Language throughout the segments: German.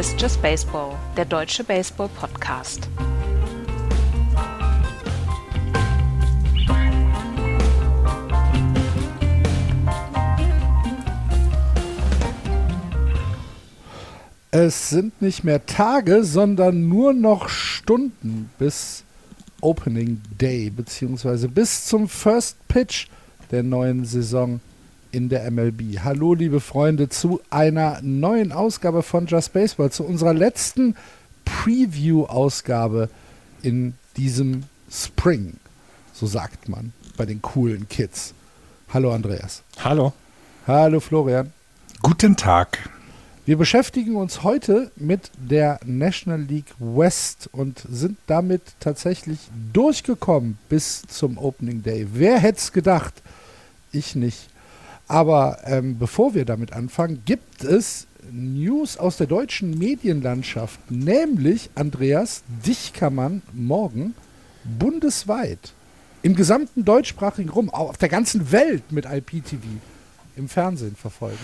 Ist Just Baseball, der deutsche Baseball-Podcast. Es sind nicht mehr Tage, sondern nur noch Stunden bis Opening Day, beziehungsweise bis zum First Pitch der neuen Saison in der MLB. Hallo, liebe Freunde, zu einer neuen Ausgabe von Just Baseball, zu unserer letzten Preview-Ausgabe in diesem Spring. So sagt man bei den coolen Kids. Hallo, Andreas. Hallo. Hallo, Florian. Guten Tag. Wir beschäftigen uns heute mit der National League West und sind damit tatsächlich durchgekommen bis zum Opening Day. Wer hätte es gedacht? Ich nicht. Aber ähm, bevor wir damit anfangen, gibt es News aus der deutschen Medienlandschaft. Nämlich, Andreas, dich kann man morgen bundesweit im gesamten deutschsprachigen Rum, auf der ganzen Welt mit IPTV im Fernsehen verfolgen.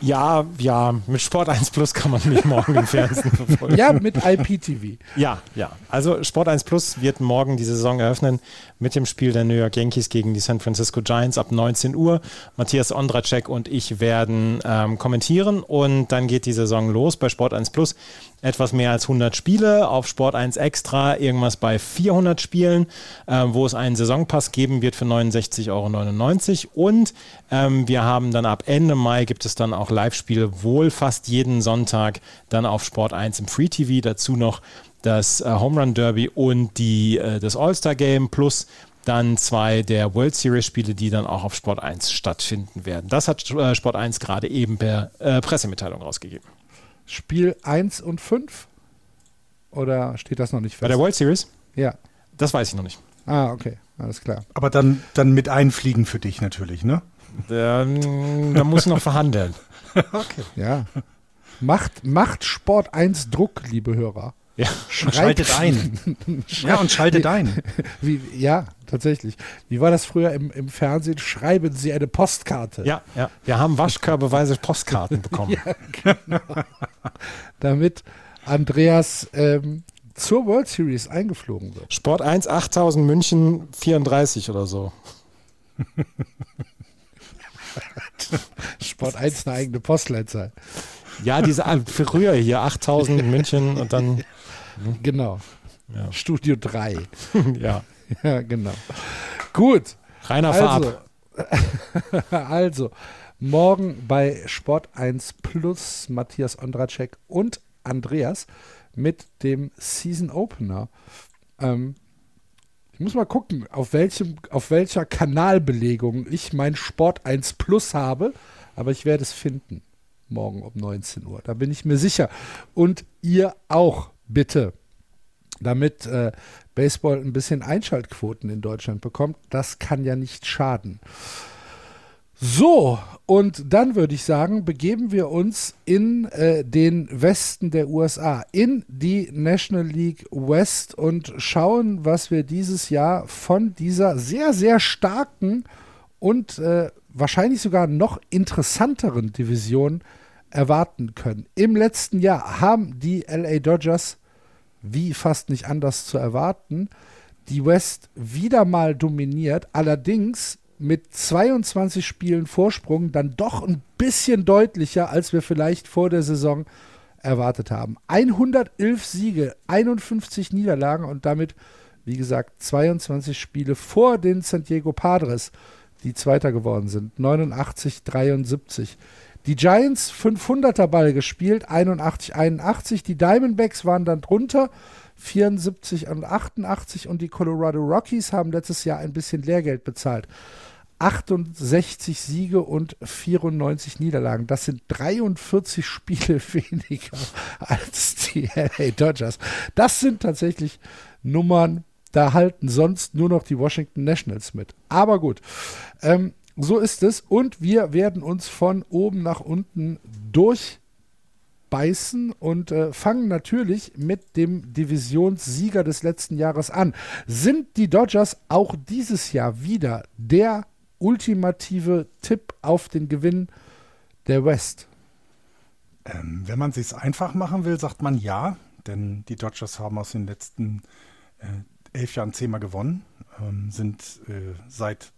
Ja, ja, mit Sport 1 Plus kann man mich morgen im Fernsehen verfolgen. Ja, mit IPTV. Ja, ja. Also Sport 1 Plus wird morgen die Saison eröffnen mit dem Spiel der New York Yankees gegen die San Francisco Giants ab 19 Uhr. Matthias Ondracek und ich werden ähm, kommentieren und dann geht die Saison los bei Sport 1 Plus. Etwas mehr als 100 Spiele, auf Sport 1 Extra irgendwas bei 400 Spielen, äh, wo es einen Saisonpass geben wird für 69,99 Euro. Und ähm, wir haben dann ab Ende Mai gibt es dann auch Live-Spiele, wohl fast jeden Sonntag dann auf Sport 1 im Free TV. Dazu noch das äh, Home Run Derby und die, äh, das All-Star Game plus dann zwei der World Series Spiele, die dann auch auf Sport 1 stattfinden werden. Das hat äh, Sport 1 gerade eben per äh, Pressemitteilung rausgegeben. Spiel 1 und 5? Oder steht das noch nicht fest? Bei der World Series? Ja. Das weiß ich noch nicht. Ah, okay, alles klar. Aber dann, dann mit einfliegen für dich natürlich, ne? Ähm, da muss noch verhandeln. okay. Ja. Macht, macht Sport 1 Druck, liebe Hörer. Ja, schaltet ein. ja, und schaltet ein. Wie, ja, tatsächlich. Wie war das früher im, im Fernsehen? Schreiben Sie eine Postkarte. Ja, ja. Wir haben waschkörbeweise Postkarten bekommen. ja, genau. Damit Andreas ähm, zur World Series eingeflogen wird. Sport 1, 8000 München 34 oder so. Sport 1 eine eigene Postleitzahl. Ja, diese früher hier 8000 in München und dann. Genau. Ja. Studio 3. ja. Ja, genau. Gut. Reiner also, Farb. also, morgen bei Sport 1 Plus Matthias Ondracek und Andreas mit dem Season Opener. Ähm, ich muss mal gucken, auf, welchem, auf welcher Kanalbelegung ich mein Sport 1 Plus habe, aber ich werde es finden. Morgen um 19 Uhr. Da bin ich mir sicher. Und ihr auch, bitte. Damit äh, Baseball ein bisschen Einschaltquoten in Deutschland bekommt. Das kann ja nicht schaden. So, und dann würde ich sagen, begeben wir uns in äh, den Westen der USA, in die National League West und schauen, was wir dieses Jahr von dieser sehr, sehr starken und äh, wahrscheinlich sogar noch interessanteren Division erwarten können. Im letzten Jahr haben die LA Dodgers, wie fast nicht anders zu erwarten, die West wieder mal dominiert, allerdings mit 22 Spielen Vorsprung dann doch ein bisschen deutlicher, als wir vielleicht vor der Saison erwartet haben. 111 Siege, 51 Niederlagen und damit, wie gesagt, 22 Spiele vor den San Diego Padres, die Zweiter geworden sind. 89, 73. Die Giants 500er Ball gespielt, 81, 81. Die Diamondbacks waren dann drunter, 74 und 88. Und die Colorado Rockies haben letztes Jahr ein bisschen Lehrgeld bezahlt. 68 Siege und 94 Niederlagen. Das sind 43 Spiele weniger als die LA Dodgers. Das sind tatsächlich Nummern, da halten sonst nur noch die Washington Nationals mit. Aber gut, ähm, so ist es. Und wir werden uns von oben nach unten durchbeißen und äh, fangen natürlich mit dem Divisionssieger des letzten Jahres an. Sind die Dodgers auch dieses Jahr wieder der ultimative Tipp auf den Gewinn der West? Ähm, wenn man es sich einfach machen will, sagt man ja, denn die Dodgers haben aus den letzten äh, elf Jahren zehnmal gewonnen, ähm, sind äh, seit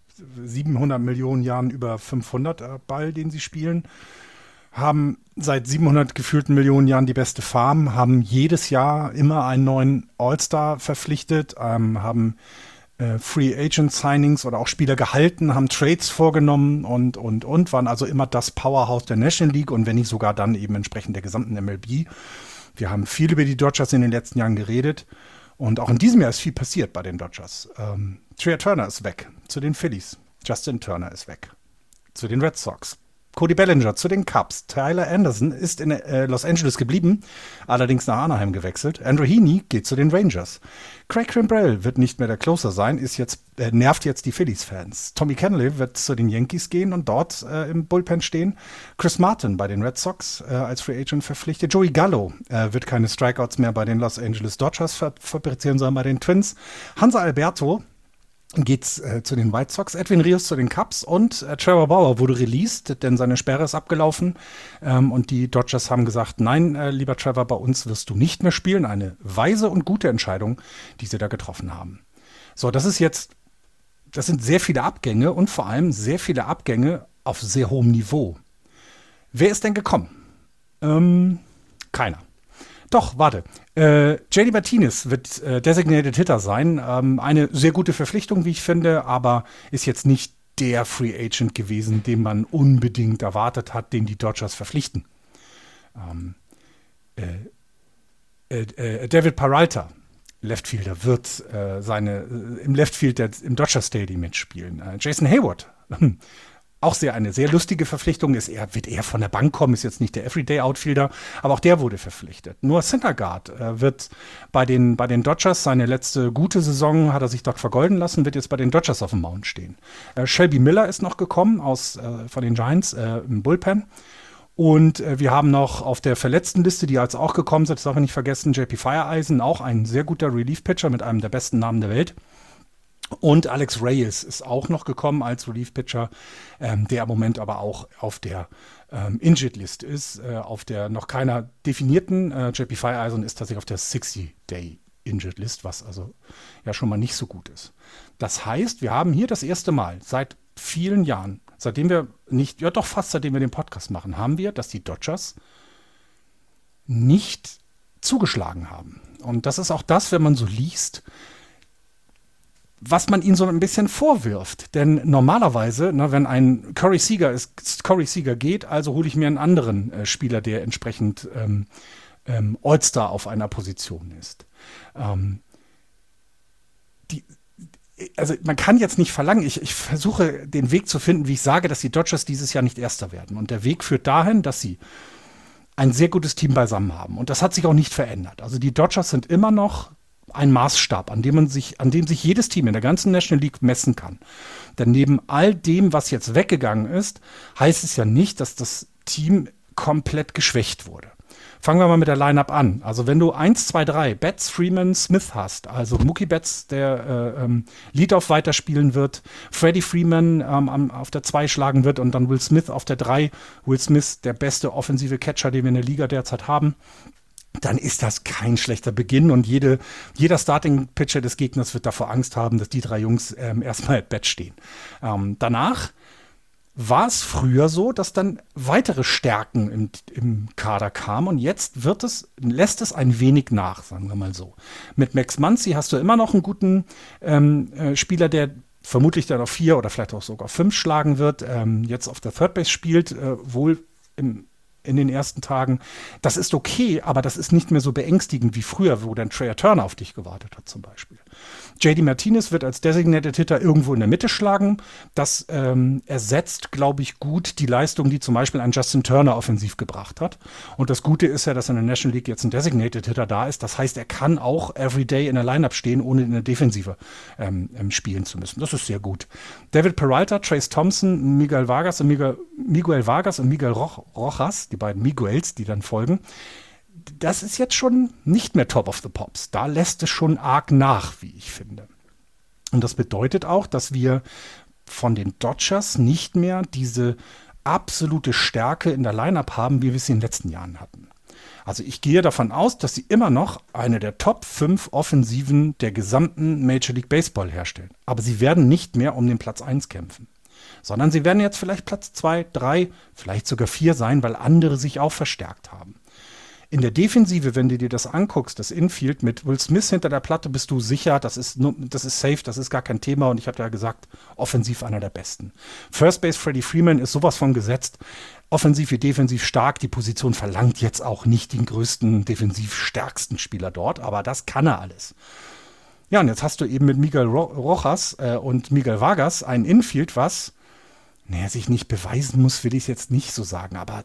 700 Millionen Jahren über 500 äh, Ball, den sie spielen, haben seit 700 gefühlten Millionen Jahren die beste Farm, haben jedes Jahr immer einen neuen All-Star verpflichtet, ähm, haben äh, Free Agent Signings oder auch Spieler gehalten, haben Trades vorgenommen und, und, und, waren also immer das Powerhouse der National League und wenn nicht sogar dann eben entsprechend der gesamten MLB. Wir haben viel über die Dodgers in den letzten Jahren geredet und auch in diesem Jahr ist viel passiert bei den Dodgers. Ähm, Tria Turner ist weg zu den Phillies. Justin Turner ist weg zu den Red Sox. Cody Bellinger zu den Cubs. Tyler Anderson ist in äh, Los Angeles geblieben, allerdings nach Anaheim gewechselt. Andrew Heaney geht zu den Rangers. Craig Kimbrell wird nicht mehr der Closer sein, ist jetzt, äh, nervt jetzt die Phillies-Fans. Tommy Kennelly wird zu den Yankees gehen und dort äh, im Bullpen stehen. Chris Martin bei den Red Sox äh, als Free Agent verpflichtet. Joey Gallo äh, wird keine Strikeouts mehr bei den Los Angeles Dodgers fabrizieren, sondern bei den Twins. Hansa Alberto geht's äh, zu den White Sox, Edwin Rios zu den Cubs und äh, Trevor Bauer wurde released, denn seine Sperre ist abgelaufen ähm, und die Dodgers haben gesagt, nein, äh, lieber Trevor, bei uns wirst du nicht mehr spielen. Eine weise und gute Entscheidung, die sie da getroffen haben. So, das ist jetzt, das sind sehr viele Abgänge und vor allem sehr viele Abgänge auf sehr hohem Niveau. Wer ist denn gekommen? Ähm, keiner. Doch, warte. Äh, JD Martinez wird äh, Designated Hitter sein. Ähm, eine sehr gute Verpflichtung, wie ich finde, aber ist jetzt nicht der Free Agent gewesen, den man unbedingt erwartet hat, den die Dodgers verpflichten. Ähm, äh, äh, äh David Peralta, Leftfielder, wird äh, seine im Leftfield der, im Dodger Stadium mitspielen. Jason Hayward auch sehr eine sehr lustige Verpflichtung ist. Er wird eher von der Bank kommen, ist jetzt nicht der Everyday Outfielder, aber auch der wurde verpflichtet. Nur Centerguard äh, wird bei den, bei den Dodgers seine letzte gute Saison hat er sich dort vergolden lassen, wird jetzt bei den Dodgers auf dem Mount stehen. Äh, Shelby Miller ist noch gekommen aus äh, von den Giants im Bullpen. Und wir haben noch auf der verletzten Liste, die jetzt auch gekommen sind, das darf ich nicht vergessen, JP Fireeisen, auch ein sehr guter Relief-Pitcher mit einem der besten Namen der Welt. Und Alex Reyes ist auch noch gekommen als Relief-Pitcher, ähm, der im Moment aber auch auf der ähm, Injured-List ist, äh, auf der noch keiner definierten. Äh, JP Fireeisen ist tatsächlich auf der 60-Day Injured List, was also ja schon mal nicht so gut ist. Das heißt, wir haben hier das erste Mal seit vielen Jahren, seitdem wir nicht, ja doch fast seitdem wir den Podcast machen, haben wir, dass die Dodgers nicht zugeschlagen haben. Und das ist auch das, wenn man so liest, was man ihnen so ein bisschen vorwirft. Denn normalerweise, ne, wenn ein Corey Seager ist, Corey Seager geht, also hole ich mir einen anderen äh, Spieler, der entsprechend ähm, ähm, All-Star auf einer Position ist. Ähm, die, also man kann jetzt nicht verlangen, ich, ich versuche den Weg zu finden, wie ich sage, dass die Dodgers dieses Jahr nicht Erster werden. Und der Weg führt dahin, dass sie ein sehr gutes Team beisammen haben. Und das hat sich auch nicht verändert. Also die Dodgers sind immer noch ein Maßstab, an dem man sich, an dem sich jedes Team in der ganzen National League messen kann. Denn neben all dem, was jetzt weggegangen ist, heißt es ja nicht, dass das Team komplett geschwächt wurde. Fangen wir mal mit der Lineup an. Also wenn du 1, 2, 3 Betts, Freeman, Smith hast, also Mookie Betts, der äh, ähm, Leadoff weiterspielen wird, Freddie Freeman ähm, auf der 2 schlagen wird und dann Will Smith auf der 3. Will Smith, der beste offensive Catcher, den wir in der Liga derzeit haben dann ist das kein schlechter Beginn und jede, jeder Starting-Pitcher des Gegners wird davor Angst haben, dass die drei Jungs ähm, erstmal at Bett stehen. Ähm, danach war es früher so, dass dann weitere Stärken im, im Kader kamen und jetzt wird es, lässt es ein wenig nach, sagen wir mal so. Mit Max Muncy hast du immer noch einen guten ähm, äh, Spieler, der vermutlich dann auf vier oder vielleicht auch sogar fünf schlagen wird, ähm, jetzt auf der Third Base spielt, äh, wohl im in den ersten Tagen. Das ist okay, aber das ist nicht mehr so beängstigend wie früher, wo dann Trey Turner auf dich gewartet hat zum Beispiel. JD Martinez wird als Designated Hitter irgendwo in der Mitte schlagen. Das ähm, ersetzt, glaube ich, gut die Leistung, die zum Beispiel ein Justin Turner offensiv gebracht hat. Und das Gute ist ja, dass in der National League jetzt ein Designated Hitter da ist. Das heißt, er kann auch everyday in der Lineup stehen, ohne in der Defensive ähm, ähm, spielen zu müssen. Das ist sehr gut. David Peralta, Trace Thompson, Miguel Vargas und Miguel, Miguel Vargas und Miguel Rojas, die beiden Miguels, die dann folgen das ist jetzt schon nicht mehr Top of the Pops. Da lässt es schon arg nach, wie ich finde. Und das bedeutet auch, dass wir von den Dodgers nicht mehr diese absolute Stärke in der Lineup haben, wie wir sie in den letzten Jahren hatten. Also ich gehe davon aus, dass sie immer noch eine der Top 5 Offensiven der gesamten Major League Baseball herstellen. Aber sie werden nicht mehr um den Platz 1 kämpfen. Sondern sie werden jetzt vielleicht Platz 2, 3, vielleicht sogar 4 sein, weil andere sich auch verstärkt haben. In der Defensive, wenn du dir das anguckst, das Infield mit Will Smith hinter der Platte, bist du sicher, das ist, das ist safe, das ist gar kein Thema und ich habe ja gesagt, offensiv einer der besten. First Base Freddie Freeman ist sowas von gesetzt. Offensiv wie defensiv stark. Die Position verlangt jetzt auch nicht den größten, defensiv stärksten Spieler dort, aber das kann er alles. Ja, und jetzt hast du eben mit Miguel Rojas äh, und Miguel Vargas ein Infield, was, naja, sich nicht beweisen muss, will ich es jetzt nicht so sagen, aber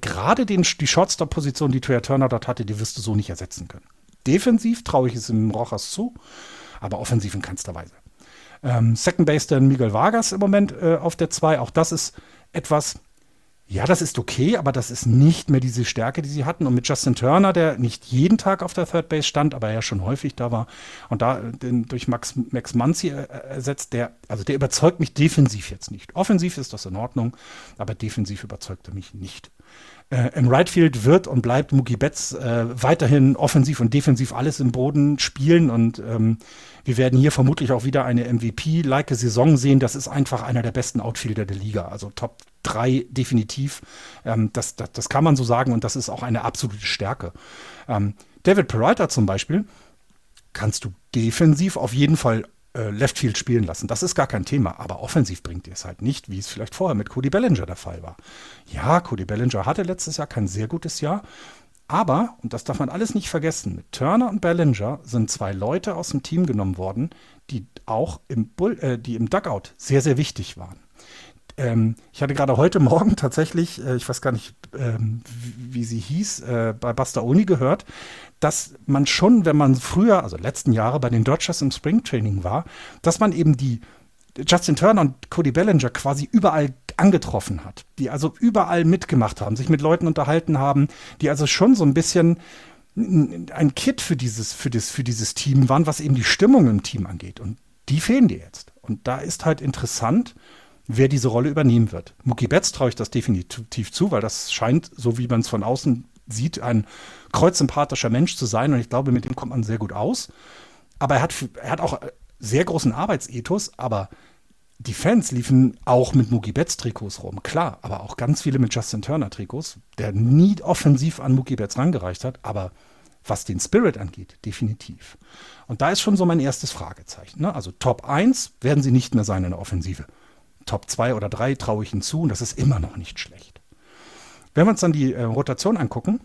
gerade den, die Shortstop-Position, die Trey Turner dort hatte, die wirst du so nicht ersetzen können. Defensiv traue ich es im Rojas zu, aber offensiv in keinster Weise. Ähm, Second Base dann Miguel Vargas im Moment äh, auf der 2. Auch das ist etwas, ja, das ist okay, aber das ist nicht mehr diese Stärke, die sie hatten. Und mit Justin Turner, der nicht jeden Tag auf der Third Base stand, aber ja schon häufig da war und da den, durch Max, Max Manzi ersetzt, der, also der überzeugt mich defensiv jetzt nicht. Offensiv ist das in Ordnung, aber defensiv überzeugt er mich nicht. Äh, Im Right Field wird und bleibt Mookie Betts äh, weiterhin offensiv und defensiv alles im Boden spielen und ähm, wir werden hier vermutlich auch wieder eine MVP-like Saison sehen. Das ist einfach einer der besten Outfielder der Liga, also Top 3 definitiv. Ähm, das, das, das, kann man so sagen und das ist auch eine absolute Stärke. Ähm, David Peralta zum Beispiel kannst du defensiv auf jeden Fall äh, Left Field spielen lassen. Das ist gar kein Thema. Aber offensiv bringt dir es halt nicht, wie es vielleicht vorher mit Cody Bellinger der Fall war. Ja, Cody Bellinger hatte letztes Jahr kein sehr gutes Jahr. Aber, und das darf man alles nicht vergessen, mit Turner und Bellinger sind zwei Leute aus dem Team genommen worden, die auch im, Bull, äh, die im Dugout sehr, sehr wichtig waren. Ähm, ich hatte gerade heute Morgen tatsächlich, äh, ich weiß gar nicht, ähm, wie, wie, sie hieß, äh, bei Bastaoni gehört, dass man schon, wenn man früher, also letzten Jahre bei den Dodgers im Springtraining war, dass man eben die Justin Turner und Cody Bellinger quasi überall angetroffen hat, die also überall mitgemacht haben, sich mit Leuten unterhalten haben, die also schon so ein bisschen ein Kit für dieses, für, das, für dieses Team waren, was eben die Stimmung im Team angeht. Und die fehlen dir jetzt. Und da ist halt interessant, wer diese Rolle übernehmen wird. Mookie Betts traue ich das definitiv zu, weil das scheint, so wie man es von außen sieht, ein kreuzsympathischer Mensch zu sein und ich glaube, mit dem kommt man sehr gut aus. Aber er hat, er hat auch sehr großen Arbeitsethos, aber die Fans liefen auch mit Mookie Betts Trikots rum, klar, aber auch ganz viele mit Justin Turner Trikots, der nie offensiv an Mookie Betts rangereicht hat, aber was den Spirit angeht, definitiv. Und da ist schon so mein erstes Fragezeichen. Ne? Also Top 1 werden sie nicht mehr sein in der Offensive. Top 2 oder 3 traue ich ihnen zu und das ist immer noch nicht schlecht. Wenn wir uns dann die äh, Rotation angucken,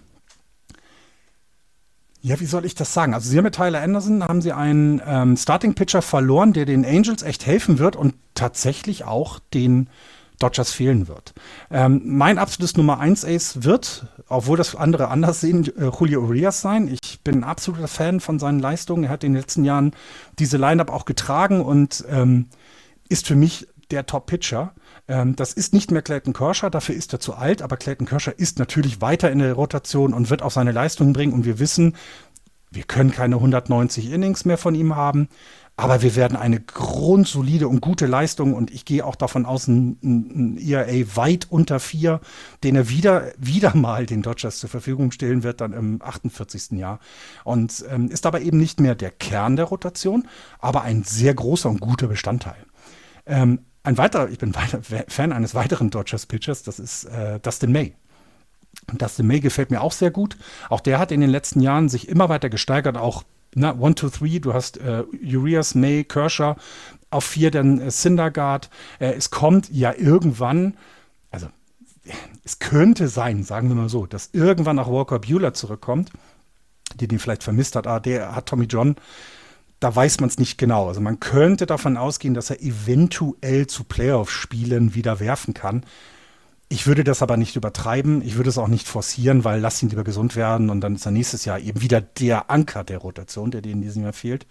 ja, wie soll ich das sagen? Also sie haben mit Tyler Anderson haben sie einen ähm, Starting Pitcher verloren, der den Angels echt helfen wird und tatsächlich auch den Dodgers fehlen wird. Ähm, mein absolutes Nummer 1 Ace wird, obwohl das andere anders sehen, äh, Julio Urias sein. Ich bin ein absoluter Fan von seinen Leistungen. Er hat in den letzten Jahren diese Lineup auch getragen und ähm, ist für mich der Top-Pitcher. Ähm, das ist nicht mehr Clayton Kershaw, dafür ist er zu alt, aber Clayton Kershaw ist natürlich weiter in der Rotation und wird auch seine Leistungen bringen. Und wir wissen, wir können keine 190 Innings mehr von ihm haben, aber wir werden eine grundsolide und gute Leistung und ich gehe auch davon aus, ein, ein ERA weit unter vier, den er wieder, wieder mal den Dodgers zur Verfügung stellen wird, dann im 48. Jahr. Und ähm, ist aber eben nicht mehr der Kern der Rotation, aber ein sehr großer und guter Bestandteil. Ähm, ein weiterer, ich bin weiter, Fan eines weiteren Dodgers-Pitchers, das ist äh, Dustin May. Und Dustin May gefällt mir auch sehr gut. Auch der hat in den letzten Jahren sich immer weiter gesteigert, auch na, One, Two, Three, du hast äh, Urias, May, Kershaw, auf vier dann äh, Syndergaard. Äh, es kommt ja irgendwann, also es könnte sein, sagen wir mal so, dass irgendwann auch Walker Bueller zurückkommt, die den vielleicht vermisst hat. Ah, der hat Tommy John da weiß man es nicht genau. Also man könnte davon ausgehen, dass er eventuell zu Playoff-Spielen wieder werfen kann. Ich würde das aber nicht übertreiben. Ich würde es auch nicht forcieren, weil lass ihn lieber gesund werden und dann ist er nächstes Jahr eben wieder der Anker der Rotation, der dir in diesem Jahr fehlt.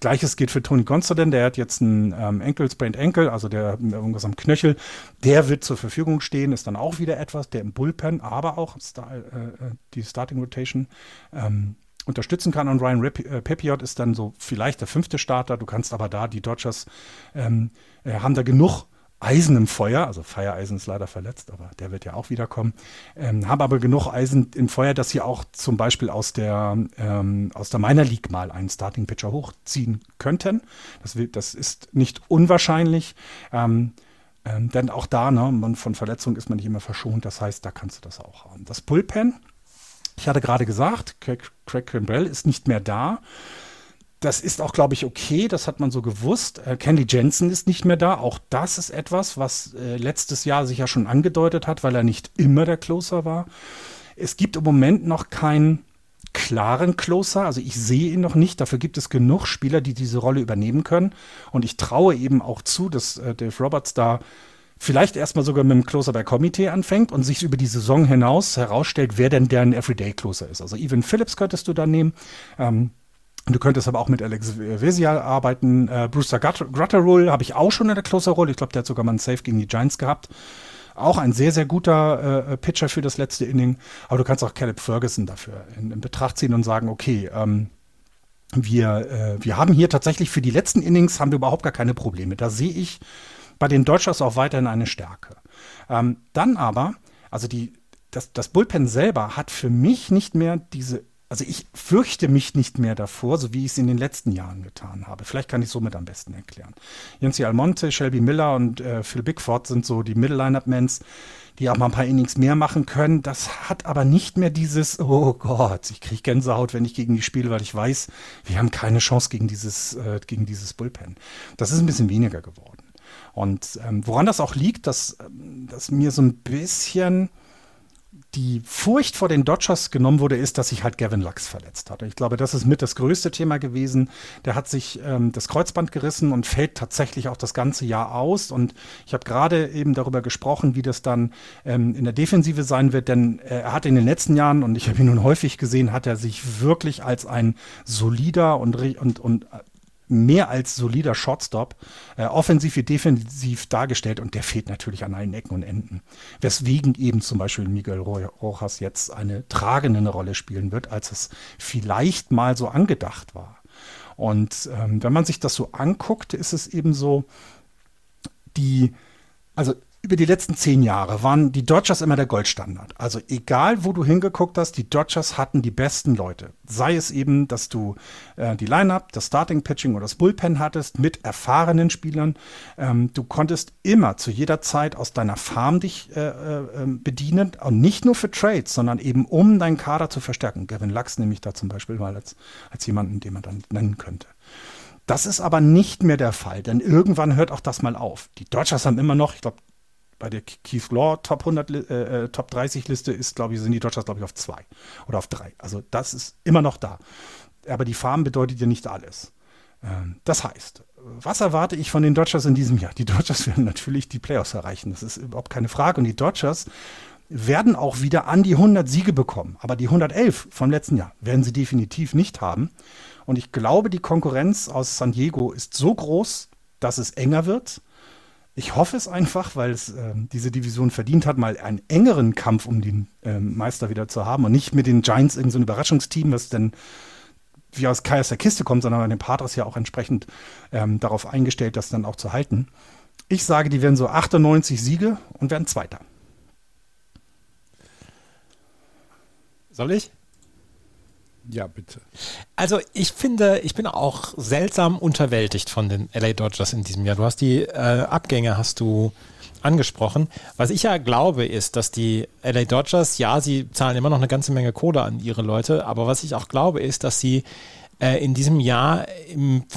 Gleiches gilt für Tony Gonsolin, der hat jetzt einen ähm, Ankle, Sprained Ankle, also der irgendwas am Knöchel. Der wird zur Verfügung stehen, ist dann auch wieder etwas, der im Bullpen, aber auch Star, äh, äh die Starting Rotation ähm, unterstützen kann. Und Ryan äh, Pepiot ist dann so vielleicht der fünfte Starter. Du kannst aber da, die Dodgers ähm, äh, haben da genug Eisen im Feuer, also Feiereisen ist leider verletzt, aber der wird ja auch wiederkommen, ähm, haben aber genug Eisen im Feuer, dass sie auch zum Beispiel aus der, ähm, aus der Minor League mal einen Starting Pitcher hochziehen könnten. Das, will, das ist nicht unwahrscheinlich. Ähm, ähm, denn auch da, ne, man, von Verletzungen ist man nicht immer verschont. Das heißt, da kannst du das auch haben. Das Bullpen, ich hatte gerade gesagt, Craig, Craig Kimbrell ist nicht mehr da. Das ist auch, glaube ich, okay. Das hat man so gewusst. Äh, Candy Jensen ist nicht mehr da. Auch das ist etwas, was äh, letztes Jahr sich ja schon angedeutet hat, weil er nicht immer der Closer war. Es gibt im Moment noch keinen klaren Closer. Also ich sehe ihn noch nicht. Dafür gibt es genug Spieler, die diese Rolle übernehmen können. Und ich traue eben auch zu, dass äh, Dave Roberts da vielleicht erstmal sogar mit dem Closer bei Komitee anfängt und sich über die Saison hinaus herausstellt, wer denn der ein Everyday Closer ist. Also Evan Phillips könntest du da nehmen. Ähm, Du könntest aber auch mit Alex Vesia arbeiten. Äh, Brewster Gratterall habe ich auch schon in der Closer-Rolle. Ich glaube, der hat sogar mal einen Safe gegen die Giants gehabt. Auch ein sehr, sehr guter äh, Pitcher für das letzte Inning. Aber du kannst auch Caleb Ferguson dafür in, in Betracht ziehen und sagen, okay, ähm, wir, äh, wir haben hier tatsächlich für die letzten Innings haben wir überhaupt gar keine Probleme. Da sehe ich bei den Dodgers auch weiterhin eine Stärke. Ähm, dann aber, also die, das, das Bullpen selber hat für mich nicht mehr diese also ich fürchte mich nicht mehr davor, so wie ich es in den letzten Jahren getan habe. Vielleicht kann ich es somit am besten erklären. Jensi Almonte, Shelby Miller und äh, Phil Bigford sind so die Middle-Lineup-Mans, die auch mal ein paar Innings mehr machen können. Das hat aber nicht mehr dieses, oh Gott, ich kriege Gänsehaut, wenn ich gegen die spiele, weil ich weiß, wir haben keine Chance gegen dieses, äh, gegen dieses Bullpen. Das ist ein bisschen weniger geworden. Und ähm, woran das auch liegt, dass, ähm, dass mir so ein bisschen die Furcht vor den Dodgers genommen wurde, ist, dass sich halt Gavin Lux verletzt hat. Ich glaube, das ist mit das größte Thema gewesen. Der hat sich ähm, das Kreuzband gerissen und fällt tatsächlich auch das ganze Jahr aus. Und ich habe gerade eben darüber gesprochen, wie das dann ähm, in der Defensive sein wird, denn äh, er hat in den letzten Jahren, und ich habe ihn nun häufig gesehen, hat er sich wirklich als ein solider und, und, und mehr als solider Shotstop, äh, offensiv wie defensiv dargestellt und der fehlt natürlich an allen Ecken und Enden. Weswegen eben zum Beispiel Miguel Rojas jetzt eine tragende Rolle spielen wird, als es vielleicht mal so angedacht war. Und ähm, wenn man sich das so anguckt, ist es eben so, die, also über die letzten zehn Jahre waren die Dodgers immer der Goldstandard. Also egal, wo du hingeguckt hast, die Dodgers hatten die besten Leute. Sei es eben, dass du äh, die Lineup, das Starting Pitching oder das Bullpen hattest mit erfahrenen Spielern. Ähm, du konntest immer zu jeder Zeit aus deiner Farm dich äh, äh, ähm, bedienen und nicht nur für Trades, sondern eben um deinen Kader zu verstärken. Gavin Lux nehme ich da zum Beispiel mal als, als jemanden, den man dann nennen könnte. Das ist aber nicht mehr der Fall, denn irgendwann hört auch das mal auf. Die Dodgers haben immer noch, ich glaube, bei der Keith Law Top 100, äh, äh, Top 30 Liste ist, glaube ich, sind die Dodgers, glaube ich, auf zwei oder auf drei. Also das ist immer noch da. Aber die Farm bedeutet ja nicht alles. Ähm, das heißt, was erwarte ich von den Dodgers in diesem Jahr? Die Dodgers werden natürlich die Playoffs erreichen. Das ist überhaupt keine Frage. Und die Dodgers werden auch wieder an die 100 Siege bekommen. Aber die 111 vom letzten Jahr werden sie definitiv nicht haben. Und ich glaube, die Konkurrenz aus San Diego ist so groß, dass es enger wird. Ich hoffe es einfach, weil es äh, diese Division verdient hat, mal einen engeren Kampf um den äh, Meister wieder zu haben und nicht mit den Giants irgendein so Überraschungsteam, was dann wie aus Kai aus der Kiste kommt, sondern den Patriots ja auch entsprechend ähm, darauf eingestellt, das dann auch zu halten. Ich sage, die werden so 98 Siege und werden Zweiter. Soll ich? Ja, bitte. Also ich finde, ich bin auch seltsam unterwältigt von den LA Dodgers in diesem Jahr. Du hast die äh, Abgänge, hast du angesprochen. Was ich ja glaube, ist, dass die LA Dodgers, ja, sie zahlen immer noch eine ganze Menge Kohle an ihre Leute, aber was ich auch glaube, ist, dass sie äh, in diesem Jahr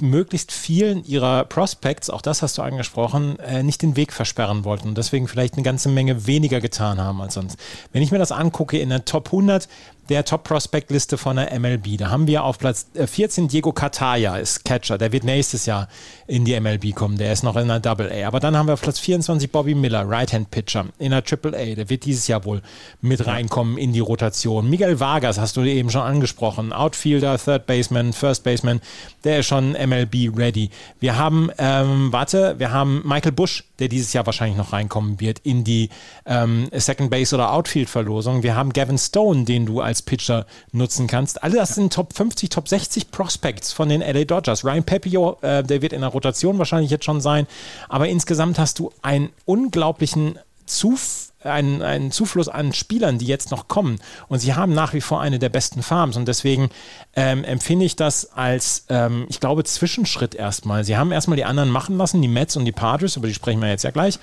möglichst vielen ihrer Prospects, auch das hast du angesprochen, äh, nicht den Weg versperren wollten und deswegen vielleicht eine ganze Menge weniger getan haben als sonst. Wenn ich mir das angucke, in der Top 100 der Top-Prospect-Liste von der MLB. Da haben wir auf Platz 14 äh, Diego Cataya, ist Catcher. Der wird nächstes Jahr in die MLB kommen. Der ist noch in der Double A. Aber dann haben wir auf Platz 24 Bobby Miller, Right-Hand-Pitcher in der Triple A. Der wird dieses Jahr wohl mit reinkommen in die Rotation. Miguel Vargas hast du eben schon angesprochen. Outfielder, Third Baseman, First Baseman. Der ist schon MLB ready. Wir haben, ähm, warte, wir haben Michael Bush, der dieses Jahr wahrscheinlich noch reinkommen wird in die ähm, Second Base oder Outfield-Verlosung. Wir haben Gavin Stone, den du als als Pitcher nutzen kannst. Alle das sind Top 50, Top 60 Prospects von den LA Dodgers. Ryan Pepio, äh, der wird in der Rotation wahrscheinlich jetzt schon sein, aber insgesamt hast du einen unglaublichen Zuf einen, einen Zufluss an Spielern, die jetzt noch kommen. Und sie haben nach wie vor eine der besten Farms. Und deswegen ähm, empfinde ich das als, ähm, ich glaube, Zwischenschritt erstmal. Sie haben erstmal die anderen machen lassen, die Mets und die Padres, über die sprechen wir jetzt ja gleich.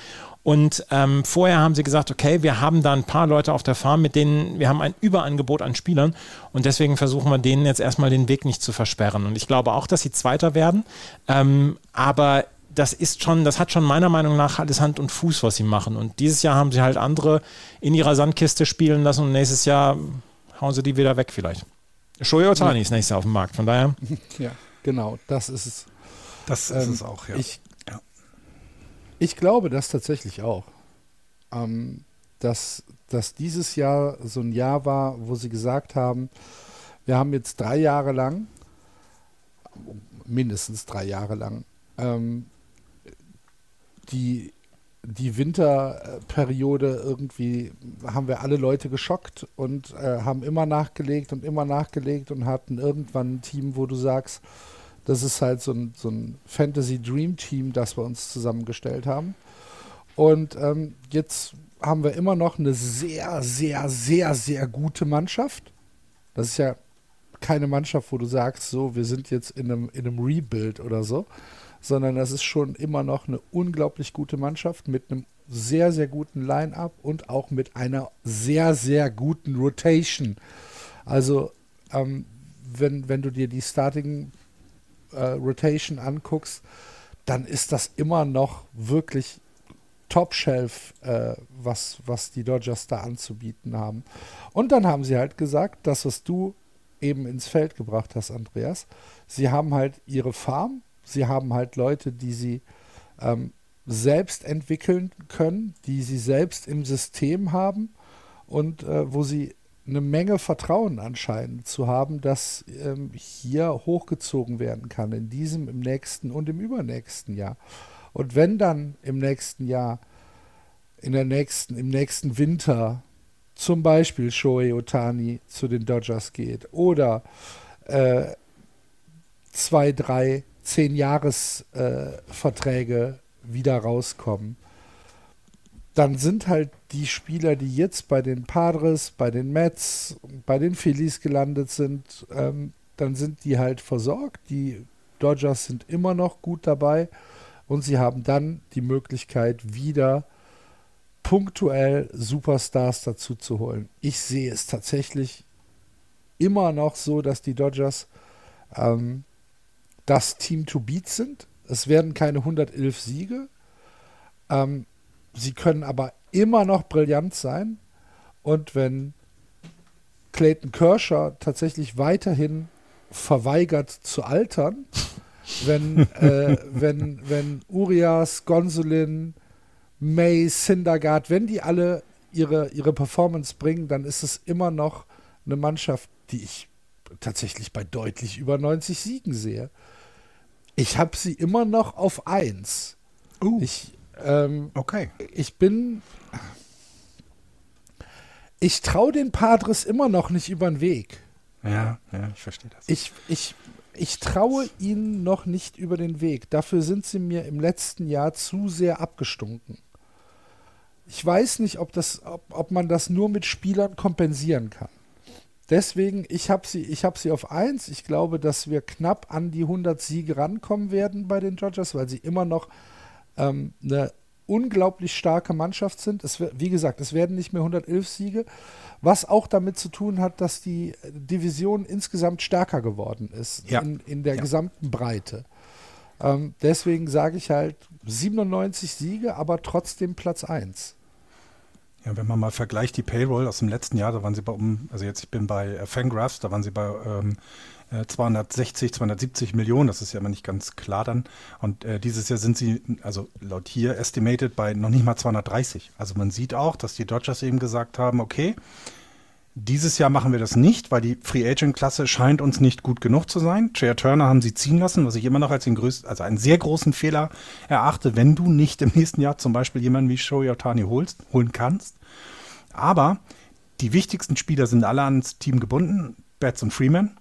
Und ähm, vorher haben sie gesagt, okay, wir haben da ein paar Leute auf der Farm, mit denen wir haben ein Überangebot an Spielern und deswegen versuchen wir denen jetzt erstmal den Weg nicht zu versperren. Und ich glaube auch, dass sie Zweiter werden. Ähm, aber das ist schon, das hat schon meiner Meinung nach alles Hand und Fuß, was sie machen. Und dieses Jahr haben sie halt andere in ihrer Sandkiste spielen lassen und nächstes Jahr hauen sie die wieder weg vielleicht. Shohei Otani ja. ist nächstes Jahr auf dem Markt, von daher. Ja, genau, das ist es. Das ist ähm, es auch, ja. Ich, ja. Ich glaube das tatsächlich auch. Ähm, dass, dass dieses Jahr so ein Jahr war, wo sie gesagt haben, wir haben jetzt drei Jahre lang, mindestens drei Jahre lang, ähm, die, die Winterperiode irgendwie haben wir alle Leute geschockt und äh, haben immer nachgelegt und immer nachgelegt und hatten irgendwann ein Team, wo du sagst, das ist halt so ein, so ein Fantasy Dream Team, das wir uns zusammengestellt haben. Und ähm, jetzt haben wir immer noch eine sehr, sehr, sehr, sehr gute Mannschaft. Das ist ja keine Mannschaft, wo du sagst, so, wir sind jetzt in einem, in einem Rebuild oder so, sondern das ist schon immer noch eine unglaublich gute Mannschaft mit einem sehr, sehr guten Line-up und auch mit einer sehr, sehr guten Rotation. Also, ähm, wenn, wenn du dir die Starting äh, Rotation anguckst, dann ist das immer noch wirklich Top-Shelf, äh, was, was die Dodgers da anzubieten haben. Und dann haben sie halt gesagt, das, was du eben ins Feld gebracht hast, Andreas, sie haben halt ihre Farm, Sie haben halt Leute, die sie ähm, selbst entwickeln können, die sie selbst im System haben und äh, wo sie eine Menge Vertrauen anscheinend zu haben, dass ähm, hier hochgezogen werden kann, in diesem, im nächsten und im übernächsten Jahr. Und wenn dann im nächsten Jahr, in der nächsten, im nächsten Winter zum Beispiel Shohei Otani zu den Dodgers geht oder äh, zwei, drei zehn Jahresverträge äh, wieder rauskommen, dann sind halt die Spieler, die jetzt bei den Padres, bei den Mets, bei den Phillies gelandet sind, ähm, dann sind die halt versorgt. Die Dodgers sind immer noch gut dabei und sie haben dann die Möglichkeit, wieder punktuell Superstars dazu zu holen. Ich sehe es tatsächlich immer noch so, dass die Dodgers ähm, das Team to beat sind. Es werden keine 111 Siege. Ähm, sie können aber immer noch brillant sein. Und wenn Clayton Kershaw tatsächlich weiterhin verweigert zu altern, wenn, äh, wenn, wenn Urias, Gonsolin, May, Syndergaard, wenn die alle ihre, ihre Performance bringen, dann ist es immer noch eine Mannschaft, die ich tatsächlich bei deutlich über 90 Siegen sehe. Ich habe sie immer noch auf 1. Uh. Ich, ähm, okay. Ich bin. Ich traue den Padres immer noch nicht über den Weg. Ja, ja, ich verstehe das. Ich, ich, ich traue ihnen noch nicht über den Weg. Dafür sind sie mir im letzten Jahr zu sehr abgestunken. Ich weiß nicht, ob, das, ob, ob man das nur mit Spielern kompensieren kann. Deswegen, ich habe sie, hab sie auf 1. Ich glaube, dass wir knapp an die 100 Siege rankommen werden bei den Dodgers, weil sie immer noch ähm, eine unglaublich starke Mannschaft sind. Es, wie gesagt, es werden nicht mehr 111 Siege, was auch damit zu tun hat, dass die Division insgesamt stärker geworden ist ja. in, in der ja. gesamten Breite. Ähm, deswegen sage ich halt 97 Siege, aber trotzdem Platz 1. Ja, wenn man mal vergleicht die Payroll aus dem letzten Jahr, da waren sie bei um, also jetzt ich bin bei äh, Fangraphs, da waren sie bei ähm, 260, äh, 270 Millionen, das ist ja immer nicht ganz klar dann. Und äh, dieses Jahr sind sie, also laut hier estimated bei noch nicht mal 230. Also man sieht auch, dass die Dodgers eben gesagt haben, okay, dieses Jahr machen wir das nicht, weil die Free Agent Klasse scheint uns nicht gut genug zu sein. Trey Turner haben sie ziehen lassen, was ich immer noch als den größten, also einen sehr großen Fehler erachte, wenn du nicht im nächsten Jahr zum Beispiel jemanden wie Shohei Otani holst, holen kannst. Aber die wichtigsten Spieler sind alle ans Team gebunden, Betts und Freeman.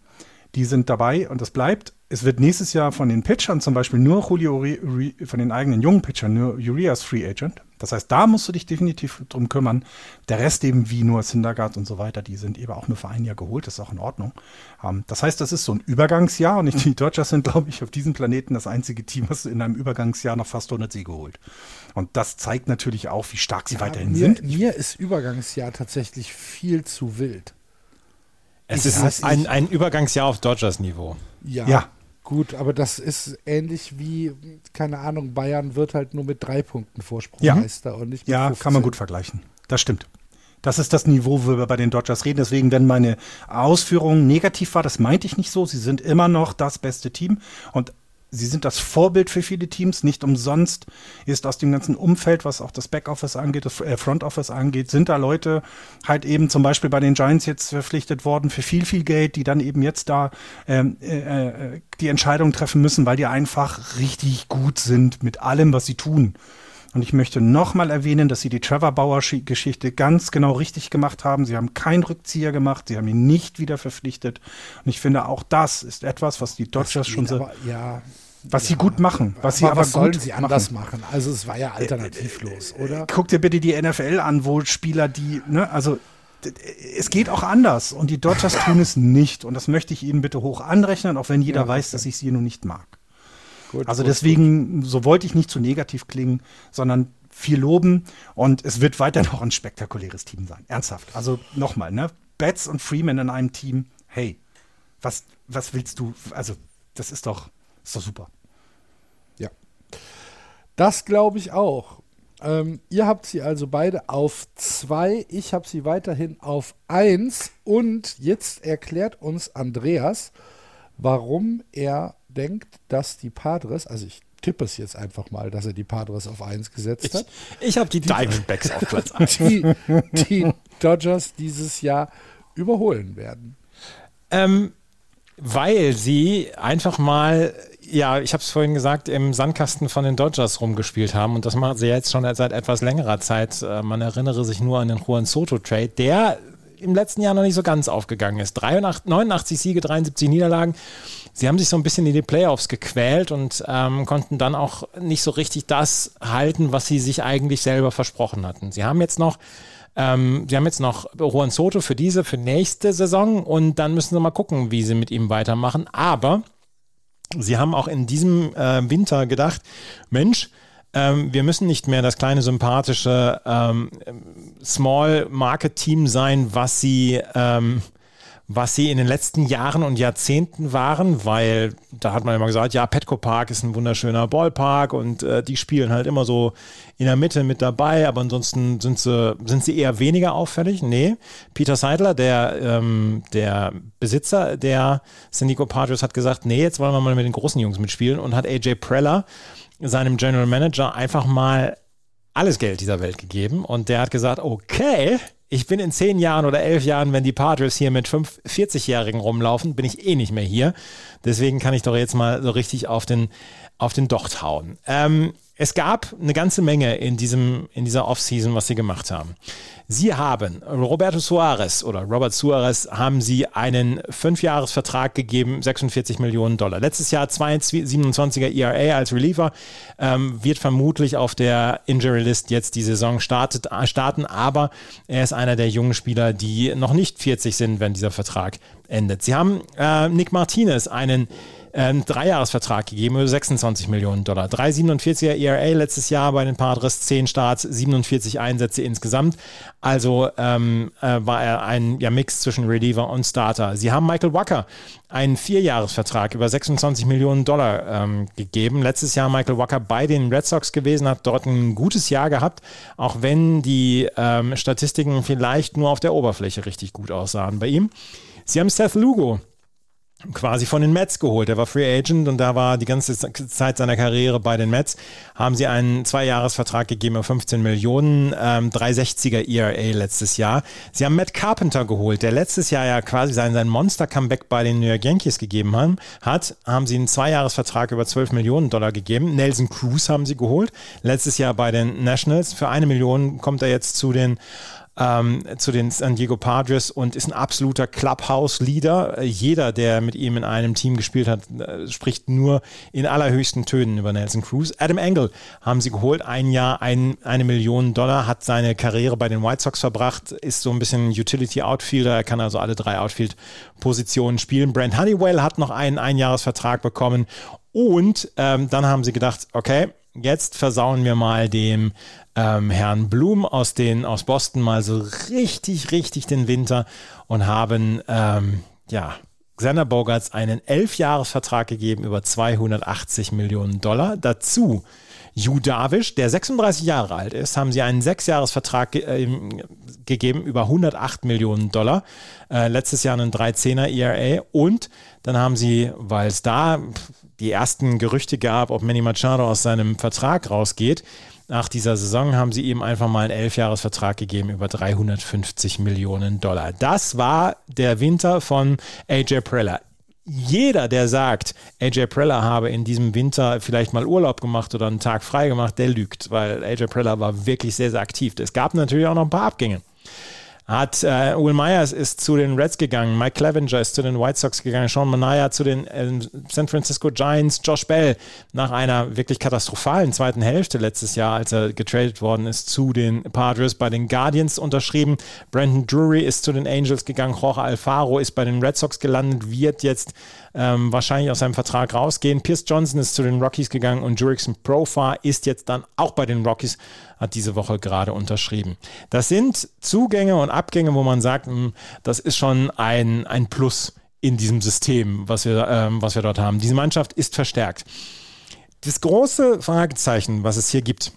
Die sind dabei und das bleibt. Es wird nächstes Jahr von den Pitchern zum Beispiel nur Julio von den eigenen jungen Pitchern nur Urias Free Agent. Das heißt, da musst du dich definitiv drum kümmern. Der Rest eben wie nur Syndergaard und so weiter, die sind eben auch nur für ein Jahr geholt, das ist auch in Ordnung. Ähm, das heißt, das ist so ein Übergangsjahr und die Dodgers sind, glaube ich, auf diesem Planeten das einzige Team, was in einem Übergangsjahr noch fast 100 Siege holt. Und das zeigt natürlich auch, wie stark sie ja, weiterhin mir, sind. Mir ist Übergangsjahr tatsächlich viel zu wild. Es ich ist ein, ein Übergangsjahr auf Dodgers-Niveau. Ja, ja. Gut, aber das ist ähnlich wie, keine Ahnung, Bayern wird halt nur mit drei Punkten Vorsprung ja. Meister und nicht mit Ja, 15. kann man gut vergleichen. Das stimmt. Das ist das Niveau, wo wir bei den Dodgers reden. Deswegen, wenn meine Ausführung negativ war, das meinte ich nicht so. Sie sind immer noch das beste Team. Und sie sind das Vorbild für viele Teams. Nicht umsonst ist aus dem ganzen Umfeld, was auch das Backoffice angeht, das äh, Front Office angeht, sind da Leute halt eben zum Beispiel bei den Giants jetzt verpflichtet worden für viel, viel Geld, die dann eben jetzt da ähm, äh, äh, die Entscheidung treffen müssen, weil die einfach richtig gut sind mit allem, was sie tun. Und ich möchte nochmal erwähnen, dass sie die Trevor Bauer-Geschichte ganz genau richtig gemacht haben. Sie haben keinen Rückzieher gemacht, sie haben ihn nicht wieder verpflichtet. Und ich finde, auch das ist etwas, was die Dodgers schon so. Aber, ja, was ja, sie gut machen. Was sie aber, was sollen sie anders machen. machen? Also es war ja alternativlos, äh, oder? Guck dir bitte die NFL an, wo Spieler, die, ne, also es geht auch anders und die Dodgers tun es nicht. Und das möchte ich ihnen bitte hoch anrechnen, auch wenn jeder ja, weiß, dass ich sie nun nicht mag. Gut, also gut, deswegen, gut. so wollte ich nicht zu negativ klingen, sondern viel loben und es wird weiter noch ein spektakuläres Team sein. Ernsthaft. Also nochmal, ne? Betts und Freeman in einem Team, hey, was, was willst du? Also, das ist doch, ist doch super. Ja. Das glaube ich auch. Ähm, ihr habt sie also beide auf zwei, ich habe sie weiterhin auf eins und jetzt erklärt uns Andreas, warum er denkt, dass die Padres, also ich tippe es jetzt einfach mal, dass er die Padres auf 1 gesetzt hat. Ich, ich habe die, die Diamondbacks auf Platz 1. Die, die, Dodgers dieses Jahr überholen werden. Ähm, weil sie einfach mal, ja, ich habe es vorhin gesagt, im Sandkasten von den Dodgers rumgespielt haben und das machen sie jetzt schon seit etwas längerer Zeit. Äh, man erinnere sich nur an den Juan Soto Trade, der im letzten Jahr noch nicht so ganz aufgegangen ist. 83, 89 Siege, 73 Niederlagen. Sie haben sich so ein bisschen in die Playoffs gequält und ähm, konnten dann auch nicht so richtig das halten, was sie sich eigentlich selber versprochen hatten. Sie haben jetzt noch ähm, sie haben jetzt noch Juan Soto für diese, für nächste Saison und dann müssen sie mal gucken, wie sie mit ihm weitermachen. Aber sie haben auch in diesem äh, Winter gedacht, Mensch, ähm, wir müssen nicht mehr das kleine sympathische ähm, Small Market Team sein, was sie ähm, was sie in den letzten Jahren und Jahrzehnten waren, weil da hat man immer gesagt, ja, Petco Park ist ein wunderschöner Ballpark und äh, die spielen halt immer so in der Mitte mit dabei, aber ansonsten sind sie, sind sie eher weniger auffällig. Nee, Peter Seidler, der, ähm, der Besitzer der San Diego Padres, hat gesagt, nee, jetzt wollen wir mal mit den großen Jungs mitspielen und hat AJ Preller, seinem General Manager, einfach mal alles Geld dieser Welt gegeben und der hat gesagt, okay, ich bin in zehn Jahren oder elf Jahren, wenn die Padres hier mit 40-Jährigen rumlaufen, bin ich eh nicht mehr hier. Deswegen kann ich doch jetzt mal so richtig auf den, auf den Docht hauen. Ähm, es gab eine ganze Menge in, diesem, in dieser Offseason, was sie gemacht haben. Sie haben Roberto Suarez oder Robert Suarez haben sie einen Fünfjahresvertrag gegeben, 46 Millionen Dollar. Letztes Jahr 27er ERA als Reliever, ähm, wird vermutlich auf der Injury List jetzt die Saison startet, starten, aber er ist einer der jungen Spieler, die noch nicht 40 sind, wenn dieser Vertrag endet. Sie haben äh, Nick Martinez, einen einen Dreijahresvertrag gegeben über 26 Millionen Dollar. 3,47er ERA letztes Jahr bei den Padres, 10 Starts, 47 Einsätze insgesamt. Also ähm, äh, war er ein ja, Mix zwischen Reliever und Starter. Sie haben Michael Wacker einen Vierjahresvertrag über 26 Millionen Dollar ähm, gegeben. Letztes Jahr Michael Wacker bei den Red Sox gewesen, hat dort ein gutes Jahr gehabt, auch wenn die ähm, Statistiken vielleicht nur auf der Oberfläche richtig gut aussahen bei ihm. Sie haben Seth Lugo quasi von den Mets geholt. Er war Free Agent und da war die ganze Zeit seiner Karriere bei den Mets. Haben sie einen Zweijahresvertrag gegeben auf 15 Millionen, ähm, 360er ERA letztes Jahr. Sie haben Matt Carpenter geholt, der letztes Jahr ja quasi sein, sein Monster-Comeback bei den New York Yankees gegeben haben, hat. Haben sie einen Zweijahresvertrag über 12 Millionen Dollar gegeben. Nelson Cruz haben sie geholt. Letztes Jahr bei den Nationals. Für eine Million kommt er jetzt zu den ähm, zu den San Diego Padres und ist ein absoluter Clubhouse-Leader. Äh, jeder, der mit ihm in einem Team gespielt hat, äh, spricht nur in allerhöchsten Tönen über Nelson Cruz. Adam Engel haben sie geholt, ein Jahr, ein, eine Million Dollar, hat seine Karriere bei den White Sox verbracht, ist so ein bisschen Utility-Outfielder, er kann also alle drei Outfield-Positionen spielen. Brent Honeywell hat noch einen Einjahresvertrag bekommen und ähm, dann haben sie gedacht, okay, jetzt versauen wir mal dem ähm, Herrn Blum aus, den, aus Boston mal so richtig, richtig den Winter und haben, ähm, ja, Xander Bogarts einen Elfjahresvertrag gegeben über 280 Millionen Dollar. Dazu Ju Darvish, der 36 Jahre alt ist, haben sie einen Sechsjahresvertrag ge äh, gegeben über 108 Millionen Dollar. Äh, letztes Jahr einen 13er ERA und dann haben sie, weil es da die ersten Gerüchte gab, ob Manny Machado aus seinem Vertrag rausgeht, nach dieser Saison haben sie ihm einfach mal einen Elfjahresvertrag gegeben über 350 Millionen Dollar. Das war der Winter von AJ Preller. Jeder, der sagt, AJ Preller habe in diesem Winter vielleicht mal Urlaub gemacht oder einen Tag frei gemacht, der lügt, weil AJ Preller war wirklich sehr, sehr aktiv. Es gab natürlich auch noch ein paar Abgänge hat äh, Will Myers ist zu den Reds gegangen, Mike Clevenger ist zu den White Sox gegangen, Sean Manaya zu den äh, San Francisco Giants, Josh Bell nach einer wirklich katastrophalen zweiten Hälfte letztes Jahr, als er getradet worden ist, zu den Padres bei den Guardians unterschrieben. Brandon Drury ist zu den Angels gegangen, Jorge Alfaro ist bei den Red Sox gelandet, wird jetzt ähm, wahrscheinlich aus seinem Vertrag rausgehen. Pierce Johnson ist zu den Rockies gegangen und Jurickson Profar ist jetzt dann auch bei den Rockies, hat diese Woche gerade unterschrieben. Das sind Zugänge und Abgänge, wo man sagt, hm, das ist schon ein, ein Plus in diesem System, was wir, ähm, was wir dort haben. Diese Mannschaft ist verstärkt. Das große Fragezeichen, was es hier gibt,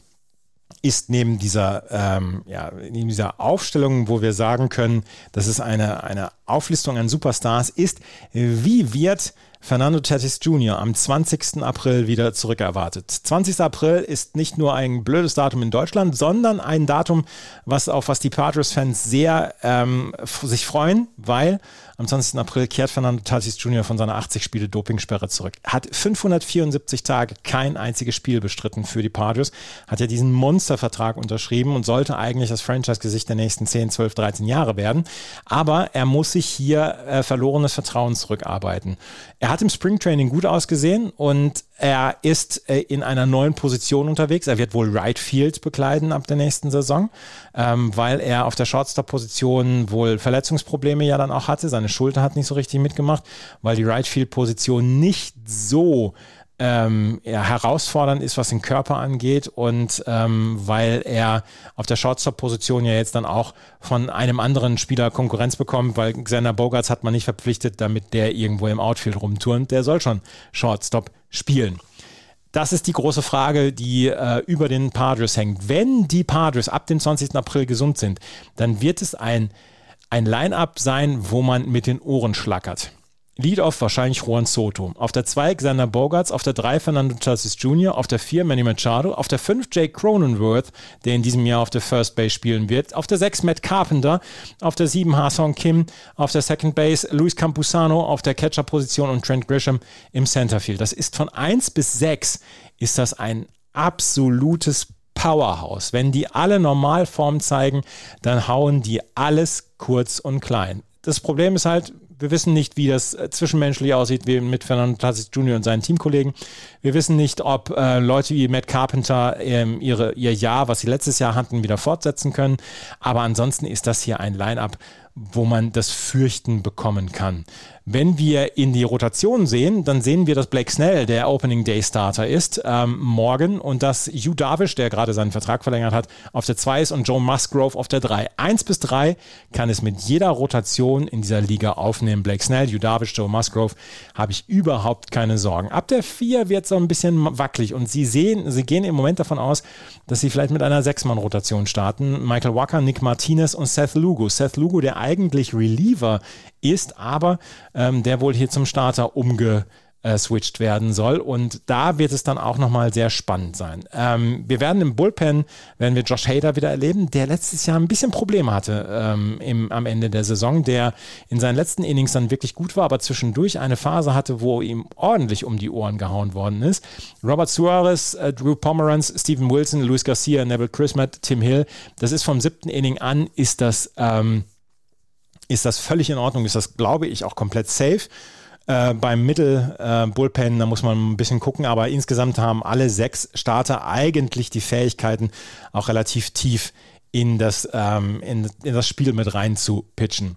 ist neben dieser, ähm, ja, neben dieser Aufstellung, wo wir sagen können, das ist eine, eine Auflistung an Superstars, ist, wie wird Fernando Tatis Jr. am 20. April wieder zurückerwartet. 20. April ist nicht nur ein blödes Datum in Deutschland, sondern ein Datum, was auf was die Padres-Fans sehr ähm, sich freuen, weil am 20. April kehrt Fernando Tatis Jr. von seiner 80 Spiele Dopingsperre zurück. Hat 574 Tage kein einziges Spiel bestritten für die Padres. Hat ja diesen Monstervertrag unterschrieben und sollte eigentlich das Franchise-Gesicht der nächsten 10, 12, 13 Jahre werden. Aber er muss sich hier äh, verlorenes Vertrauen zurückarbeiten. Er hat im Springtraining gut ausgesehen und er ist äh, in einer neuen Position unterwegs. Er wird wohl Right Field bekleiden ab der nächsten Saison, ähm, weil er auf der Shortstop-Position wohl Verletzungsprobleme ja dann auch hatte. Seine Schulter hat nicht so richtig mitgemacht, weil die Right Field-Position nicht so ähm, ja, herausfordernd ist, was den Körper angeht und ähm, weil er auf der Shortstop-Position ja jetzt dann auch von einem anderen Spieler Konkurrenz bekommt, weil Xander Bogarts hat man nicht verpflichtet, damit der irgendwo im Outfield rumturnt. Der soll schon Shortstop spielen. Das ist die große Frage, die äh, über den Padres hängt. Wenn die Padres ab dem 20. April gesund sind, dann wird es ein, ein Line-up sein, wo man mit den Ohren schlackert. Lead-Off wahrscheinlich Juan Soto. Auf der 2 Xander Bogarts, auf der 3 Fernando Tatis Jr., auf der 4 Manny Machado, auf der 5 Jake Cronenworth, der in diesem Jahr auf der First Base spielen wird, auf der 6 Matt Carpenter, auf der 7 Ha-Song Kim, auf der Second Base Luis Campusano, auf der Catcher-Position und Trent Grisham im Centerfield. Das ist von 1 bis 6 ist das ein absolutes Powerhouse. Wenn die alle Normalform zeigen, dann hauen die alles kurz und klein. Das Problem ist halt, wir wissen nicht, wie das äh, zwischenmenschlich aussieht wie mit Fernando Tatis Jr. und seinen Teamkollegen. Wir wissen nicht, ob äh, Leute wie Matt Carpenter ähm, ihre, ihr Jahr, was sie letztes Jahr hatten, wieder fortsetzen können. Aber ansonsten ist das hier ein Line-up, wo man das Fürchten bekommen kann. Wenn wir in die Rotation sehen, dann sehen wir, dass Blake Snell der Opening Day Starter ist ähm, morgen und dass Hugh Darvish, der gerade seinen Vertrag verlängert hat, auf der 2 ist und Joe Musgrove auf der 3. 1 bis 3 kann es mit jeder Rotation in dieser Liga aufnehmen. Blake Snell, Hugh Darvish, Joe Musgrove, habe ich überhaupt keine Sorgen. Ab der 4 wird es so ein bisschen wackelig und sie sehen, sie gehen im Moment davon aus, dass sie vielleicht mit einer 6-Mann-Rotation starten. Michael Walker, Nick Martinez und Seth Lugo. Seth Lugo, der eigentlich Reliever ist, aber ähm, der wohl hier zum Starter umge switcht werden soll. Und da wird es dann auch nochmal sehr spannend sein. Ähm, wir werden im Bullpen, werden wir Josh Hader wieder erleben, der letztes Jahr ein bisschen Probleme hatte ähm, im, am Ende der Saison, der in seinen letzten Innings dann wirklich gut war, aber zwischendurch eine Phase hatte, wo ihm ordentlich um die Ohren gehauen worden ist. Robert Suarez, äh, Drew Pomeranz, Steven Wilson, Luis Garcia, Neville Christmas, Tim Hill, das ist vom siebten Inning an, ist das, ähm, ist das völlig in Ordnung, ist das, glaube ich, auch komplett safe. Äh, beim Mittel-Bullpen, äh, da muss man ein bisschen gucken, aber insgesamt haben alle sechs Starter eigentlich die Fähigkeiten, auch relativ tief in das, ähm, in, in, das Spiel mit rein zu pitchen.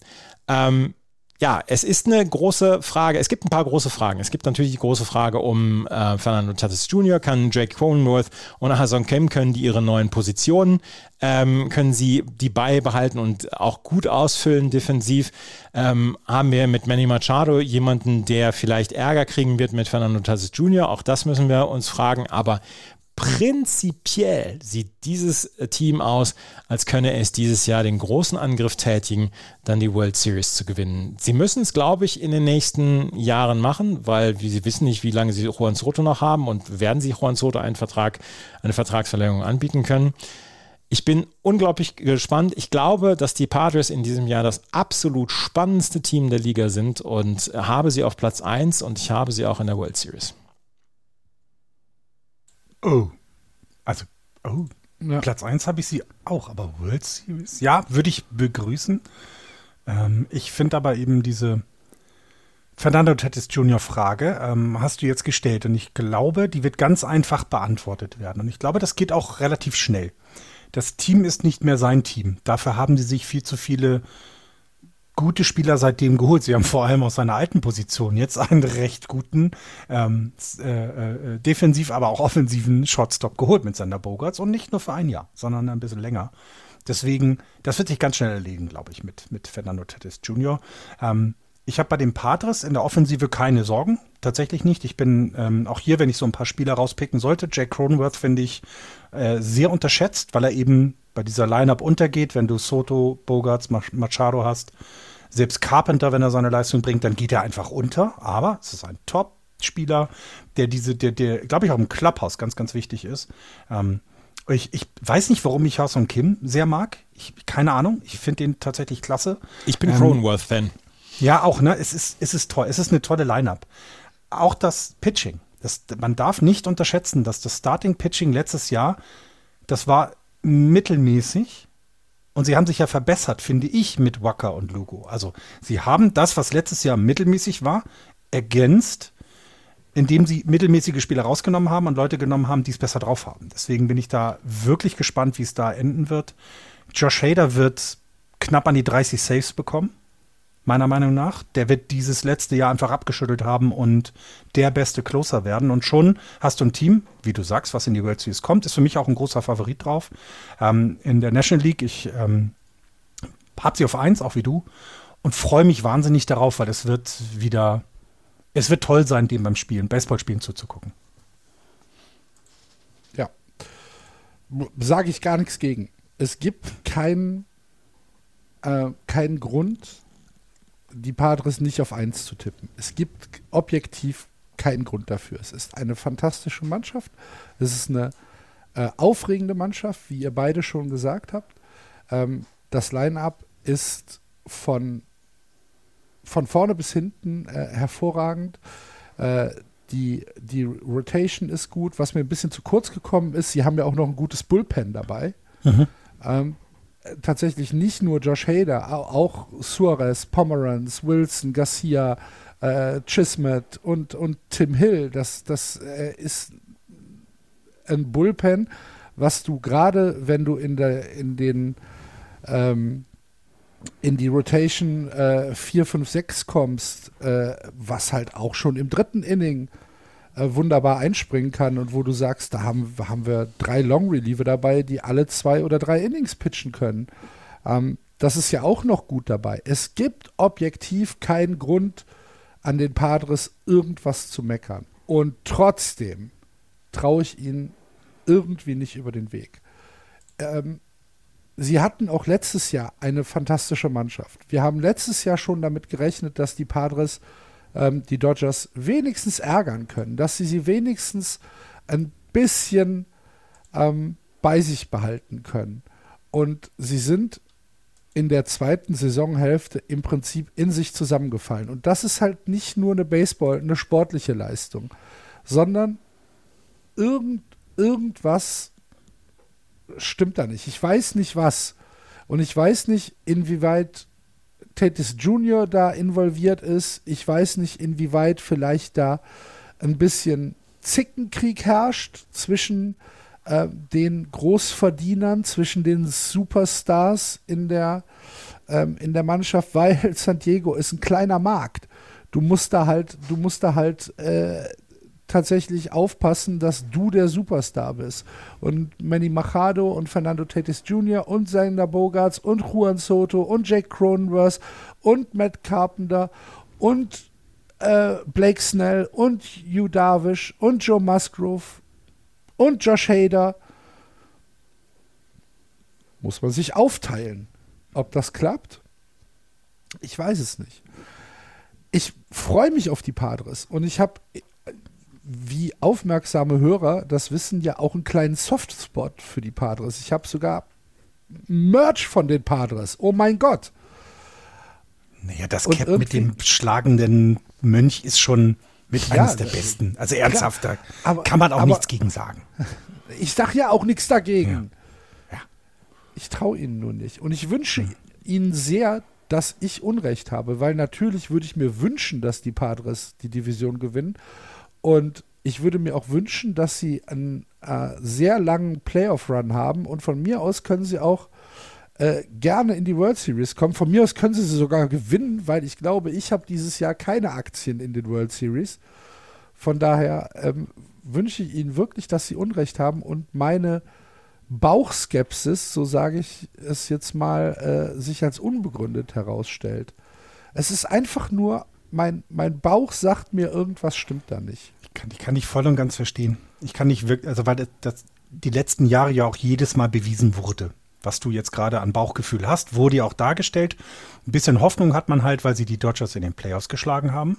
Ähm, ja, es ist eine große Frage. Es gibt ein paar große Fragen. Es gibt natürlich die große Frage um äh, Fernando Tatis Jr., kann Jake Cronenworth und Hassan Kim, können die ihre neuen Positionen, ähm, können sie die beibehalten und auch gut ausfüllen defensiv. Ähm, haben wir mit Manny Machado jemanden, der vielleicht Ärger kriegen wird mit Fernando Tatis Jr., auch das müssen wir uns fragen. Aber prinzipiell sieht dieses äh, Team aus, als könne es dieses Jahr den großen Angriff tätigen, dann die World Series zu gewinnen. Sie müssen es, glaube ich, in den nächsten Jahren machen, weil sie wissen nicht, wie lange sie Juan Soto noch haben und werden sie Juan Soto einen Vertrag, eine Vertragsverlängerung anbieten können. Ich bin unglaublich gespannt. Ich glaube, dass die Padres in diesem Jahr das absolut spannendste Team der Liga sind und habe sie auf Platz 1 und ich habe sie auch in der World Series. Oh. Also, oh. Ja. Platz 1 habe ich sie auch, aber World Series? Ja, würde ich begrüßen. Ähm, ich finde aber eben diese Fernando Tatis Jr. Frage ähm, hast du jetzt gestellt und ich glaube, die wird ganz einfach beantwortet werden. Und ich glaube, das geht auch relativ schnell. Das Team ist nicht mehr sein Team. Dafür haben sie sich viel zu viele gute Spieler seitdem geholt. Sie haben vor allem aus seiner alten Position jetzt einen recht guten ähm, äh, äh, defensiv, aber auch offensiven Shortstop geholt mit Sander Bogarts und nicht nur für ein Jahr, sondern ein bisschen länger. Deswegen, das wird sich ganz schnell erledigen, glaube ich, mit, mit Fernando Tatis Jr. Ähm, ich habe bei den Padres in der Offensive keine Sorgen. Tatsächlich nicht. Ich bin ähm, auch hier, wenn ich so ein paar Spieler rauspicken sollte, Jack Cronenworth finde ich äh, sehr unterschätzt, weil er eben bei dieser Lineup untergeht, wenn du Soto, Bogarts, Machado hast. Selbst Carpenter, wenn er seine Leistung bringt, dann geht er einfach unter. Aber es ist ein Top-Spieler, der diese, der, der, glaube ich, auch im Clubhouse ganz, ganz wichtig ist. Ähm, ich, ich weiß nicht, warum ich Haas und Kim sehr mag. Ich, keine Ahnung. Ich finde den tatsächlich klasse. Ich bin ähm, Cronenworth-Fan. Ja, auch, ne? Es ist, es ist toll. Es ist eine tolle Line-Up. Auch das Pitching. Das, man darf nicht unterschätzen, dass das Starting-Pitching letztes Jahr, das war mittelmäßig. Und sie haben sich ja verbessert, finde ich, mit Wacker und Lugo. Also sie haben das, was letztes Jahr mittelmäßig war, ergänzt, indem sie mittelmäßige Spieler rausgenommen haben und Leute genommen haben, die es besser drauf haben. Deswegen bin ich da wirklich gespannt, wie es da enden wird. Josh Hader wird knapp an die 30 Saves bekommen meiner Meinung nach. Der wird dieses letzte Jahr einfach abgeschüttelt haben und der beste Closer werden. Und schon hast du ein Team, wie du sagst, was in die World Series kommt, ist für mich auch ein großer Favorit drauf. Ähm, in der National League, ich ähm, habe sie auf eins, auch wie du, und freue mich wahnsinnig darauf, weil es wird wieder, es wird toll sein, dem beim Spielen, Baseballspielen zuzugucken. Ja. Sage ich gar nichts gegen. Es gibt keinen äh, keinen Grund, die Padres nicht auf 1 zu tippen. Es gibt objektiv keinen Grund dafür. Es ist eine fantastische Mannschaft. Es ist eine äh, aufregende Mannschaft, wie ihr beide schon gesagt habt. Ähm, das Line-up ist von, von vorne bis hinten äh, hervorragend. Äh, die, die Rotation ist gut. Was mir ein bisschen zu kurz gekommen ist, sie haben ja auch noch ein gutes Bullpen dabei. Mhm. Ähm, tatsächlich nicht nur Josh Hader, auch Suarez, Pomeranz, Wilson, Garcia, äh, Chismet und, und Tim Hill. Das, das äh, ist ein Bullpen, was du gerade, wenn du in, der, in den ähm, in die Rotation äh, 4, 5, 6 kommst, äh, was halt auch schon im dritten Inning äh, wunderbar einspringen kann und wo du sagst, da haben, haben wir drei Long Reliever dabei, die alle zwei oder drei Innings pitchen können. Ähm, das ist ja auch noch gut dabei. Es gibt objektiv keinen Grund, an den Padres irgendwas zu meckern. Und trotzdem traue ich ihnen irgendwie nicht über den Weg. Ähm, sie hatten auch letztes Jahr eine fantastische Mannschaft. Wir haben letztes Jahr schon damit gerechnet, dass die Padres ähm, die Dodgers wenigstens ärgern können, dass sie sie wenigstens ein bisschen ähm, bei sich behalten können. Und sie sind in der zweiten Saisonhälfte im Prinzip in sich zusammengefallen. Und das ist halt nicht nur eine Baseball, eine sportliche Leistung, sondern irgend, irgendwas stimmt da nicht. Ich weiß nicht was. Und ich weiß nicht, inwieweit Tatis Jr. da involviert ist. Ich weiß nicht, inwieweit vielleicht da ein bisschen Zickenkrieg herrscht zwischen äh, den Großverdienern, zwischen den Superstars in der, ähm, in der Mannschaft, weil San Diego ist ein kleiner Markt. Du musst da halt, du musst da halt äh, tatsächlich aufpassen, dass du der Superstar bist. Und Manny Machado und Fernando Tatis Jr. und Sander Bogarts und Juan Soto und Jake Cronenworth und Matt Carpenter und äh, Blake Snell und Hugh Darvish und Joe Musgrove und Josh Hader muss man sich aufteilen. Ob das klappt? Ich weiß es nicht. Ich freue mich auf die Padres und ich habe wie aufmerksame Hörer das wissen, ja auch einen kleinen Softspot für die Padres. Ich habe sogar Merch von den Padres. Oh mein Gott. Naja, das Cap mit dem schlagenden Mönch ist schon mit ja, eines der besten. Also ernsthaft, da aber, kann man auch aber, nichts gegen sagen. Ich sag ja auch nichts dagegen. Ja. Ja. Ich traue ihnen nur nicht. Und ich wünsche hm. ihnen sehr, dass ich Unrecht habe, weil natürlich würde ich mir wünschen, dass die Padres die Division gewinnen. Und ich würde mir auch wünschen, dass sie einen äh, sehr langen Playoff-Run haben. Und von mir aus können sie auch äh, gerne in die World Series kommen. Von mir aus können sie sie sogar gewinnen, weil ich glaube, ich habe dieses Jahr keine Aktien in den World Series. Von daher ähm, wünsche ich ihnen wirklich, dass sie Unrecht haben und meine Bauchskepsis, so sage ich es jetzt mal, äh, sich als unbegründet herausstellt. Es ist einfach nur, mein, mein Bauch sagt mir, irgendwas stimmt da nicht. Ich kann, ich kann dich voll und ganz verstehen. Ich kann nicht wirklich, also weil das die letzten Jahre ja auch jedes Mal bewiesen wurde was du jetzt gerade an Bauchgefühl hast, wurde ja auch dargestellt. Ein bisschen Hoffnung hat man halt, weil sie die Dodgers in den Playoffs geschlagen haben.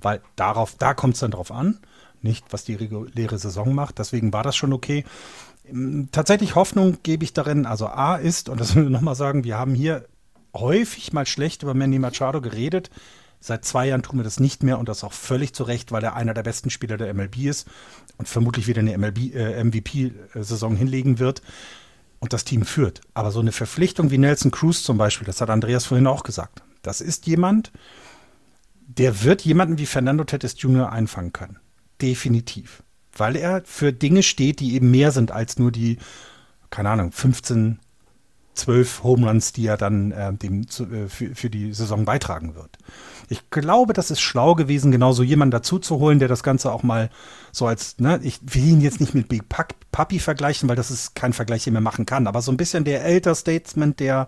Weil darauf, da kommt es dann drauf an, nicht was die reguläre Saison macht. Deswegen war das schon okay. Ähm, tatsächlich Hoffnung gebe ich darin, also A ist, und das will ich nochmal sagen, wir haben hier häufig mal schlecht über Manny Machado geredet. Seit zwei Jahren tun wir das nicht mehr und das auch völlig zu Recht, weil er einer der besten Spieler der MLB ist und vermutlich wieder eine MLB, äh, MVP-Saison hinlegen wird und das Team führt. Aber so eine Verpflichtung wie Nelson Cruz zum Beispiel, das hat Andreas vorhin auch gesagt, das ist jemand, der wird jemanden wie Fernando Tatis Jr. einfangen können. Definitiv. Weil er für Dinge steht, die eben mehr sind als nur die, keine Ahnung, 15, zwölf Home Runs, die er dann äh, dem zu, äh, für, für die Saison beitragen wird. Ich glaube, das ist schlau gewesen, genau so jemanden dazu zu holen, der das Ganze auch mal so als, ne, ich will ihn jetzt nicht mit Big Papi vergleichen, weil das ist kein Vergleich, den man machen kann, aber so ein bisschen der Elder Statesman, der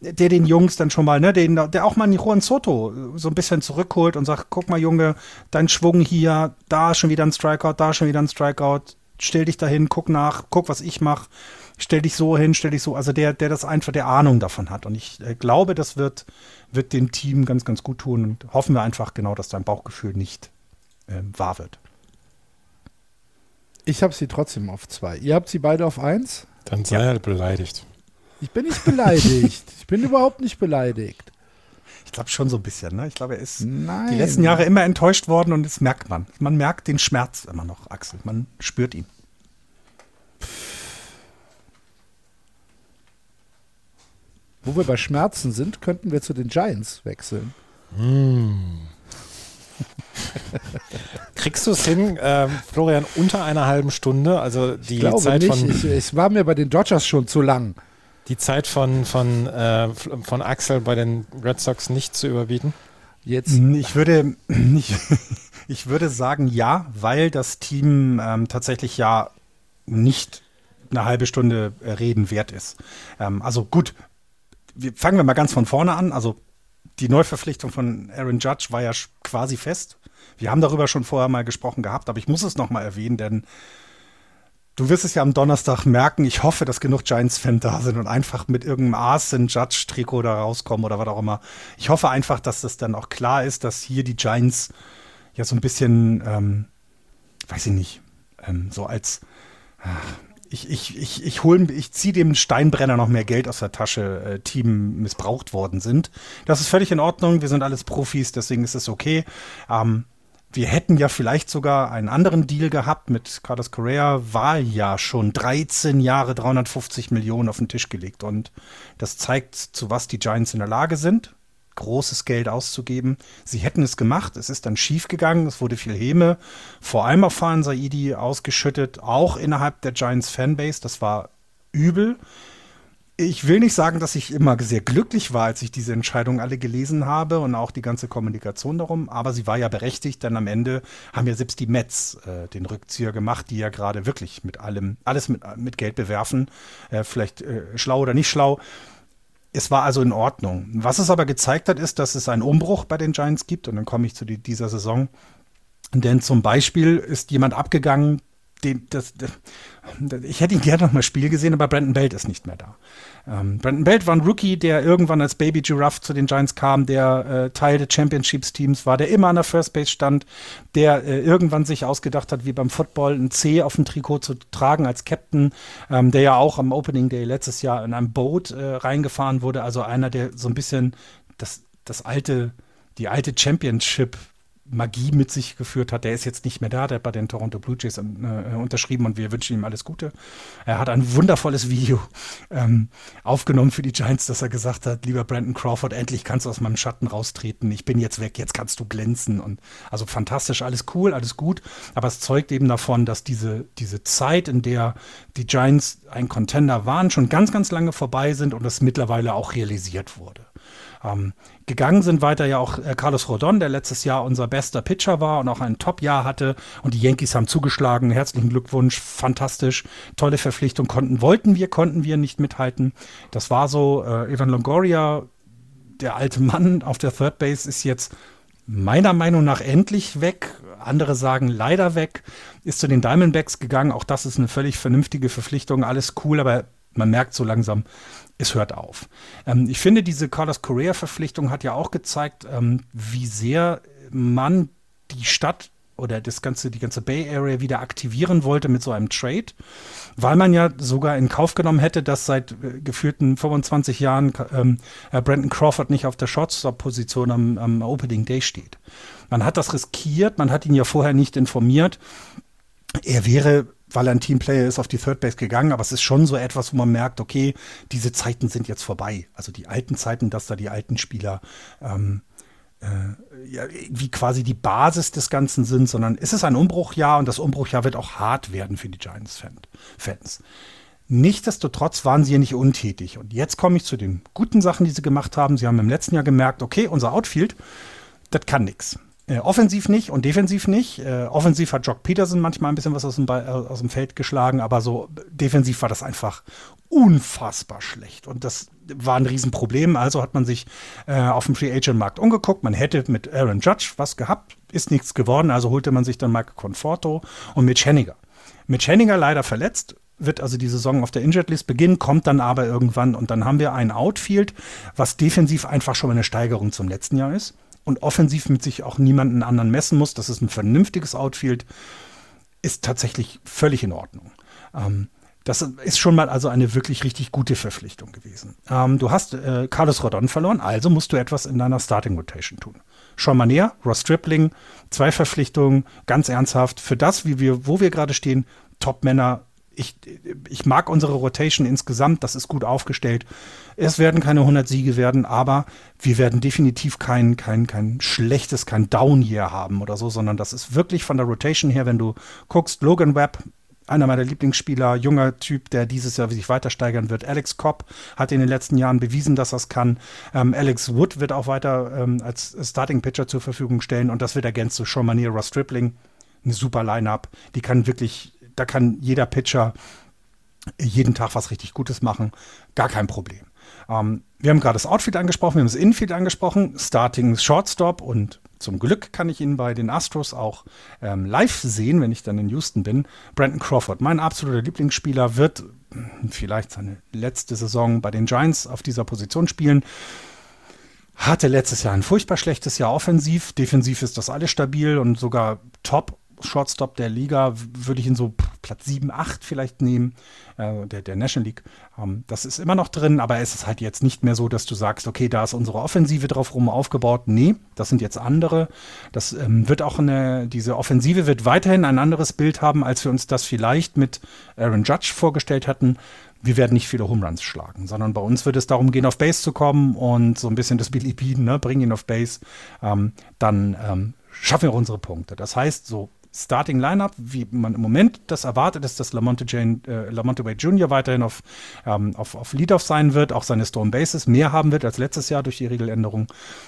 der den Jungs dann schon mal, ne, den, der auch mal einen Juan Soto so ein bisschen zurückholt und sagt, guck mal Junge, dein Schwung hier, da schon wieder ein Strikeout, da schon wieder ein Strikeout, stell dich dahin, guck nach, guck, was ich mache stell dich so hin, stell dich so, also der, der das einfach der Ahnung davon hat. Und ich äh, glaube, das wird, wird dem Team ganz, ganz gut tun und hoffen wir einfach genau, dass dein Bauchgefühl nicht äh, wahr wird. Ich habe sie trotzdem auf zwei. Ihr habt sie beide auf eins? Dann sei ja. er beleidigt. Ich bin nicht beleidigt. ich bin überhaupt nicht beleidigt. Ich glaube schon so ein bisschen. Ne? Ich glaube, er ist Nein. die letzten Jahre immer enttäuscht worden und das merkt man. Man merkt den Schmerz immer noch, Axel. Man spürt ihn. Wo wir bei Schmerzen sind, könnten wir zu den Giants wechseln. Mm. Kriegst du es hin, äh, Florian, unter einer halben Stunde? Also die ich glaube Zeit nicht. von. Ich, es war mir bei den Dodgers schon zu lang. Die Zeit von, von, äh, von Axel bei den Red Sox nicht zu überbieten? Jetzt. Ich würde, ich, ich würde sagen ja, weil das Team ähm, tatsächlich ja nicht eine halbe Stunde äh, reden wert ist. Ähm, also gut, wir, fangen wir mal ganz von vorne an. Also die Neuverpflichtung von Aaron Judge war ja quasi fest. Wir haben darüber schon vorher mal gesprochen gehabt, aber ich muss es noch mal erwähnen, denn Du wirst es ja am Donnerstag merken. Ich hoffe, dass genug Giants-Fans da sind und einfach mit irgendeinem Arson Judge-Trikot da rauskommen oder was auch immer. Ich hoffe einfach, dass das dann auch klar ist, dass hier die Giants ja so ein bisschen, ähm, weiß ich nicht, ähm, so als ich, ich, ich, ich hol, ich ziehe dem Steinbrenner noch mehr Geld aus der Tasche, äh, Team missbraucht worden sind. Das ist völlig in Ordnung. Wir sind alles Profis, deswegen ist es okay. Ähm, wir hätten ja vielleicht sogar einen anderen Deal gehabt mit Carlos Correa, war ja schon 13 Jahre 350 Millionen auf den Tisch gelegt. Und das zeigt, zu was die Giants in der Lage sind großes Geld auszugeben. Sie hätten es gemacht, es ist dann schief gegangen, es wurde viel Häme, vor allem auf Fan Saidi ausgeschüttet, auch innerhalb der Giants Fanbase, das war übel. Ich will nicht sagen, dass ich immer sehr glücklich war, als ich diese Entscheidung alle gelesen habe und auch die ganze Kommunikation darum, aber sie war ja berechtigt, denn am Ende haben ja selbst die Mets äh, den Rückzieher gemacht, die ja gerade wirklich mit allem, alles mit, mit Geld bewerfen, äh, vielleicht äh, schlau oder nicht schlau. Es war also in Ordnung. Was es aber gezeigt hat, ist, dass es einen Umbruch bei den Giants gibt. Und dann komme ich zu die, dieser Saison. Denn zum Beispiel ist jemand abgegangen, den, das, das, ich hätte ihn gerne noch mal Spiel gesehen, aber Brandon Belt ist nicht mehr da. Ähm, Brandon Belt war ein Rookie, der irgendwann als Baby Giraffe zu den Giants kam, der äh, Teil des Championships-Teams war, der immer an der First Base stand, der äh, irgendwann sich ausgedacht hat, wie beim Football ein C auf dem Trikot zu tragen als Captain, ähm, der ja auch am Opening Day letztes Jahr in einem Boot äh, reingefahren wurde. Also einer, der so ein bisschen das, das alte, die alte Championship Magie mit sich geführt hat. Der ist jetzt nicht mehr da, der hat bei den Toronto Blue Jays äh, unterschrieben und wir wünschen ihm alles Gute. Er hat ein wundervolles Video ähm, aufgenommen für die Giants, dass er gesagt hat, lieber Brandon Crawford, endlich kannst du aus meinem Schatten raustreten. Ich bin jetzt weg, jetzt kannst du glänzen. Und also fantastisch, alles cool, alles gut. Aber es zeugt eben davon, dass diese, diese Zeit, in der die Giants ein Contender waren, schon ganz, ganz lange vorbei sind und das mittlerweile auch realisiert wurde. Ähm, gegangen sind weiter ja auch äh, Carlos Rodon, der letztes Jahr unser bester Pitcher war und auch ein Top-Jahr hatte. Und die Yankees haben zugeschlagen. Herzlichen Glückwunsch, fantastisch, tolle Verpflichtung. Konnten, wollten wir, konnten wir nicht mithalten. Das war so. Äh, Evan Longoria, der alte Mann auf der Third Base, ist jetzt meiner Meinung nach endlich weg. Andere sagen leider weg. Ist zu den Diamondbacks gegangen. Auch das ist eine völlig vernünftige Verpflichtung. Alles cool, aber man merkt so langsam, es hört auf. Ähm, ich finde, diese Carlos Correa-Verpflichtung hat ja auch gezeigt, ähm, wie sehr man die Stadt oder das ganze, die ganze Bay Area wieder aktivieren wollte mit so einem Trade, weil man ja sogar in Kauf genommen hätte, dass seit äh, geführten 25 Jahren ähm, äh, Brandon Crawford nicht auf der Shortstop-Position am, am Opening Day steht. Man hat das riskiert, man hat ihn ja vorher nicht informiert. Er wäre weil er ein Teamplayer ist, auf die Third Base gegangen, aber es ist schon so etwas, wo man merkt, okay, diese Zeiten sind jetzt vorbei. Also die alten Zeiten, dass da die alten Spieler ähm, äh, ja, wie quasi die Basis des Ganzen sind, sondern es ist ein Umbruchjahr und das Umbruchjahr wird auch hart werden für die Giants-Fans. Nichtsdestotrotz waren sie ja nicht untätig. Und jetzt komme ich zu den guten Sachen, die sie gemacht haben. Sie haben im letzten Jahr gemerkt, okay, unser Outfield, das kann nichts. Äh, offensiv nicht und defensiv nicht. Äh, offensiv hat Jock Peterson manchmal ein bisschen was aus dem, Ball, äh, aus dem Feld geschlagen, aber so defensiv war das einfach unfassbar schlecht. Und das war ein Riesenproblem. Also hat man sich äh, auf dem Free Agent Markt umgeguckt. Man hätte mit Aaron Judge was gehabt, ist nichts geworden. Also holte man sich dann Michael Conforto und Mitch Henniger. Mitch Henniger leider verletzt, wird also die Saison auf der Injured List beginnen, kommt dann aber irgendwann und dann haben wir ein Outfield, was defensiv einfach schon eine Steigerung zum letzten Jahr ist und offensiv mit sich auch niemanden anderen messen muss. Das ist ein vernünftiges Outfield, ist tatsächlich völlig in Ordnung. Ähm, das ist schon mal also eine wirklich richtig gute Verpflichtung gewesen. Ähm, du hast äh, Carlos Rodon verloren, also musst du etwas in deiner Starting Rotation tun. Sean Manier, Ross Stripling, zwei Verpflichtungen, ganz ernsthaft. Für das, wie wir, wo wir gerade stehen, Top-Männer ich, ich mag unsere Rotation insgesamt, das ist gut aufgestellt. Es werden keine 100 Siege werden, aber wir werden definitiv kein, kein, kein schlechtes, kein Down-Year haben oder so, sondern das ist wirklich von der Rotation her, wenn du guckst, Logan Webb, einer meiner Lieblingsspieler, junger Typ, der dieses Jahr sich weiter steigern wird. Alex Cobb hat in den letzten Jahren bewiesen, dass er es kann. Ähm, Alex Wood wird auch weiter ähm, als Starting Pitcher zur Verfügung stellen und das wird ergänzt zu Sean Manier, Ross Stripling. Eine super Line-Up. Die kann wirklich da kann jeder Pitcher jeden Tag was richtig Gutes machen. Gar kein Problem. Ähm, wir haben gerade das Outfield angesprochen, wir haben das Infield angesprochen, Starting Shortstop und zum Glück kann ich ihn bei den Astros auch ähm, live sehen, wenn ich dann in Houston bin. Brandon Crawford, mein absoluter Lieblingsspieler, wird vielleicht seine letzte Saison bei den Giants auf dieser Position spielen. Hatte letztes Jahr ein furchtbar schlechtes Jahr offensiv. Defensiv ist das alles stabil und sogar top Shortstop der Liga würde ich ihn so Platz 7, 8 vielleicht nehmen, äh, der, der National League. Ähm, das ist immer noch drin, aber es ist halt jetzt nicht mehr so, dass du sagst, okay, da ist unsere Offensive drauf rum aufgebaut. Nee, das sind jetzt andere. Das ähm, wird auch eine, diese Offensive wird weiterhin ein anderes Bild haben, als wir uns das vielleicht mit Aaron Judge vorgestellt hatten. Wir werden nicht viele Home Runs schlagen, sondern bei uns wird es darum gehen, auf Base zu kommen und so ein bisschen das Billy Bean, ne, bring ihn auf Base. Ähm, dann ähm, schaffen wir unsere Punkte. Das heißt, so Starting Lineup, wie man im Moment das erwartet, ist, dass Lamonte, Jane, äh, Lamonte Wade Jr. weiterhin auf, ähm, auf, auf Leadoff sein wird, auch seine Storm Bases mehr haben wird als letztes Jahr durch die Regeländerung.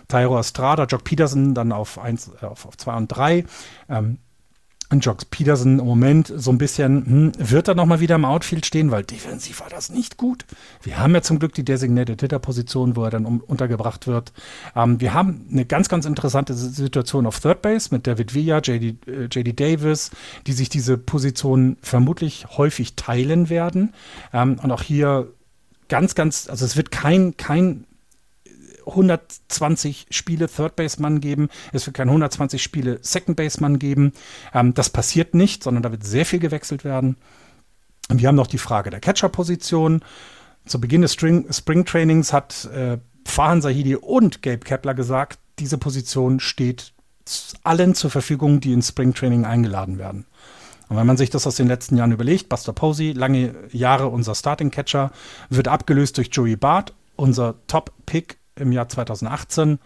Tyro Estrada, Jock Peterson dann auf 1, äh, auf 2 und 3. Ähm, und Jox Peterson im Moment so ein bisschen, hm, wird er nochmal wieder im Outfield stehen, weil defensiv war das nicht gut. Wir haben ja zum Glück die Designated Hitter-Position, wo er dann um, untergebracht wird. Ähm, wir haben eine ganz, ganz interessante Situation auf Third Base mit David Villa, JD, äh, JD Davis, die sich diese Position vermutlich häufig teilen werden. Ähm, und auch hier ganz, ganz, also es wird kein, kein 120 Spiele Third Baseman geben, es wird keine 120 Spiele Second Baseman geben. Ähm, das passiert nicht, sondern da wird sehr viel gewechselt werden. Und wir haben noch die Frage der Catcher-Position. Zu Beginn des String Spring Trainings hat äh, Fahan Sahidi und Gabe Kepler gesagt, diese Position steht allen zur Verfügung, die ins Spring Training eingeladen werden. Und wenn man sich das aus den letzten Jahren überlegt, Buster Posey, lange Jahre unser Starting Catcher, wird abgelöst durch Joey Bart, unser Top-Pick im Jahr 2018.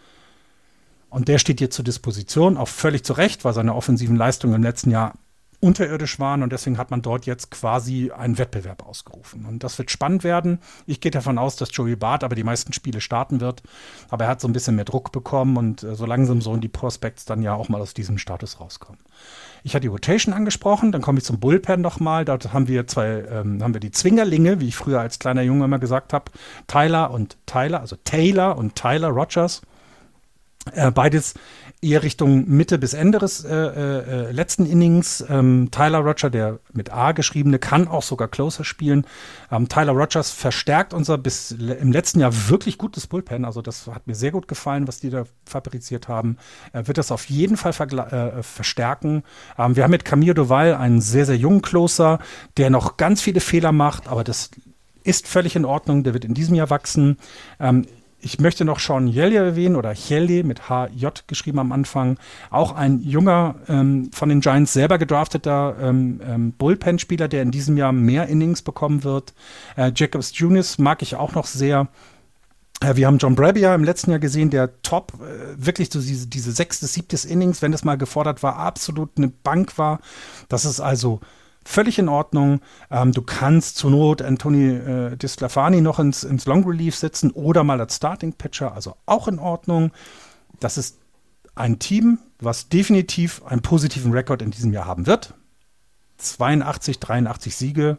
Und der steht jetzt zur Disposition, auch völlig zu Recht, weil seine offensiven Leistungen im letzten Jahr unterirdisch waren und deswegen hat man dort jetzt quasi einen Wettbewerb ausgerufen. Und das wird spannend werden. Ich gehe davon aus, dass Joey Bart aber die meisten Spiele starten wird. Aber er hat so ein bisschen mehr Druck bekommen und äh, so langsam sollen die Prospects dann ja auch mal aus diesem Status rauskommen. Ich hatte die Rotation angesprochen, dann komme ich zum Bullpen nochmal. Dort haben wir zwei, ähm, haben wir die Zwingerlinge, wie ich früher als kleiner Junge immer gesagt habe. Tyler und Tyler, also Taylor und Tyler Rogers. Äh, beides eher Richtung Mitte bis Ende des äh, äh, letzten Innings. Ähm, Tyler Roger, der mit A geschriebene, kann auch sogar Closer spielen. Ähm, Tyler Rogers verstärkt unser bis im letzten Jahr wirklich gutes Bullpen. Also das hat mir sehr gut gefallen, was die da fabriziert haben. Er wird das auf jeden Fall äh, verstärken. Ähm, wir haben mit Camille Duval einen sehr, sehr jungen Closer, der noch ganz viele Fehler macht, aber das ist völlig in Ordnung. Der wird in diesem Jahr wachsen. Ähm, ich möchte noch Sean Yelly erwähnen oder Yelly mit HJ geschrieben am Anfang. Auch ein junger, ähm, von den Giants selber gedrafteter ähm, ähm, Bullpen-Spieler, der in diesem Jahr mehr Innings bekommen wird. Äh, Jacobs Junius mag ich auch noch sehr. Äh, wir haben John Brabia im letzten Jahr gesehen, der top, äh, wirklich so diese, diese sechste, siebtes Innings, wenn es mal gefordert war, absolut eine Bank war. Das ist also völlig in Ordnung. Ähm, du kannst zur Not Anthony äh, Disclafani noch ins, ins Long Relief setzen oder mal als Starting Pitcher, also auch in Ordnung. Das ist ein Team, was definitiv einen positiven Rekord in diesem Jahr haben wird. 82, 83 Siege,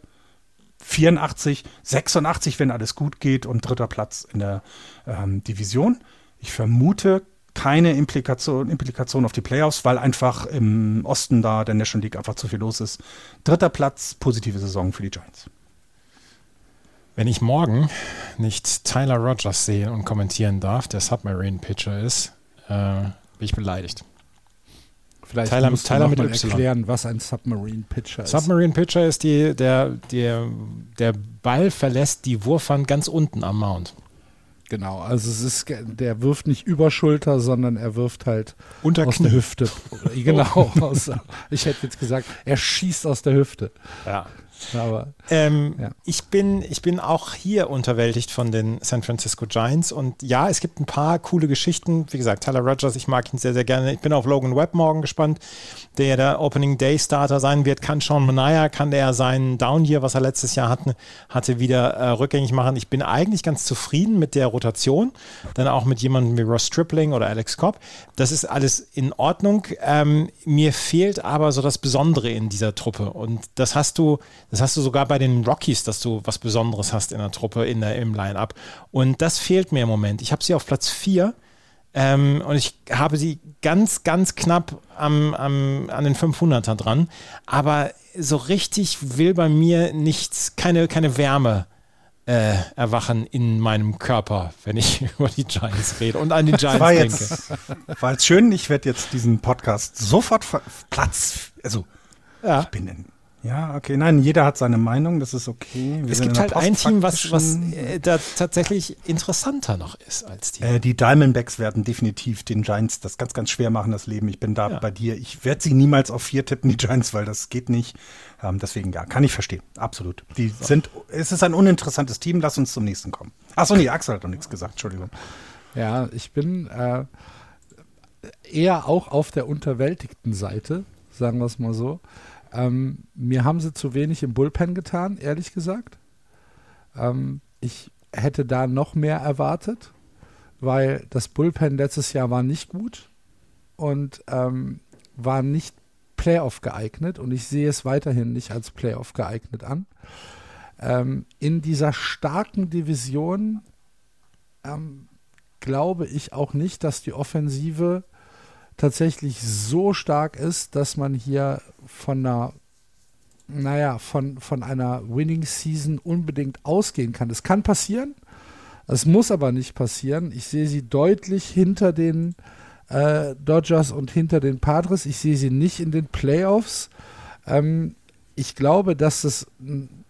84, 86, wenn alles gut geht und dritter Platz in der ähm, Division. Ich vermute, keine Implikation, Implikation auf die Playoffs, weil einfach im Osten da der National League einfach zu viel los ist. Dritter Platz, positive Saison für die Giants. Wenn ich morgen nicht Tyler Rogers sehe und kommentieren darf, der Submarine-Pitcher ist, äh, bin ich beleidigt. Vielleicht Tyler, musst Tyler mit y. erklären, was ein Submarine Pitcher ist. Submarine Pitcher ist die, der, der, der Ball verlässt die Wurfwand ganz unten am Mount. Genau, also es ist, der wirft nicht über Schulter, sondern er wirft halt Unter aus Knie. der Hüfte. Genau, aus, ich hätte jetzt gesagt, er schießt aus der Hüfte. Ja. Aber, ähm, ja. ich, bin, ich bin auch hier unterwältigt von den San Francisco Giants und ja, es gibt ein paar coole Geschichten. Wie gesagt, Tyler Rogers, ich mag ihn sehr, sehr gerne. Ich bin auf Logan Webb morgen gespannt, der der Opening Day Starter sein wird. Kann Sean Manaya, kann der seinen Down hier, was er letztes Jahr hatte, hatte wieder äh, rückgängig machen. Ich bin eigentlich ganz zufrieden mit der Rotation. Dann auch mit jemandem wie Ross Stripling oder Alex Cobb. Das ist alles in Ordnung. Ähm, mir fehlt aber so das Besondere in dieser Truppe und das hast du das hast du sogar bei den Rockies, dass du was Besonderes hast in der Truppe, in der, im Line-Up. Und das fehlt mir im Moment. Ich habe sie auf Platz 4 Ähm, und ich habe sie ganz, ganz knapp am, am, an den 500er dran. Aber so richtig will bei mir nichts, keine, keine Wärme äh, erwachen in meinem Körper, wenn ich über die Giants rede und an die Giants war denke. jetzt, war jetzt schön, ich werde jetzt diesen Podcast sofort Platz, also Ja. ich bin in, ja, okay, nein, jeder hat seine Meinung, das ist okay. Wir Es gibt halt ein Team, was, was äh, da tatsächlich interessanter noch ist als die. Äh, die Diamondbacks werden definitiv den Giants das ganz, ganz schwer machen, das Leben. Ich bin da Ja. bei dir. Ich werde sie niemals auf vier tippen, die Giants, weil das geht nicht. Ähm, deswegen, ja, kann ich verstehen. Absolut. Die sind, es ist ein uninteressantes Team. Lass uns zum nächsten kommen. Achso, nee, Axel hat noch nichts gesagt. Entschuldigung. Ja, ich bin äh, eher auch auf der unterwältigten Seite, sagen wir es mal so. Ähm, mir haben sie zu wenig im Bullpen getan, ehrlich gesagt. Ähm, ich hätte da noch mehr erwartet, weil das Bullpen letztes Jahr war nicht gut und ähm, war nicht Playoff geeignet und ich sehe es weiterhin nicht als Playoff geeignet an. Ähm, in dieser starken Division ähm, glaube ich auch nicht, dass die Offensive tatsächlich so stark ist, dass man hier von einer, naja, von, von einer Winning Season unbedingt ausgehen kann. Es kann passieren, es muss aber nicht passieren. Ich sehe sie deutlich hinter den äh, Dodgers und hinter den Padres. Ich sehe sie nicht in den Playoffs. Ähm, ich glaube, dass ein,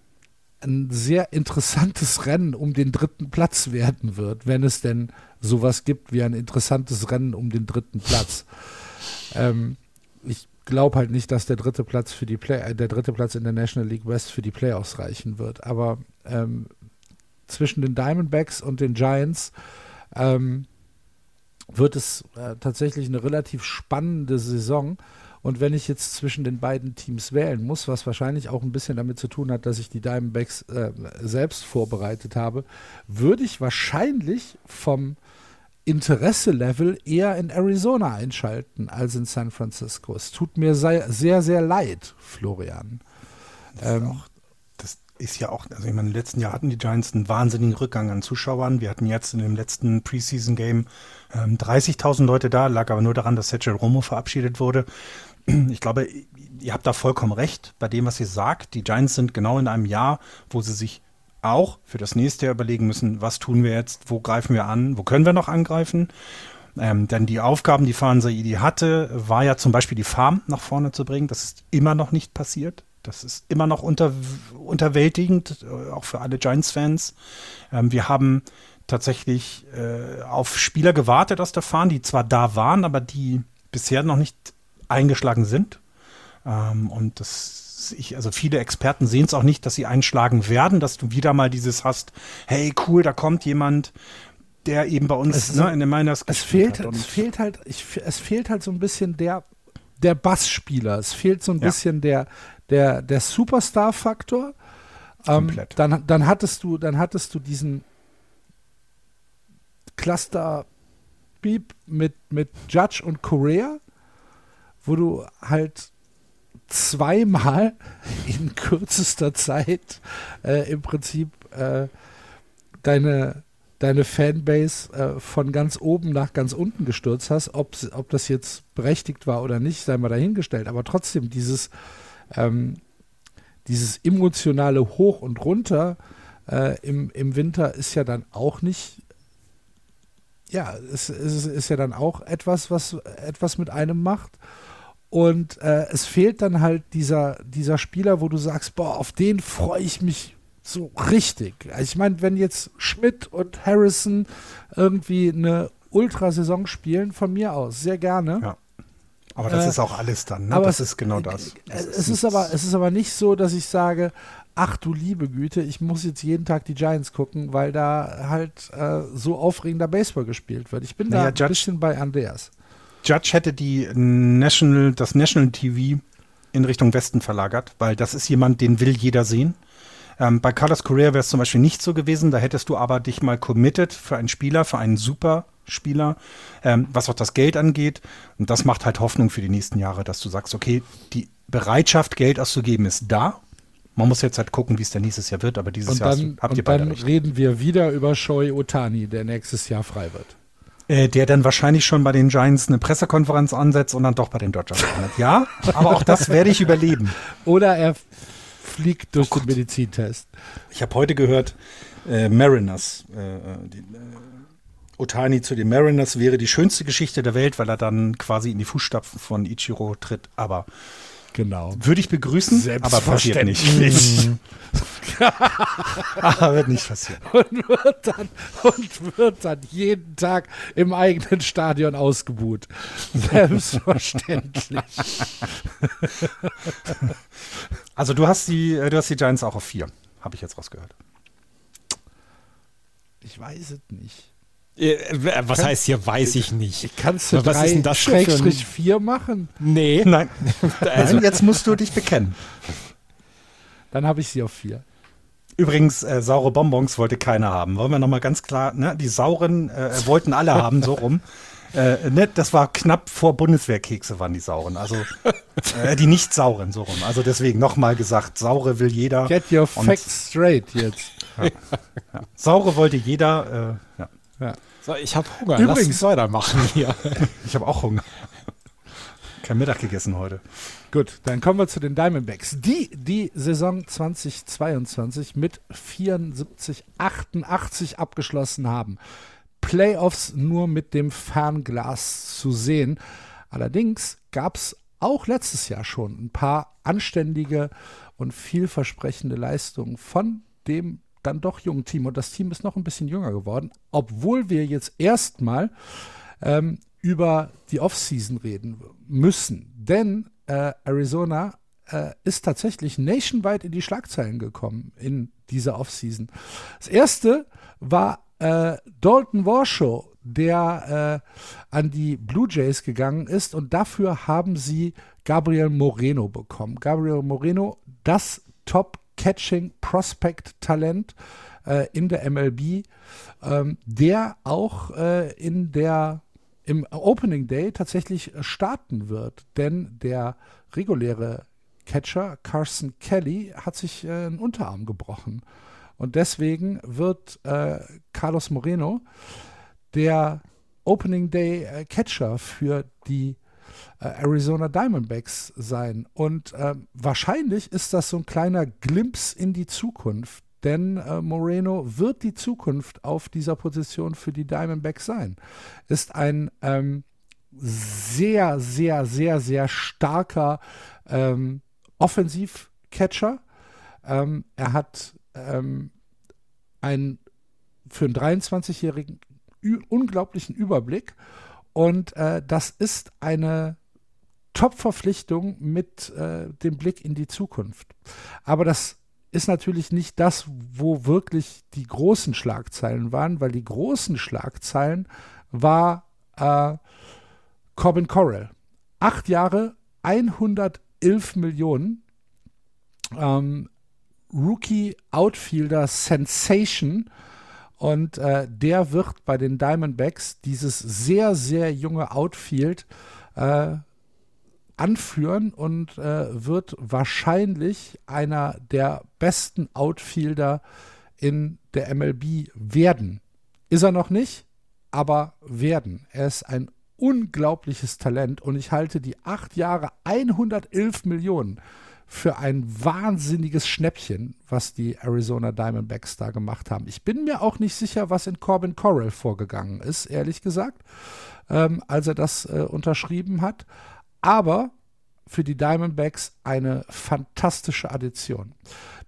ein sehr interessantes Rennen um den dritten Platz werden wird, wenn es denn sowas gibt wie ein interessantes Rennen um den dritten Platz. Ähm, ich glaube halt nicht, dass der dritte Platz für die Play äh, der dritte Platz in der National League West für die Playoffs reichen wird. Aber ähm, zwischen den Diamondbacks und den Giants ähm, wird es äh, tatsächlich eine relativ spannende Saison. Und wenn ich jetzt zwischen den beiden Teams wählen muss, was wahrscheinlich auch ein bisschen damit zu tun hat, dass ich die Diamondbacks äh, selbst vorbereitet habe, würde ich wahrscheinlich vom Interesse-Level eher in Arizona einschalten als in San Francisco. Es tut mir sei, sehr, sehr leid, Florian. Das, ist Ähm, auch, das ist ja auch, also ich meine, im letzten Jahr hatten die Giants einen wahnsinnigen Rückgang an Zuschauern. Wir hatten jetzt in dem letzten Preseason-Game ähm, 30.000 Leute da, lag aber nur daran, dass Sergio Romo verabschiedet wurde. Ich glaube, ihr habt da vollkommen recht bei dem, was ihr sagt. Die Giants sind genau in einem Jahr, wo sie sich auch für das nächste Jahr überlegen müssen, was tun wir jetzt, wo greifen wir an, wo können wir noch angreifen. Ähm, denn die Aufgaben, die Fahren Saidi hatte, war ja zum Beispiel die Farm nach vorne zu bringen. Das ist immer noch nicht passiert. Das ist immer noch unter, unterwältigend, äh, auch für alle Giants-Fans. Ähm, wir haben tatsächlich äh, auf Spieler gewartet aus der Farm, die zwar da waren, aber die bisher noch nicht eingeschlagen sind. Ähm, und das, ich, also viele Experten sehen es auch nicht, dass sie einschlagen werden, dass du wieder mal dieses hast, hey, cool, da kommt jemand, der eben bei uns Es ist- ne, in den Miners Es fehlt. Und es fehlt halt, ich, es fehlt halt so ein bisschen der, der Bassspieler. Es fehlt so ein Ja. bisschen der, der, der Superstar-Faktor. Ähm, dann, dann hattest du, dann hattest du diesen Cluster Beep mit, mit Judge und Correa, wo du halt zweimal in kürzester Zeit äh, im Prinzip äh, deine, deine Fanbase äh, von ganz oben nach ganz unten gestürzt hast. Ob, ob das jetzt berechtigt war oder nicht, sei mal dahingestellt. Aber trotzdem, dieses, ähm, dieses emotionale Hoch und Runter äh, im, im Winter ist ja dann auch nicht. Ja, es, es ist ja dann auch etwas, was etwas mit einem macht. Und äh, es fehlt dann halt dieser, dieser Spieler, wo du sagst, boah, auf den freue ich mich so richtig. Also ich meine, wenn jetzt Schmidt und Harrison irgendwie eine Ultrasaison spielen, von mir aus, sehr gerne. Ja. Aber das Äh, ist auch alles dann, ne? aber das es- ist genau das. das es, ist aber, es ist aber nicht so, dass ich sage, ach du liebe Güte, ich muss jetzt jeden Tag die Giants gucken, weil da halt äh, so aufregender Baseball gespielt wird. Ich bin Naja, da ein Judge- bisschen bei Andreas. Judge hätte die National, das National TV in Richtung Westen verlagert, weil das ist jemand, den will jeder sehen. Ähm, bei Carlos Correa wäre es zum Beispiel nicht so gewesen, da hättest du aber dich mal committed für einen Spieler, für einen super Spieler, ähm, was auch das Geld angeht. Und das macht halt Hoffnung für die nächsten Jahre, dass du sagst, okay, die Bereitschaft, Geld auszugeben, ist da. Man muss jetzt halt gucken, wie es dann nächstes Jahr wird, aber dieses Und Jahr hast dann, du- habt und ihr beide dann recht. reden wir wieder über Shoei Otani, der nächstes Jahr frei wird. Äh, der dann wahrscheinlich schon bei den Giants eine Pressekonferenz ansetzt und dann doch bei den Dodgers landet. Ja, aber auch das werde ich überleben. Oder er fliegt durch den Medizintest. Ich habe heute gehört, äh, Mariners, äh, die, äh, Otani zu den Mariners wäre die schönste Geschichte der Welt, weil er dann quasi in die Fußstapfen von Ichiro tritt. Aber Genau. würde ich begrüßen, aber passiert nicht. aber wird nicht passieren. Und wird, dann, und wird dann jeden Tag im eigenen Stadion ausgebuht. Selbstverständlich. Also du hast die, äh, du hast die Giants auch auf vier, habe ich jetzt rausgehört. Ich weiß es nicht. Äh, Was heißt hier, weiß ich nicht. Kannst du Was ist drei denn das Schrägstrich vier machen? Nee. Nein, Also, Nein, jetzt musst du dich bekennen. Dann habe ich sie auf vier. Übrigens, äh, saure Bonbons wollte keiner haben. Wollen wir nochmal ganz klar, ne? die sauren äh, wollten alle haben, so rum. Äh, ne, das war knapp vor Bundeswehrkekse waren die sauren. Also äh, die nicht sauren, so rum. Also deswegen nochmal gesagt, saure will jeder. Get your facts straight jetzt. Saure wollte jeder. Äh, ja. Ja. so, ich habe Hunger. Übrigens- Lass uns weitermachen hier. Ich habe auch Hunger. Kein Mittag gegessen heute. Gut, dann kommen wir zu den Diamondbacks, die die Saison 2022 mit 74, 88 abgeschlossen haben. Playoffs nur mit dem Fernglas zu sehen. Allerdings gab es auch letztes Jahr schon ein paar anständige und vielversprechende Leistungen von dem dann doch jungen Team. Und das Team ist noch ein bisschen jünger geworden, obwohl wir jetzt erstmal ähm, über die Offseason reden müssen. Denn äh, Arizona äh, ist tatsächlich nationwide in die Schlagzeilen gekommen in dieser Offseason. Das erste war äh, Dalton Warshaw, der äh, an die Blue Jays gegangen ist und dafür haben sie Gabriel Moreno bekommen. Gabriel Moreno, das Top-Catching-Prospect-Talent äh, in der MLB, ähm, der auch äh, in der im Opening Day tatsächlich starten wird, denn der reguläre Catcher Carson Kelly hat sich äh, einen Unterarm gebrochen. Und deswegen wird äh, Carlos Moreno der Opening Day äh, Catcher für die äh, Arizona Diamondbacks sein. Und ähm, wahrscheinlich ist das so ein kleiner Glimpse in die Zukunft, denn äh, Moreno wird die Zukunft auf dieser Position für die Diamondbacks sein. Ist ein ähm, sehr, sehr, sehr, sehr starker ähm, Offensivcatcher. Ähm, er hat ähm, einen für einen 23-jährigen ü- unglaublichen Überblick und äh, das ist eine Top-Verpflichtung mit äh, dem Blick in die Zukunft. Aber das ist natürlich nicht das, wo wirklich die großen Schlagzeilen waren, weil die großen Schlagzeilen war äh, Corbin Corral. Acht Jahre, 111 Millionen. Ähm, Rookie Outfielder Sensation. Und äh, der wird bei den Diamondbacks dieses sehr, sehr junge Outfield äh, anführen und äh, wird wahrscheinlich einer der besten Outfielder in der MLB werden. Ist er noch nicht, aber werden. Er ist ein unglaubliches Talent und ich halte die acht Jahre 111 Millionen für ein wahnsinniges Schnäppchen, was die Arizona Diamondbacks da gemacht haben. Ich bin mir auch nicht sicher, was in Corbin Corral vorgegangen ist, ehrlich gesagt, ähm, als er das äh, unterschrieben hat. Aber für die Diamondbacks eine fantastische Addition.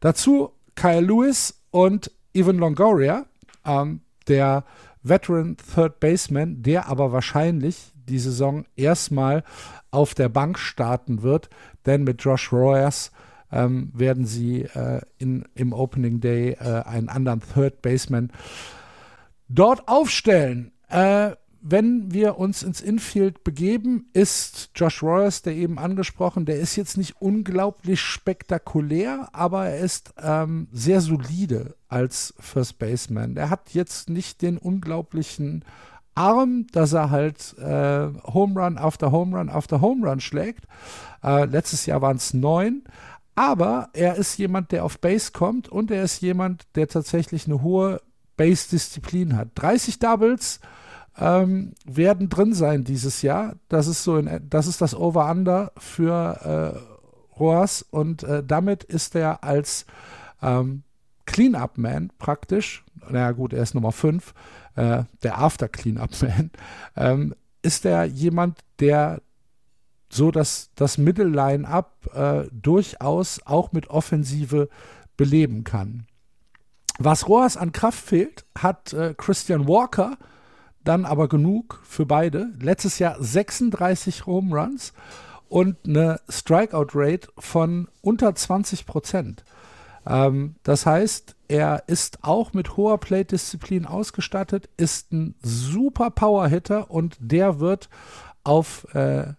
Dazu Kyle Lewis und Evan Longoria, ähm, der Veteran Third Baseman, der aber wahrscheinlich die Saison erstmal auf der Bank starten wird, denn mit Josh Royers ähm, werden sie äh, in, im Opening Day äh, einen anderen Third Baseman dort aufstellen. Äh, wenn wir uns ins Infield begeben, ist Josh Royers, der eben angesprochen, der ist jetzt nicht unglaublich spektakulär, aber er ist ähm, sehr solide als First Baseman. Er hat jetzt nicht den unglaublichen Arm, dass er halt äh, Home Run after Home Run after Home Run schlägt. Äh, letztes Jahr waren es neun. Aber er ist jemand, der auf Base kommt und er ist jemand, der tatsächlich eine hohe Base-Disziplin hat. 30 Doubles, ähm, werden drin sein dieses Jahr. Das ist so, in, das das Over-Under für äh, Roas und äh, damit ist er als ähm, Clean-Up-Man praktisch, naja gut, er ist Nummer 5, äh, der After-Clean-Up-Man, ähm, ist er jemand, der so dass das Mittelline-Up äh, durchaus auch mit Offensive beleben kann. Was Roas an Kraft fehlt, hat äh, Christian Walker dann aber genug für beide. Letztes Jahr 36 Home Runs und eine Strikeout-Rate von unter 20 Prozent. Ähm, das heißt, er ist auch mit hoher Plate-Disziplin ausgestattet, ist ein super Power-Hitter und der wird auf, äh,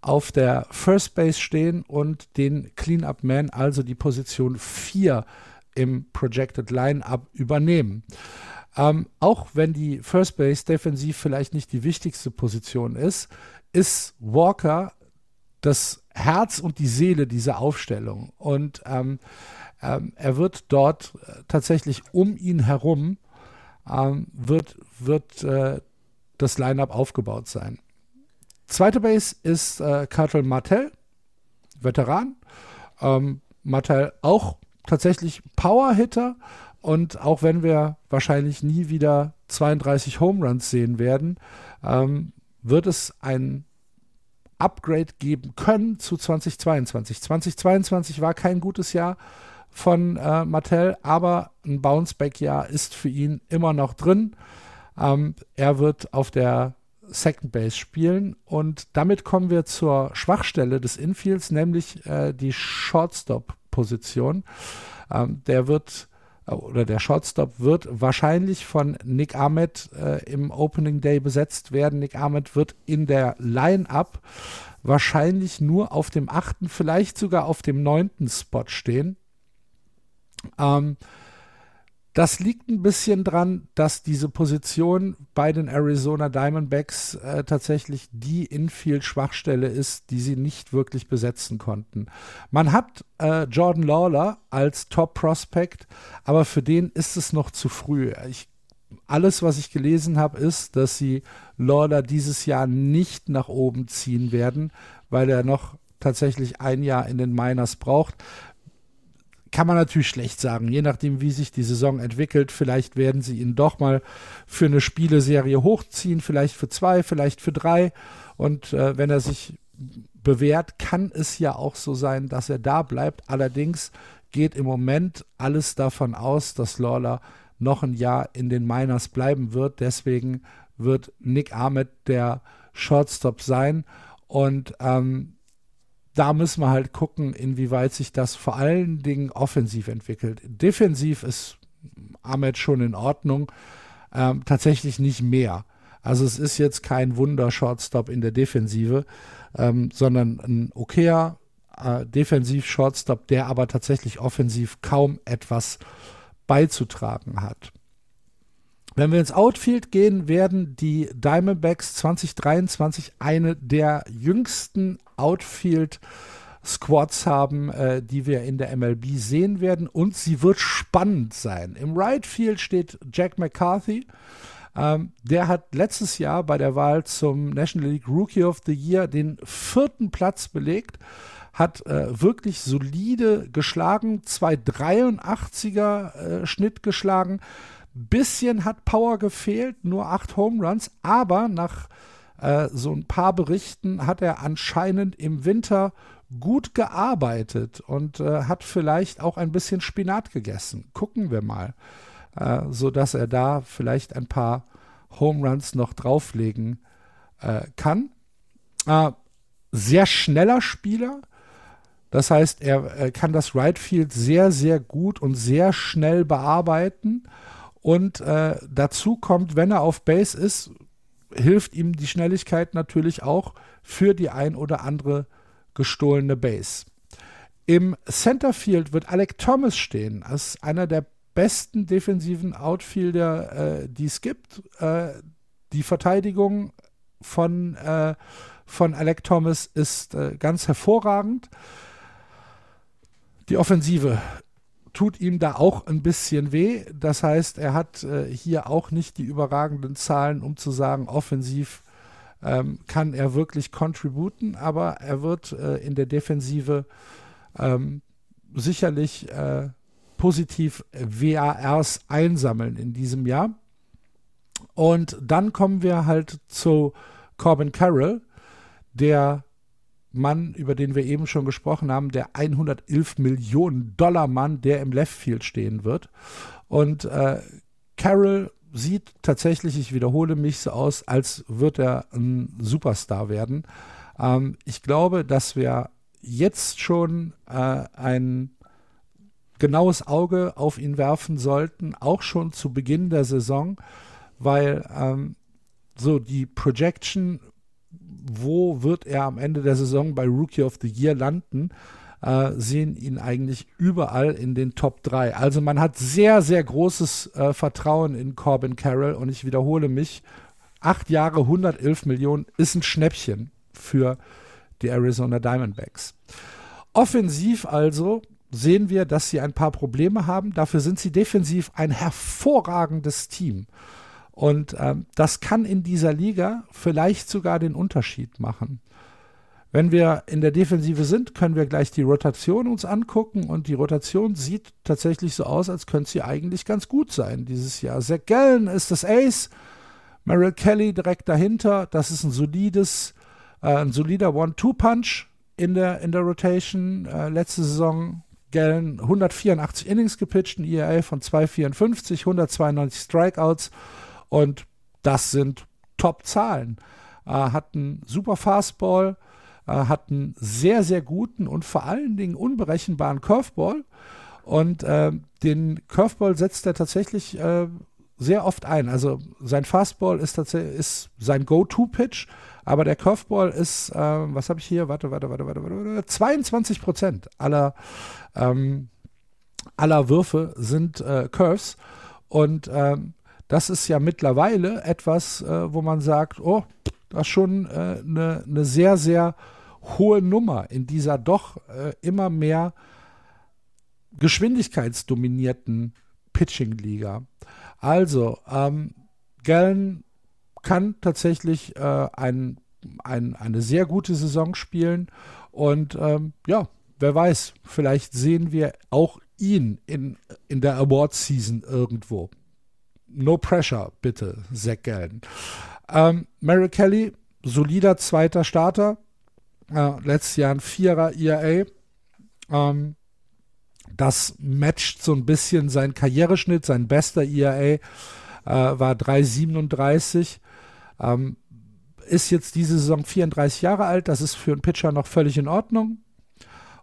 auf der First Base stehen und den Clean-Up-Man, also die Position 4 im Projected Line-Up übernehmen. Ähm, auch wenn die First Base defensiv vielleicht nicht die wichtigste Position ist, ist Walker das Herz und die Seele dieser Aufstellung. Und ähm, ähm, er wird dort äh, tatsächlich um ihn herum ähm, wird, wird äh, das Lineup aufgebaut sein. Zweite Base ist äh, Cartel Martel, Veteran. Ähm, Martel auch tatsächlich Power-Hitter. Und auch wenn wir wahrscheinlich nie wieder 32 Home Runs sehen werden, ähm, wird es ein Upgrade geben können zu 2022. 2022 war kein gutes Jahr von äh, Mattel, aber ein Bounceback-Jahr ist für ihn immer noch drin. Ähm, er wird auf der Second Base spielen und damit kommen wir zur Schwachstelle des Infields, nämlich äh, die Shortstop-Position. Ähm, der wird oder der Shortstop wird wahrscheinlich von Nick Ahmed äh, im Opening Day besetzt werden. Nick Ahmed wird in der Line-Up wahrscheinlich nur auf dem achten, vielleicht sogar auf dem neunten Spot stehen. Ähm, das liegt ein bisschen dran, dass diese Position bei den Arizona Diamondbacks äh, tatsächlich die Infield-Schwachstelle ist, die sie nicht wirklich besetzen konnten. Man hat äh, Jordan Lawler als Top-Prospect, aber für den ist es noch zu früh. Ich, alles, was ich gelesen habe, ist, dass sie Lawler dieses Jahr nicht nach oben ziehen werden, weil er noch tatsächlich ein Jahr in den Miners braucht kann man natürlich schlecht sagen, je nachdem, wie sich die Saison entwickelt. Vielleicht werden sie ihn doch mal für eine Spieleserie hochziehen, vielleicht für zwei, vielleicht für drei. Und äh, wenn er sich bewährt, kann es ja auch so sein, dass er da bleibt. Allerdings geht im Moment alles davon aus, dass Lawler noch ein Jahr in den Miners bleiben wird. Deswegen wird Nick Ahmed der Shortstop sein. Und ähm, da müssen wir halt gucken, inwieweit sich das vor allen Dingen offensiv entwickelt. Defensiv ist Ahmed schon in Ordnung, ähm, tatsächlich nicht mehr. Also es ist jetzt kein Wunder-Shortstop in der Defensive, ähm, sondern ein okayer äh, Defensiv-Shortstop, der aber tatsächlich offensiv kaum etwas beizutragen hat. Wenn wir ins Outfield gehen, werden die Diamondbacks 2023 eine der jüngsten Outfield Squads haben, äh, die wir in der MLB sehen werden und sie wird spannend sein. Im Right Field steht Jack McCarthy. Ähm, der hat letztes Jahr bei der Wahl zum National League Rookie of the Year den vierten Platz belegt hat äh, wirklich solide geschlagen, 283er äh, Schnitt geschlagen, Bisschen hat Power gefehlt, nur acht Home Runs, aber nach äh, so ein paar Berichten hat er anscheinend im Winter gut gearbeitet und äh, hat vielleicht auch ein bisschen Spinat gegessen. Gucken wir mal, äh, so dass er da vielleicht ein paar Home Runs noch drauflegen äh, kann. Äh, sehr schneller Spieler. Das heißt, er kann das Right Field sehr, sehr gut und sehr schnell bearbeiten und äh, dazu kommt, wenn er auf Base ist, hilft ihm die Schnelligkeit natürlich auch für die ein oder andere gestohlene Base. Im Centerfield wird Alec Thomas stehen, als einer der besten defensiven Outfielder, äh, die es gibt. Äh, die Verteidigung von, äh, von Alec Thomas ist äh, ganz hervorragend. Die Offensive tut ihm da auch ein bisschen weh. Das heißt, er hat äh, hier auch nicht die überragenden Zahlen, um zu sagen, offensiv ähm, kann er wirklich contributen, aber er wird äh, in der Defensive ähm, sicherlich äh, positiv WARs einsammeln in diesem Jahr. Und dann kommen wir halt zu Corbin Carroll, der Mann, über den wir eben schon gesprochen haben, der 111 Millionen Dollar Mann, der im Left Field stehen wird. Und äh, Carroll sieht tatsächlich, ich wiederhole mich so aus, als wird er ein Superstar werden. Ähm, ich glaube, dass wir jetzt schon äh, ein genaues Auge auf ihn werfen sollten, auch schon zu Beginn der Saison, weil ähm, so die Projection wo wird er am Ende der Saison bei Rookie of the Year landen, äh, sehen ihn eigentlich überall in den Top 3. Also man hat sehr, sehr großes äh, Vertrauen in Corbin Carroll und ich wiederhole mich, acht Jahre, 111 Millionen ist ein Schnäppchen für die Arizona Diamondbacks. Offensiv also sehen wir, dass sie ein paar Probleme haben. Dafür sind sie defensiv ein hervorragendes Team. Und ähm, das kann in dieser Liga vielleicht sogar den Unterschied machen. Wenn wir in der Defensive sind, können wir gleich die Rotation uns angucken und die Rotation sieht tatsächlich so aus, als könnte sie eigentlich ganz gut sein dieses Jahr. Zach Gallen ist das Ace, Merrill Kelly direkt dahinter. Das ist ein solides, äh, ein solider One-Two-Punch in der, in der Rotation. Äh, letzte Saison Gallen 184 Innings gepitcht, ein ERA von 2,54, 192 Strikeouts. Und das sind Top-Zahlen. Äh, hat einen super Fastball, äh, hat einen sehr, sehr guten und vor allen Dingen unberechenbaren Curveball. Und äh, den Curveball setzt er tatsächlich äh, sehr oft ein. Also sein Fastball ist ist sein Go-To-Pitch, aber der Curveball ist, äh, was habe ich hier? Warte, warte, warte, warte, warte, 22 Prozent aller, ähm, aller Würfe sind äh, Curves. Und ähm, das ist ja mittlerweile etwas, äh, wo man sagt, oh, das ist schon eine äh, ne, ne sehr, sehr hohe Nummer in dieser doch äh, immer mehr geschwindigkeitsdominierten Pitching-Liga. Also, ähm, Gallen kann tatsächlich äh, ein, ein, eine sehr gute Saison spielen und ähm, ja, wer weiß, vielleicht sehen wir auch ihn in, in der Award-Season irgendwo no pressure, bitte, Zach Gallen. Ähm, Mary Kelly, solider zweiter Starter. Äh, letztes Jahr ein Vierer ERA. Ähm, das matcht so ein bisschen seinen Karriereschnitt. Sein bester ERA äh, war 3,37. Ähm, ist jetzt diese Saison 34 Jahre alt. Das ist für einen Pitcher noch völlig in Ordnung.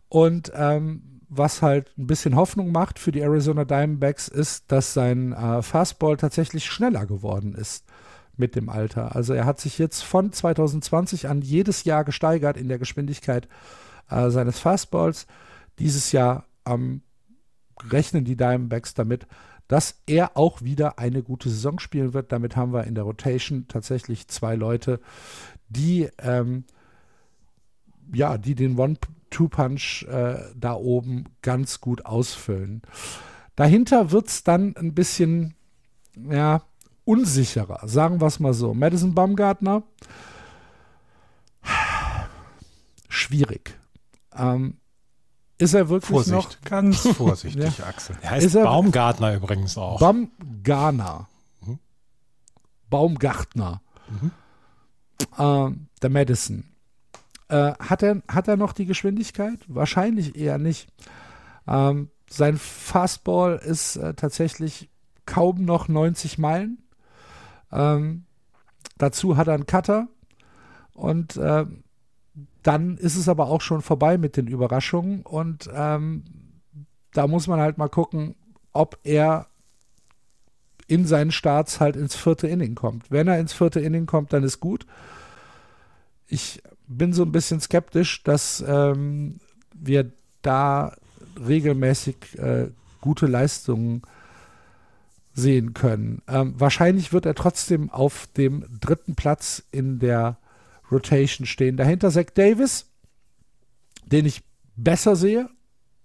Und ähm, was halt ein bisschen Hoffnung macht für die Arizona Diamondbacks, ist, dass sein äh, Fastball tatsächlich schneller geworden ist mit dem Alter. Also er hat sich jetzt von 2020 an jedes Jahr gesteigert in der Geschwindigkeit äh, seines Fastballs. Dieses Jahr ähm, rechnen die Diamondbacks damit, dass er auch wieder eine gute Saison spielen wird. Damit haben wir in der Rotation tatsächlich zwei Leute, die ähm, ja, die den One Two-Punch äh, da oben ganz gut ausfüllen. Dahinter wird es dann ein bisschen ja, unsicherer, sagen wir es mal so. Madison Baumgartner, schwierig. Ähm, ist er wirklich Vorsicht, noch ganz vorsichtig, ja. Axel. Er heißt er, Baumgartner übrigens auch. Baumgartner. Mhm. Baumgartner. Mhm. Äh, der Madison. Äh, hat, er, hat er noch die Geschwindigkeit? Wahrscheinlich eher nicht. Ähm, sein Fastball ist äh, tatsächlich kaum noch 90 Meilen. Ähm, dazu hat er einen Cutter. Und äh, dann ist es aber auch schon vorbei mit den Überraschungen. Und ähm, da muss man halt mal gucken, ob er in seinen Starts halt ins vierte Inning kommt. Wenn er ins vierte Inning kommt, dann ist gut. Ich bin so ein bisschen skeptisch, dass ähm, wir da regelmäßig äh, gute Leistungen sehen können. Ähm, wahrscheinlich wird er trotzdem auf dem dritten Platz in der Rotation stehen. Dahinter Zach Davis, den ich besser sehe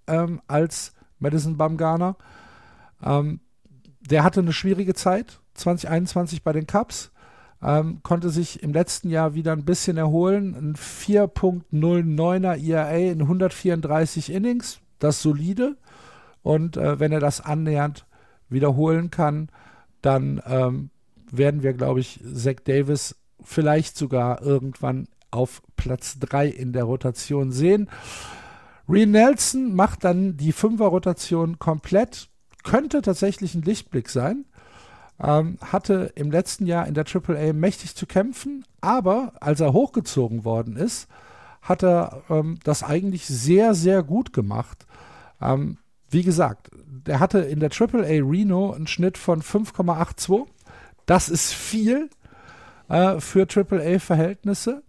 ähm, als Madison Bumgarner. Ähm, der hatte eine schwierige Zeit 2021 bei den Cubs. Ähm, konnte sich im letzten Jahr wieder ein bisschen erholen. Ein 4.09er ERA in 134 Innings, das solide. Und äh, wenn er das annähernd wiederholen kann, dann ähm, werden wir, glaube ich, Zach Davis vielleicht sogar irgendwann auf Platz 3 in der Rotation sehen. Reen Nelson macht dann die Fünfer-Rotation komplett. Könnte tatsächlich ein Lichtblick sein. Ähm, hatte im letzten Jahr in der AAA mächtig zu kämpfen, aber als er hochgezogen worden ist, hat er ähm, das eigentlich sehr, sehr gut gemacht. Ähm, wie gesagt, der hatte in der AAA Reno einen Schnitt von 5,82. Das ist viel äh, für AAA-Verhältnisse.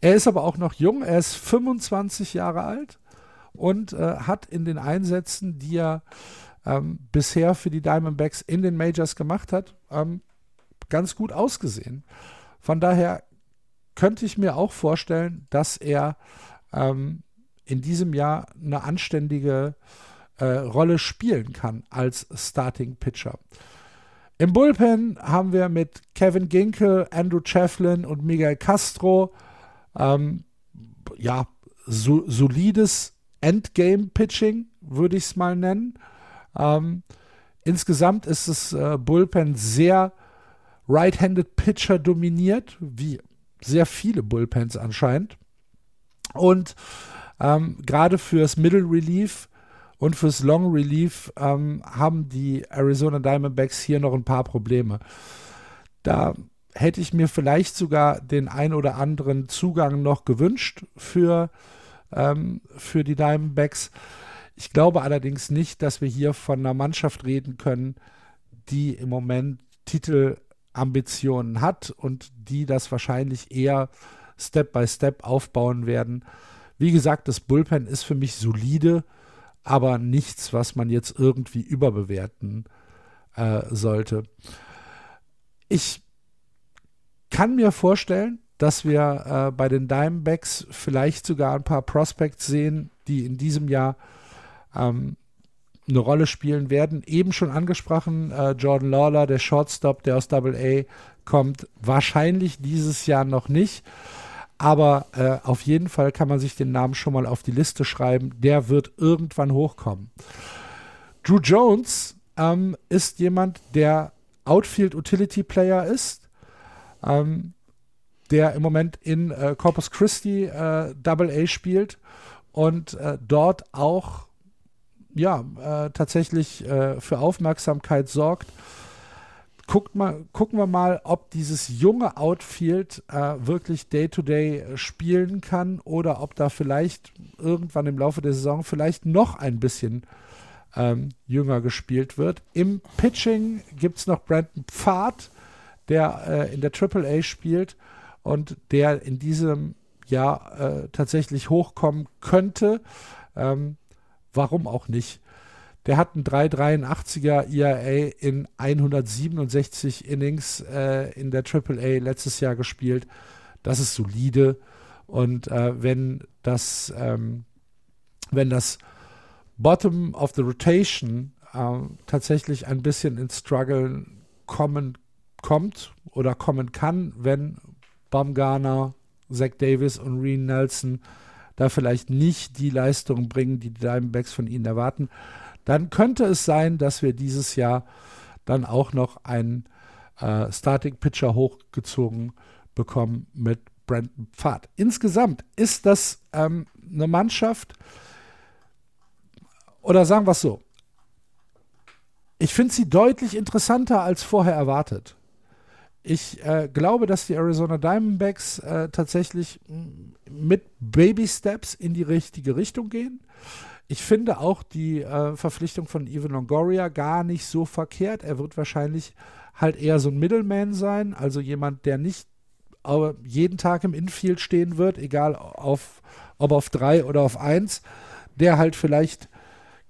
Er ist aber auch noch jung, er ist 25 Jahre alt und äh, hat in den Einsätzen, die er ähm, bisher für die Diamondbacks in den Majors gemacht hat, ähm, ganz gut ausgesehen. Von daher könnte ich mir auch vorstellen, dass er ähm, in diesem Jahr eine anständige äh, Rolle spielen kann als Starting Pitcher. Im Bullpen haben wir mit Kevin Ginkel, Andrew Chafflin und Miguel Castro ähm, ja, so, solides Endgame-Pitching, würde ich es mal nennen. Ähm, insgesamt ist das äh, Bullpen sehr right-handed Pitcher dominiert, wie sehr viele Bullpens anscheinend. Und ähm, gerade fürs Middle Relief und fürs Long Relief ähm, haben die Arizona Diamondbacks hier noch ein paar Probleme. Da hätte ich mir vielleicht sogar den ein oder anderen Zugang noch gewünscht für, ähm, für die Diamondbacks. Ich glaube allerdings nicht, dass wir hier von einer Mannschaft reden können, die im Moment Titelambitionen hat und die das wahrscheinlich eher Step by Step aufbauen werden. Wie gesagt, das Bullpen ist für mich solide, aber nichts, was man jetzt irgendwie überbewerten äh, sollte. Ich kann mir vorstellen, dass wir äh, bei den Diamondbacks vielleicht sogar ein paar Prospects sehen, die in diesem Jahr ähm, eine Rolle spielen werden. Eben schon angesprochen, äh, Jordan Lawler, der Shortstop, der aus Double A kommt, wahrscheinlich dieses Jahr noch nicht. Aber äh, auf jeden Fall kann man sich den Namen schon mal auf die Liste schreiben. Der wird irgendwann hochkommen. Drew Jones ähm, ist jemand, der Outfield Utility Player ist, ähm, der im Moment in äh, Corpus Christi äh, Double A spielt und äh, dort auch ja, äh, tatsächlich äh, für Aufmerksamkeit sorgt. Guckt mal, gucken wir mal, ob dieses junge Outfield äh, wirklich Day-to-Day -Day spielen kann oder ob da vielleicht irgendwann im Laufe der Saison vielleicht noch ein bisschen ähm, jünger gespielt wird. Im Pitching gibt es noch Brandon Pfad, der äh, in der AAA spielt und der in diesem Jahr äh, tatsächlich hochkommen könnte. Ähm, warum auch nicht? Der hat einen 3,83er ERA in 167 Innings äh, in der AAA letztes Jahr gespielt. Das ist solide. Und äh, wenn das, ähm, wenn das Bottom of the Rotation äh, tatsächlich ein bisschen ins Struggle kommen kommt oder kommen kann, wenn Baumgarner, Zach Davis und Reen Nelson da vielleicht nicht die Leistung bringen, die die Diamondbacks von ihnen erwarten, dann könnte es sein, dass wir dieses Jahr dann auch noch einen äh, Starting Pitcher hochgezogen bekommen mit Brandon Pfad. Insgesamt ist das ähm, eine Mannschaft, oder sagen wir es so, ich finde sie deutlich interessanter als vorher erwartet. Ich äh, glaube, dass die Arizona Diamondbacks äh, tatsächlich mit Baby Steps in die richtige Richtung gehen. Ich finde auch die äh, Verpflichtung von Ivan Longoria gar nicht so verkehrt. Er wird wahrscheinlich halt eher so ein Middleman sein, also jemand, der nicht jeden Tag im Infield stehen wird, egal auf, ob auf drei oder auf eins, der halt vielleicht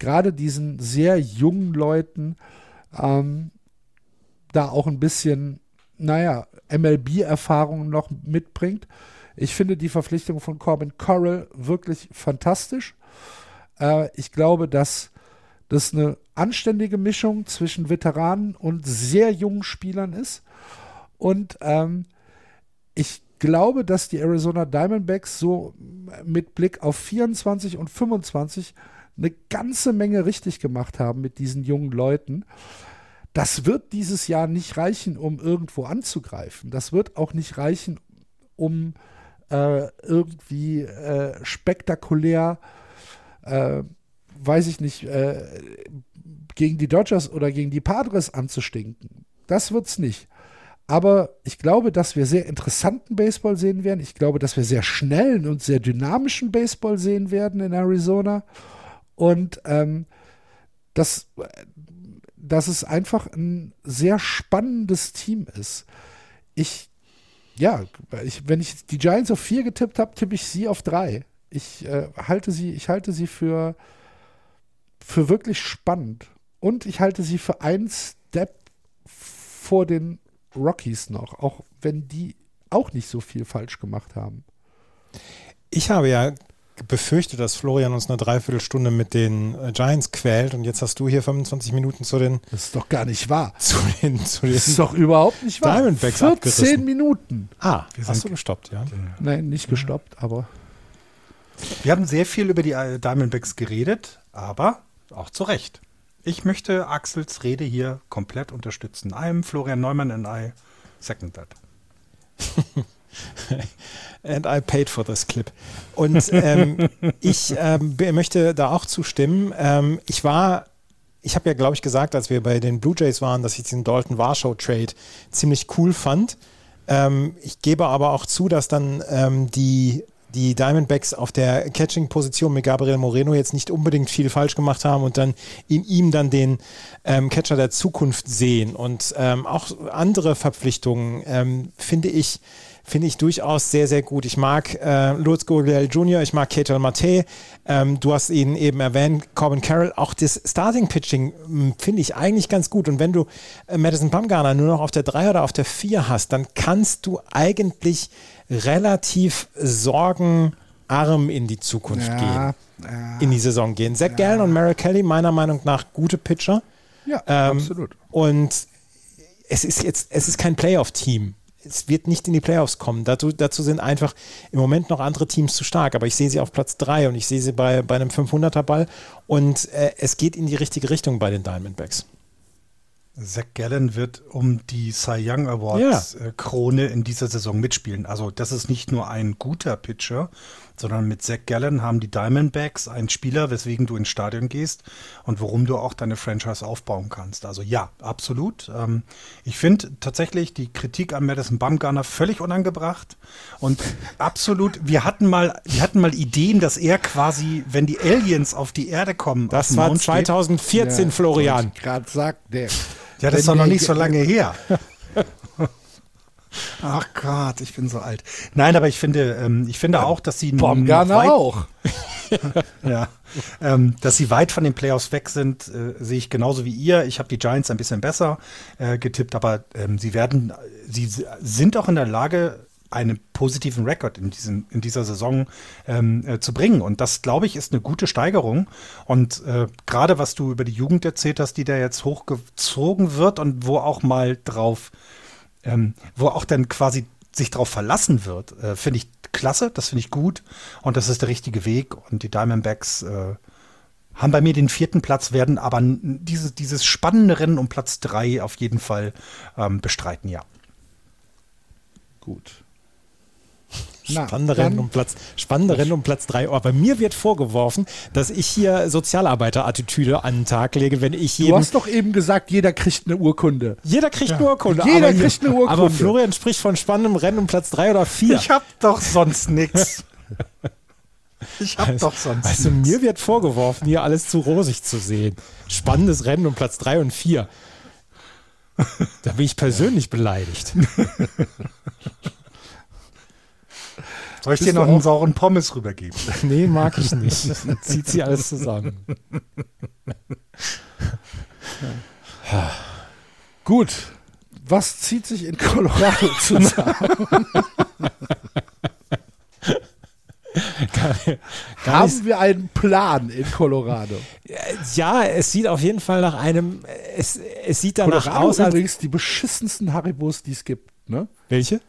gerade diesen sehr jungen Leuten ähm, da auch ein bisschen naja, MLB-Erfahrungen noch mitbringt. Ich finde die Verpflichtung von Corbin Corral wirklich fantastisch. Äh, ich glaube, dass das eine anständige Mischung zwischen Veteranen und sehr jungen Spielern ist. Und ähm, ich glaube, dass die Arizona Diamondbacks so mit Blick auf 24 und 25 eine ganze Menge richtig gemacht haben mit diesen jungen Leuten. Das wird dieses Jahr nicht reichen, um irgendwo anzugreifen. Das wird auch nicht reichen, um äh, irgendwie äh, spektakulär, äh, weiß ich nicht, äh, gegen die Dodgers oder gegen die Padres anzustinken. Das wird's nicht. Aber ich glaube, dass wir sehr interessanten Baseball sehen werden. Ich glaube, dass wir sehr schnellen und sehr dynamischen Baseball sehen werden in Arizona. Und ähm, dass, dass es einfach ein sehr spannendes Team ist. Ich, ja, ich, wenn ich die Giants auf vier getippt habe, tippe ich sie auf drei. Ich äh, halte sie, ich halte sie für, für wirklich spannend. Und ich halte sie für einen Step vor den Rockies noch, auch wenn die auch nicht so viel falsch gemacht haben. Ich habe ja befürchte, dass Florian uns eine Dreiviertelstunde mit den äh, Giants quält und jetzt hast du hier 25 Minuten zu den. Das ist doch gar nicht wahr. Zu den, zu den das ist doch überhaupt nicht wahr. Diamondbacks 14 abgerissen. Minuten. Ah, hast du gestoppt, ja? Nein, nicht gestoppt, aber. Wir haben sehr viel über die äh, Diamondbacks geredet, aber auch zu Recht. Ich möchte Axels Rede hier komplett unterstützen. I am Florian Neumann and I second that. And I paid for this clip. Und ähm, ich ähm, möchte da auch zustimmen. Ähm, ich war, ich habe ja, glaube ich, gesagt, als wir bei den Blue Jays waren, dass ich diesen Dalton Warschau Trade ziemlich cool fand. Ähm, ich gebe aber auch zu, dass dann ähm, die die Diamondbacks auf der Catching-Position mit Gabriel Moreno jetzt nicht unbedingt viel falsch gemacht haben und dann in ihm dann den ähm, Catcher der Zukunft sehen. Und ähm, auch andere Verpflichtungen ähm, finde ich finde ich durchaus sehr, sehr gut. Ich mag äh, Lutz Gurriel Jr., ich mag Ketel Mate, ähm, du hast ihn eben erwähnt, Corbin Carroll. Auch das Starting-Pitching hm, finde ich eigentlich ganz gut. Und wenn du äh, Madison Bumgarner nur noch auf der 3 oder auf der 4 hast, dann kannst du eigentlich relativ sorgenarm in die Zukunft Ja, gehen, ja. in die Saison gehen. Zach Gallen und Merrill Kelly, meiner Meinung nach, gute Pitcher. Ja, Ähm, absolut. Und es ist jetzt, es ist kein Playoff-Team. Es wird nicht in die Playoffs kommen. Dazu, dazu sind einfach im Moment noch andere Teams zu stark. Aber ich sehe sie auf Platz 3 und ich sehe sie bei, bei einem 500er-Ball. Und äh, es geht in die richtige Richtung bei den Diamondbacks. Zach Gallen wird um die Cy Young Awards äh, Krone in dieser Saison mitspielen. Also das ist nicht nur ein guter Pitcher, sondern mit Zach Gallen haben die Diamondbacks einen Spieler, weswegen du ins Stadion gehst und worum du auch deine Franchise aufbauen kannst. Also ja, absolut. Ähm, ich finde tatsächlich die Kritik an Madison Bumgarner völlig unangebracht und absolut. Wir hatten mal, wir hatten mal Ideen, dass er quasi, wenn die Aliens auf die Erde kommen, Das war Mount steht. 2014, Florian. Gerade sagt der. Ja, das ist doch noch nicht so lange her. Ach Gott, ich bin so alt. Nein, aber ich finde, ähm, ich finde auch, dass sie Baumgartner auch. ja, ähm, dass sie weit von den Playoffs weg sind, äh, sehe ich genauso wie ihr. Ich habe die Giants ein bisschen besser äh, getippt, aber ähm, sie werden, sie sind auch in der Lage, einen positiven Rekord in, diesen, in dieser Saison ähm, äh, zu bringen. Und das, glaube ich, ist eine gute Steigerung. Und äh, gerade was du über die Jugend erzählt hast, die da jetzt hochgezogen wird und wo auch mal drauf, ähm, wo auch dann quasi sich drauf verlassen wird, äh, finde ich klasse, das finde ich gut und das ist der richtige Weg. Und die Diamondbacks äh, haben bei mir den vierten Platz, werden aber dieses, dieses spannende Rennen um Platz drei auf jeden Fall ähm, bestreiten, ja. Gut. Spannende Rennen um Platz, spannende Rennen um Platz 3. Aber mir wird vorgeworfen, dass ich hier Sozialarbeiter-Attitüde an den Tag lege, wenn ich Du jedem. hast doch eben gesagt, jeder kriegt eine Urkunde. Jeder kriegt eine Urkunde. Jeder aber, kriegt eine Urkunde. Aber Florian spricht von spannendem Rennen um Platz 3 oder 4. Ich hab doch sonst nichts. Ich hab doch sonst Also nix. mir wird vorgeworfen, hier alles zu rosig zu sehen. Spannendes Rennen um Platz 3 und 4. Da bin ich persönlich beleidigt. Soll ich Bist dir noch einen sauren Pommes rübergeben? Nee, mag ich nicht. Zieht sie alles zusammen. Gut. Was zieht sich in Colorado zusammen? gar nicht, Haben wir einen Plan in Colorado? ja, es sieht auf jeden Fall nach einem, es, es sieht danach Colorado aus, als, übrigens die beschissensten Haribos, die es gibt. Ne? welche?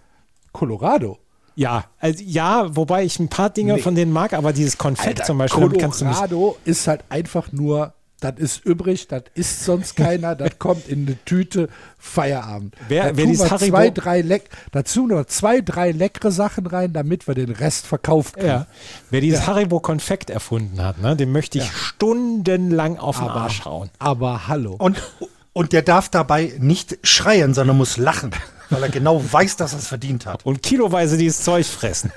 Colorado. Ja, also ja, wobei ich ein paar Dinge Nee. von denen mag, aber dieses Konfekt Alter, zum Beispiel damit kannst du nicht. Colorado ist halt einfach nur, das ist übrig, das isst sonst keiner, das kommt in eine Tüte, Feierabend. Wer- wer dieses Haribo- zwei, drei leck, dazu nur zwei, drei leckere Sachen rein, damit wir den Rest verkauft kriegen. Ja. Wer dieses Ja. Haribo Konfekt erfunden hat, ne, dem möchte ich Ja. stundenlang auf den Aber, Arsch hauen. aber hallo. Und, und der darf dabei nicht schreien, sondern muss lachen, weil er genau weiß, dass er es verdient hat. Und kiloweise dieses Zeug fressen.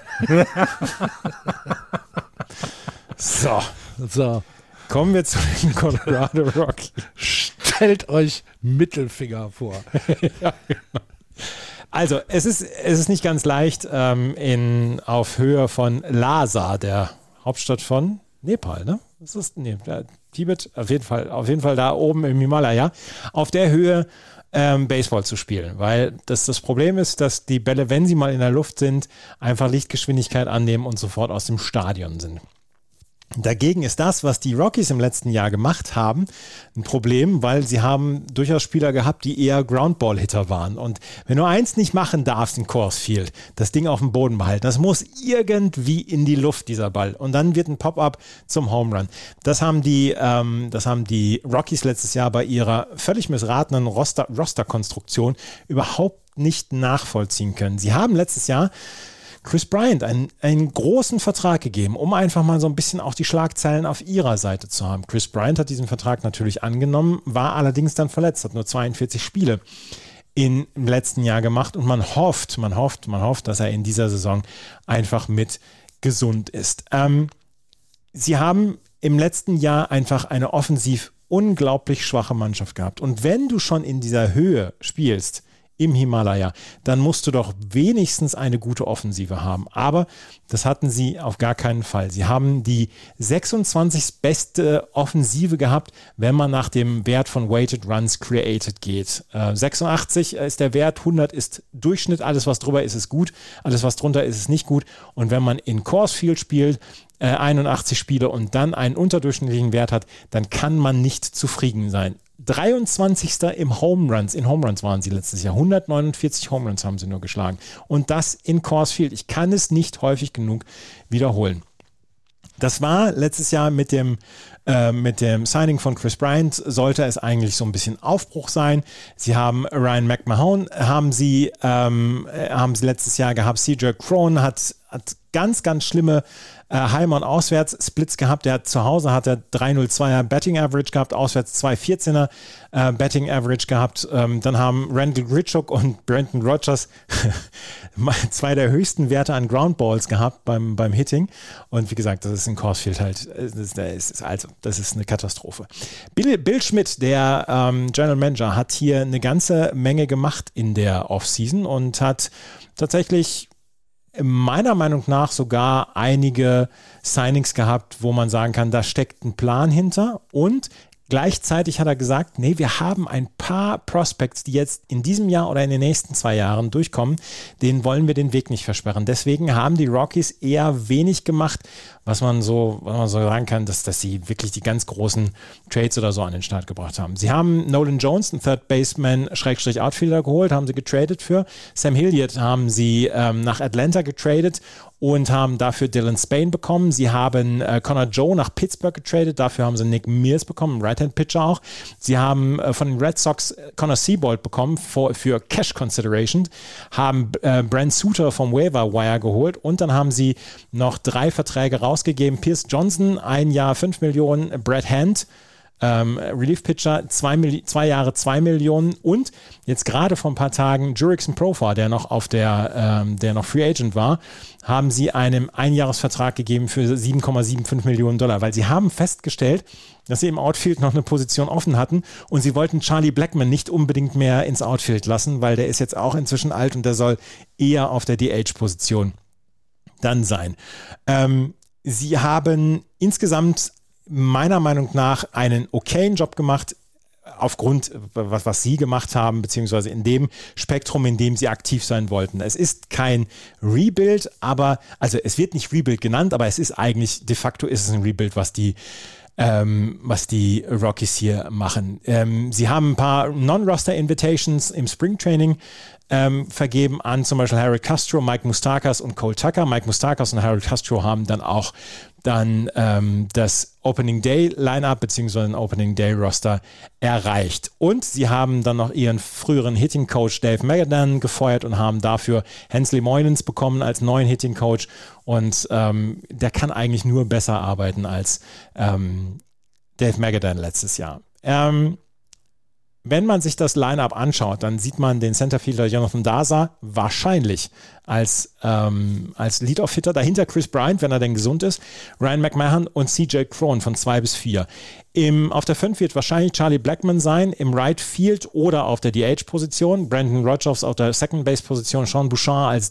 so, So, kommen wir zu den Colorado Rockies. stellt euch Mittelfinger vor. Also, es ist, es ist nicht ganz leicht ähm, in, auf Höhe von Lhasa, der Hauptstadt von Nepal, ne? Das ist, nee, Tibet, auf jeden Fall, auf jeden Fall da oben im Himalaya, auf der Höhe ähm, Baseball zu spielen, weil das, das Problem ist, dass die Bälle, wenn sie mal in der Luft sind, einfach Lichtgeschwindigkeit annehmen und sofort aus dem Stadion sind. Dagegen ist das, was die Rockies im letzten Jahr gemacht haben, ein Problem, weil sie haben durchaus Spieler gehabt, die eher Groundball-Hitter waren. Und wenn du eins nicht machen darfst in Coors Field, das Ding auf dem Boden behalten, das muss irgendwie in die Luft, dieser Ball. Und dann wird ein Pop-up zum Home Run. Das haben die, ähm, das haben die Rockies letztes Jahr bei ihrer völlig missratenen Roster- Roster-Konstruktion überhaupt nicht nachvollziehen können. Sie haben letztes Jahr Chris Bryant einen, einen großen Vertrag gegeben, um einfach mal so ein bisschen auch die Schlagzeilen auf ihrer Seite zu haben. Chris Bryant hat diesen Vertrag natürlich angenommen, war allerdings dann verletzt, hat nur 42 Spiele in, im letzten Jahr gemacht und man hofft, man hofft, man hofft, dass er in dieser Saison einfach mit gesund ist. Ähm, sie haben im letzten Jahr einfach eine offensiv unglaublich schwache Mannschaft gehabt. Und wenn du schon in dieser Höhe spielst, im Himalaya, dann musst du doch wenigstens eine gute Offensive haben. Aber das hatten sie auf gar keinen Fall. Sie haben die 26. beste Offensive gehabt, wenn man nach dem Wert von Weighted Runs Created geht. Äh, 86 ist der Wert, 100 ist Durchschnitt, alles was drüber ist, ist gut, alles was drunter ist, ist nicht gut. Und wenn man in Coors Field spielt, äh, 81 Spiele und dann einen unterdurchschnittlichen Wert hat, dann kann man nicht zufrieden sein. 23. im Home Runs, in Home Runs waren sie letztes Jahr. 149 Home Runs haben sie nur geschlagen. Und das in Coors Field. Ich kann es nicht häufig genug wiederholen. Das war letztes Jahr mit dem, äh, mit dem Signing von Chris Bryant, sollte es eigentlich so ein bisschen Aufbruch sein. Sie haben Ryan McMahon, haben sie, ähm, äh, haben sie letztes Jahr gehabt. CJ Crone hat, hat ganz, ganz schlimme äh, Heim- und Auswärts-Splits gehabt. Der zu Hause hat er 302er Betting Average gehabt, auswärts 214er äh, Betting Average gehabt. Ähm, dann haben Randall Gritchuk und Brandon Rogers zwei der höchsten Werte an Groundballs gehabt beim, beim Hitting. Und wie gesagt, das ist in Corsfield halt, das ist, das ist, also, das ist eine Katastrophe. Bill, Bill Schmidt, der ähm, General Manager, hat hier eine ganze Menge gemacht in der Offseason und hat tatsächlich meiner Meinung nach sogar einige Signings gehabt, wo man sagen kann, da steckt ein Plan hinter. Und Gleichzeitig hat er gesagt, nee, wir haben ein paar Prospects, die jetzt in diesem Jahr oder in den nächsten zwei Jahren durchkommen, denen wollen wir den Weg nicht versperren. Deswegen haben die Rockies eher wenig gemacht, was man so, was man so sagen kann, dass, dass sie wirklich die ganz großen Trades oder so an den Start gebracht haben. Sie haben Nolan Jones, einen Third Baseman, Schrägstrich Outfielder geholt, haben sie getradet für. Sam Hilliard haben sie ähm, nach Atlanta getradet und haben dafür Dylan Spain bekommen. Sie haben äh, Connor Joe nach Pittsburgh getradet, dafür haben sie Nick Mears bekommen, Right-Hand-Pitcher auch. Sie haben äh, von den Red Sox äh, Connor Seabold bekommen für, für Cash Consideration, haben äh, Brent Suter vom Waiver Wire geholt und dann haben sie noch drei Verträge rausgegeben. Pierce Johnson, ein Jahr 5 Millionen, Brad Hand, ähm, Relief-Pitcher, zwei, Milli- zwei Jahre 2 Millionen und jetzt gerade vor ein paar Tagen Jurickson Profar, der noch auf der, ähm, der noch Free Agent war, haben sie einem Einjahresvertrag gegeben für 7,75 Millionen Dollar, weil sie haben festgestellt, dass sie im Outfield noch eine Position offen hatten und sie wollten Charlie Blackman nicht unbedingt mehr ins Outfield lassen, weil der ist jetzt auch inzwischen alt und der soll eher auf der DH-Position dann sein. Ähm, sie haben insgesamt meiner Meinung nach einen okayen Job gemacht. aufgrund, was, was sie gemacht haben, beziehungsweise in dem Spektrum, in dem sie aktiv sein wollten. Es ist kein Rebuild, aber, also es wird nicht Rebuild genannt, aber es ist eigentlich, de facto ist es ein Rebuild, was die ähm, was die Rockies hier machen. Ähm, sie haben ein paar Non-Roster-Invitations im Spring-Training ähm, vergeben an zum Beispiel Harold Castro, Mike Mustakas und Cole Tucker. Mike Mustakas und Harold Castro haben dann auch dann ähm, das Opening Day Lineup bzw. ein Opening Day Roster erreicht. Und sie haben dann noch ihren früheren Hitting Coach Dave Magadan gefeuert und haben dafür Hensley Moynens bekommen als neuen Hitting Coach. Und ähm, der kann eigentlich nur besser arbeiten als ähm, Dave Magadan letztes Jahr. Ähm, wenn man sich das Lineup anschaut, dann sieht man den Centerfielder Jonathan Daza wahrscheinlich als, ähm, als Lead-Off-Hitter. Dahinter Chris Bryant, wenn er denn gesund ist, Ryan McMahon und CJ Crone von 2 bis 4. Im, auf der 5 wird wahrscheinlich Charlie Blackman sein, im Right Field oder auf der DH-Position. Brandon Rogers auf der Second Base-Position, Sean Bouchard als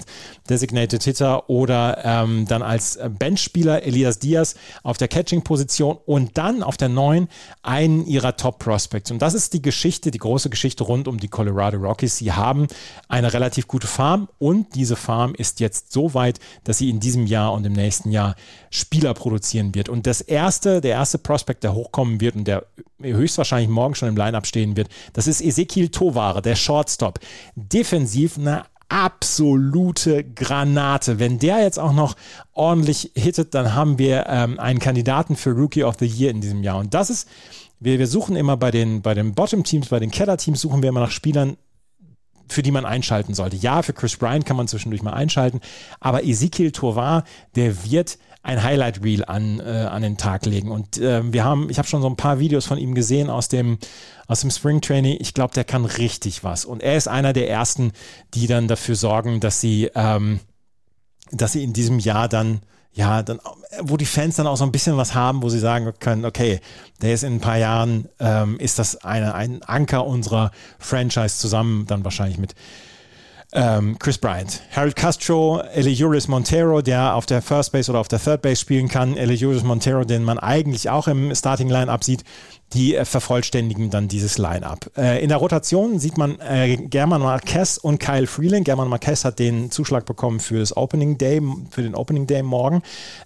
Designated Hitter oder ähm, dann als Benchspieler Elias Diaz auf der Catching-Position und dann auf der 9 einen ihrer Top-Prospects. Und das ist die Geschichte, die große Geschichte rund um die Colorado Rockies. Sie haben eine relativ gute Farm und diese Farm ist jetzt so weit, dass sie in diesem Jahr und im nächsten Jahr Spieler produzieren wird. Und das erste, der erste Prospect, der hochkommen wird und der höchstwahrscheinlich morgen schon im Line-Up stehen wird, das ist Ezekiel Tovare, der Shortstop. Defensiv eine absolute Granate. Wenn der jetzt auch noch ordentlich hittet, dann haben wir ähm, einen Kandidaten für Rookie of the Year in diesem Jahr. Und das ist, wir, suchen immer bei den, bei den Bottom-Teams, bei den Keller-Teams, suchen wir immer nach Spielern, für die man einschalten sollte. Ja, für Chris Bryant kann man zwischendurch mal einschalten, aber Ezekiel Tovar, der wird ein Highlight Reel an, äh, an den Tag legen. Und äh, wir haben, ich habe schon so ein paar Videos von ihm gesehen aus dem, aus dem Spring Training. Ich glaube, der kann richtig was. Und er ist einer der ersten, die dann dafür sorgen, dass sie, ähm, dass sie in diesem Jahr dann ja, dann, wo die Fans dann auch so ein bisschen was haben, wo sie sagen können, okay, der ist in ein paar Jahren, ähm, ist das eine, ein Anker unserer Franchise zusammen, dann wahrscheinlich mit ähm, Chris Bryant. Harold Castro, Eliuris Montero, der auf der First Base oder auf der Third Base spielen kann. Eliuris Montero, den man eigentlich auch im Starting Line-Up sieht, die äh, vervollständigen dann dieses Line-Up. Äh, in der Rotation sieht man äh, German Marquez und Kyle Freeland. German Marquez hat den Zuschlag bekommen für das Opening Day, für den Opening Day morgen.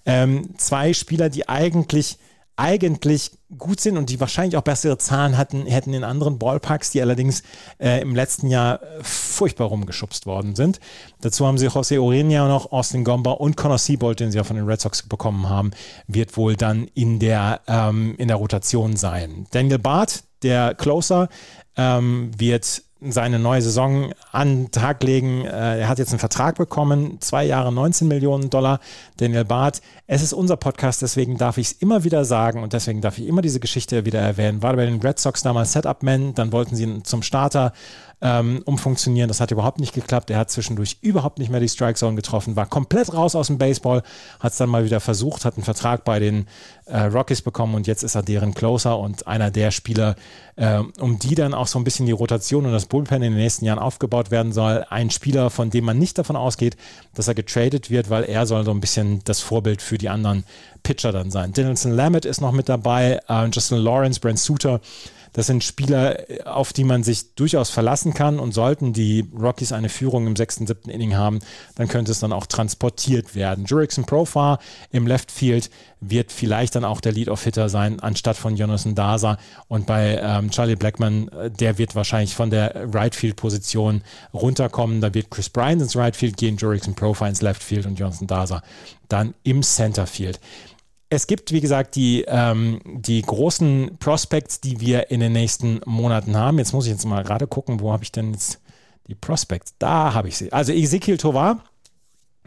Ähm, zwei Spieler, die eigentlich eigentlich gut sind und die wahrscheinlich auch bessere Zahlen hatten, hätten in anderen Ballparks, die allerdings äh, im letzten Jahr furchtbar rumgeschubst worden sind. Dazu haben sie José Urenia noch, Austin Gomba und Connor Siebold, den sie ja von den Red Sox bekommen haben, wird wohl dann in der, ähm, in der Rotation sein. Daniel Barth, der Closer, ähm, wird seine neue Saison an den Tag legen. Äh, er hat jetzt einen Vertrag bekommen, zwei Jahre 19 Millionen Dollar. Daniel Barth, es ist unser Podcast, deswegen darf ich es immer wieder sagen und deswegen darf ich immer diese Geschichte wieder erwähnen. War bei den Red Sox damals Setup-Man, dann wollten sie ihn zum Starter ähm, umfunktionieren. Das hat überhaupt nicht geklappt. Er hat zwischendurch überhaupt nicht mehr die Strike Zone getroffen, war komplett raus aus dem Baseball, hat es dann mal wieder versucht, hat einen Vertrag bei den äh, Rockies bekommen und jetzt ist er deren Closer und einer der Spieler, äh, um die dann auch so ein bisschen die Rotation und das Bullpen in den nächsten Jahren aufgebaut werden soll. Ein Spieler, von dem man nicht davon ausgeht, dass er getradet wird, weil er soll so ein bisschen das Vorbild für die anderen Pitcher dann sein. Dinelson Lamet ist noch mit dabei, äh, Justin Lawrence, Brent Suter das sind Spieler, auf die man sich durchaus verlassen kann und sollten die Rockies eine Führung im sechsten, siebten Inning haben, dann könnte es dann auch transportiert werden. Jurickson Profar im Left Field wird vielleicht dann auch der Lead-Off-Hitter sein, anstatt von Jonathan Daza. Und bei ähm, Charlie Blackman, äh, der wird wahrscheinlich von der Right-Field-Position runterkommen. Da wird Chris Bryant ins Right Field gehen, Jurickson Profar ins Left Field und Jonathan Daza dann im Center Field es gibt, wie gesagt, die, ähm, die großen Prospects, die wir in den nächsten Monaten haben. Jetzt muss ich jetzt mal gerade gucken, wo habe ich denn jetzt die Prospects? Da habe ich sie. Also Ezekiel Tovar,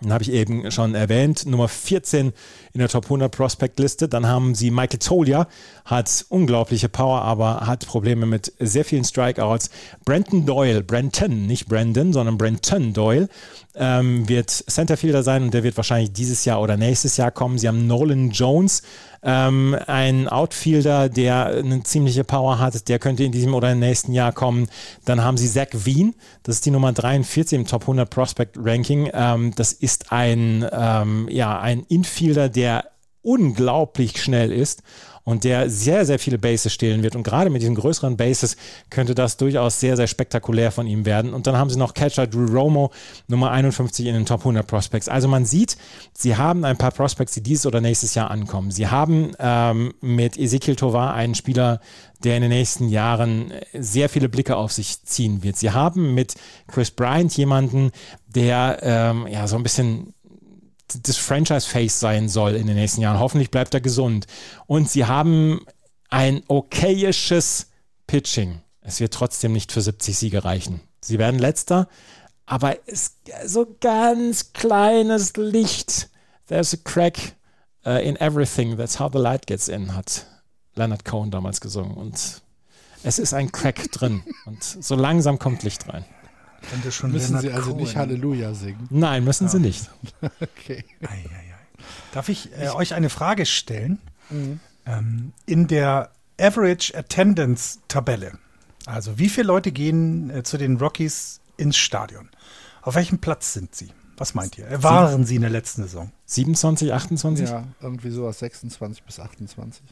den habe ich eben schon erwähnt, Nummer 14 in der Top 100 Prospect-Liste. Dann haben sie Michael Tolia, hat unglaubliche Power, aber hat Probleme mit sehr vielen Strikeouts. Brenton Doyle, Brenton, nicht Brandon, sondern Brenton Doyle, ähm, wird Centerfielder sein und der wird wahrscheinlich dieses Jahr oder nächstes Jahr kommen. Sie haben Nolan Jones, ähm, ein Outfielder, der eine ziemliche Power hat, der könnte in diesem oder im nächsten Jahr kommen. Dann haben sie Zach Wien, das ist die Nummer 43 im Top 100 Prospect Ranking. Ähm, das ist ein, ähm, ja, ein Infielder, der unglaublich schnell ist und der sehr, sehr viele Bases stehlen wird. Und gerade mit diesen größeren Bases könnte das durchaus sehr, sehr spektakulär von ihm werden. Und dann haben sie noch Catcher Drew Romo, Nummer 51 in den Top 100 Prospects. Also man sieht, sie haben ein paar Prospects, die dieses oder nächstes Jahr ankommen. Sie haben ähm, mit Ezekiel Tovar einen Spieler, der in den nächsten Jahren sehr viele Blicke auf sich ziehen wird. Sie haben mit Chris Bryant jemanden, der ähm, ja so ein bisschen das Franchise-Face sein soll in den nächsten Jahren. Hoffentlich bleibt er gesund. Und sie haben ein okayisches Pitching. Es wird trotzdem nicht für 70 Siege reichen. Sie werden letzter, aber es so ganz kleines Licht. There's a crack uh, in everything. That's how the light gets in, hat Leonard Cohen damals gesungen. Und es ist ein Crack drin. Und so langsam kommt Licht rein. Müssen Leonard Sie also Cohen. nicht Halleluja singen? Nein, müssen ja. Sie nicht. okay. Ei, ei, ei. Darf ich, äh, euch eine Frage stellen? Mhm. Ähm, in der Average Attendance Tabelle, also wie viele Leute gehen äh, zu den Rockies ins Stadion? Auf welchem Platz sind sie? Was meint ihr? Waren sie in der letzten Saison? 27, 28? Ja, irgendwie sowas, 26 bis 28.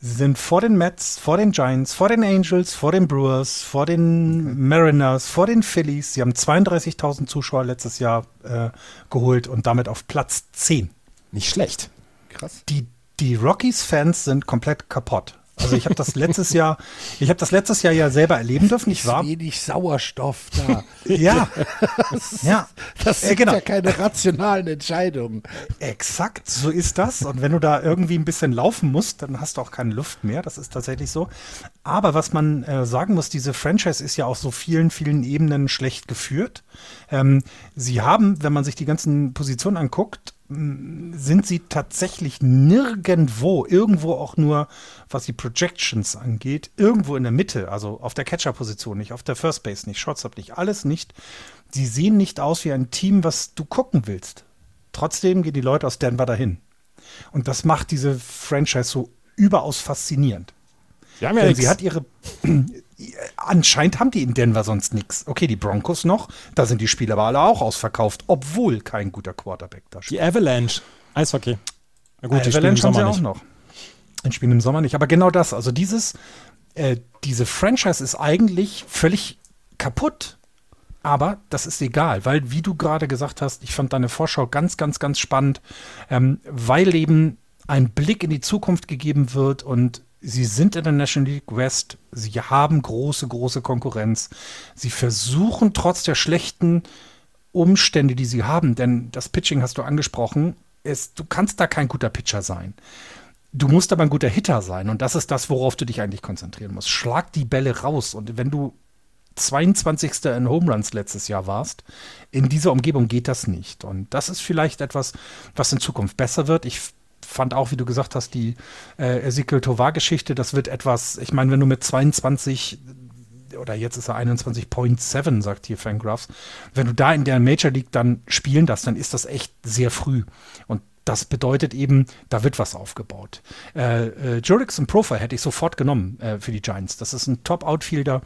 Sie sind vor den Mets, vor den Giants, vor den Angels, vor den Brewers, vor den. Mariners, vor den Phillies. Sie haben 32.000 Zuschauer letztes Jahr äh, geholt und damit auf Platz 10. Nicht schlecht. Krass. Die, die Rockies-Fans sind komplett kaputt. Also ich habe das letztes Jahr, ich habe das letztes Jahr ja selber erleben dürfen. Ich war wenig Sauerstoff da. ja, ja, das sind äh, genau. ja keine rationalen Entscheidungen. Exakt, so ist das. Und wenn du da irgendwie ein bisschen laufen musst, dann hast du auch keine Luft mehr. Das ist tatsächlich so. Aber was man äh, sagen muss, diese Franchise ist ja auf so vielen, vielen Ebenen schlecht geführt. Ähm, sie haben, wenn man sich die ganzen Positionen anguckt, sind sie tatsächlich nirgendwo, irgendwo auch nur, was die Projections angeht, irgendwo in der Mitte, also auf der Catcher-Position nicht, auf der First Base nicht, Shortstop nicht, alles nicht. Sie sehen nicht aus wie ein Team, was du gucken willst. Trotzdem gehen die Leute aus Denver dahin. Und das macht diese Franchise so überaus faszinierend. Sie haben ja Denn sie hat ihre anscheinend haben die in Denver sonst nichts. Okay, die Broncos noch, da sind die Spieler aber alle auch ausverkauft, obwohl kein guter Quarterback da steht. Die Avalanche, Eishockey. Na gut, Avalanche die Sommer haben sie auch nicht. noch. Die spielen im Sommer nicht. Aber genau das, also dieses, äh, diese Franchise ist eigentlich völlig kaputt. Aber das ist egal, weil, wie du gerade gesagt hast, ich fand deine Vorschau ganz, ganz, ganz spannend, ähm, weil eben ein Blick in die Zukunft gegeben wird und Sie sind in der National League West. Sie haben große, große Konkurrenz. Sie versuchen trotz der schlechten Umstände, die sie haben, denn das Pitching hast du angesprochen, ist, du kannst da kein guter Pitcher sein. Du musst aber ein guter Hitter sein und das ist das, worauf du dich eigentlich konzentrieren musst. Schlag die Bälle raus und wenn du 22. in Home Runs letztes Jahr warst, in dieser Umgebung geht das nicht und das ist vielleicht etwas, was in Zukunft besser wird. Ich fand auch, wie du gesagt hast, die äh, Ezekiel Tovar-Geschichte, das wird etwas, ich meine, wenn du mit 22 oder jetzt ist er 21.7, sagt hier Fangraphs, wenn du da in der Major League dann spielen darfst, dann ist das echt sehr früh. Und das bedeutet eben, da wird was aufgebaut. Äh, äh, Jurix und Profer hätte ich sofort genommen äh, für die Giants. Das ist ein Top-Outfielder,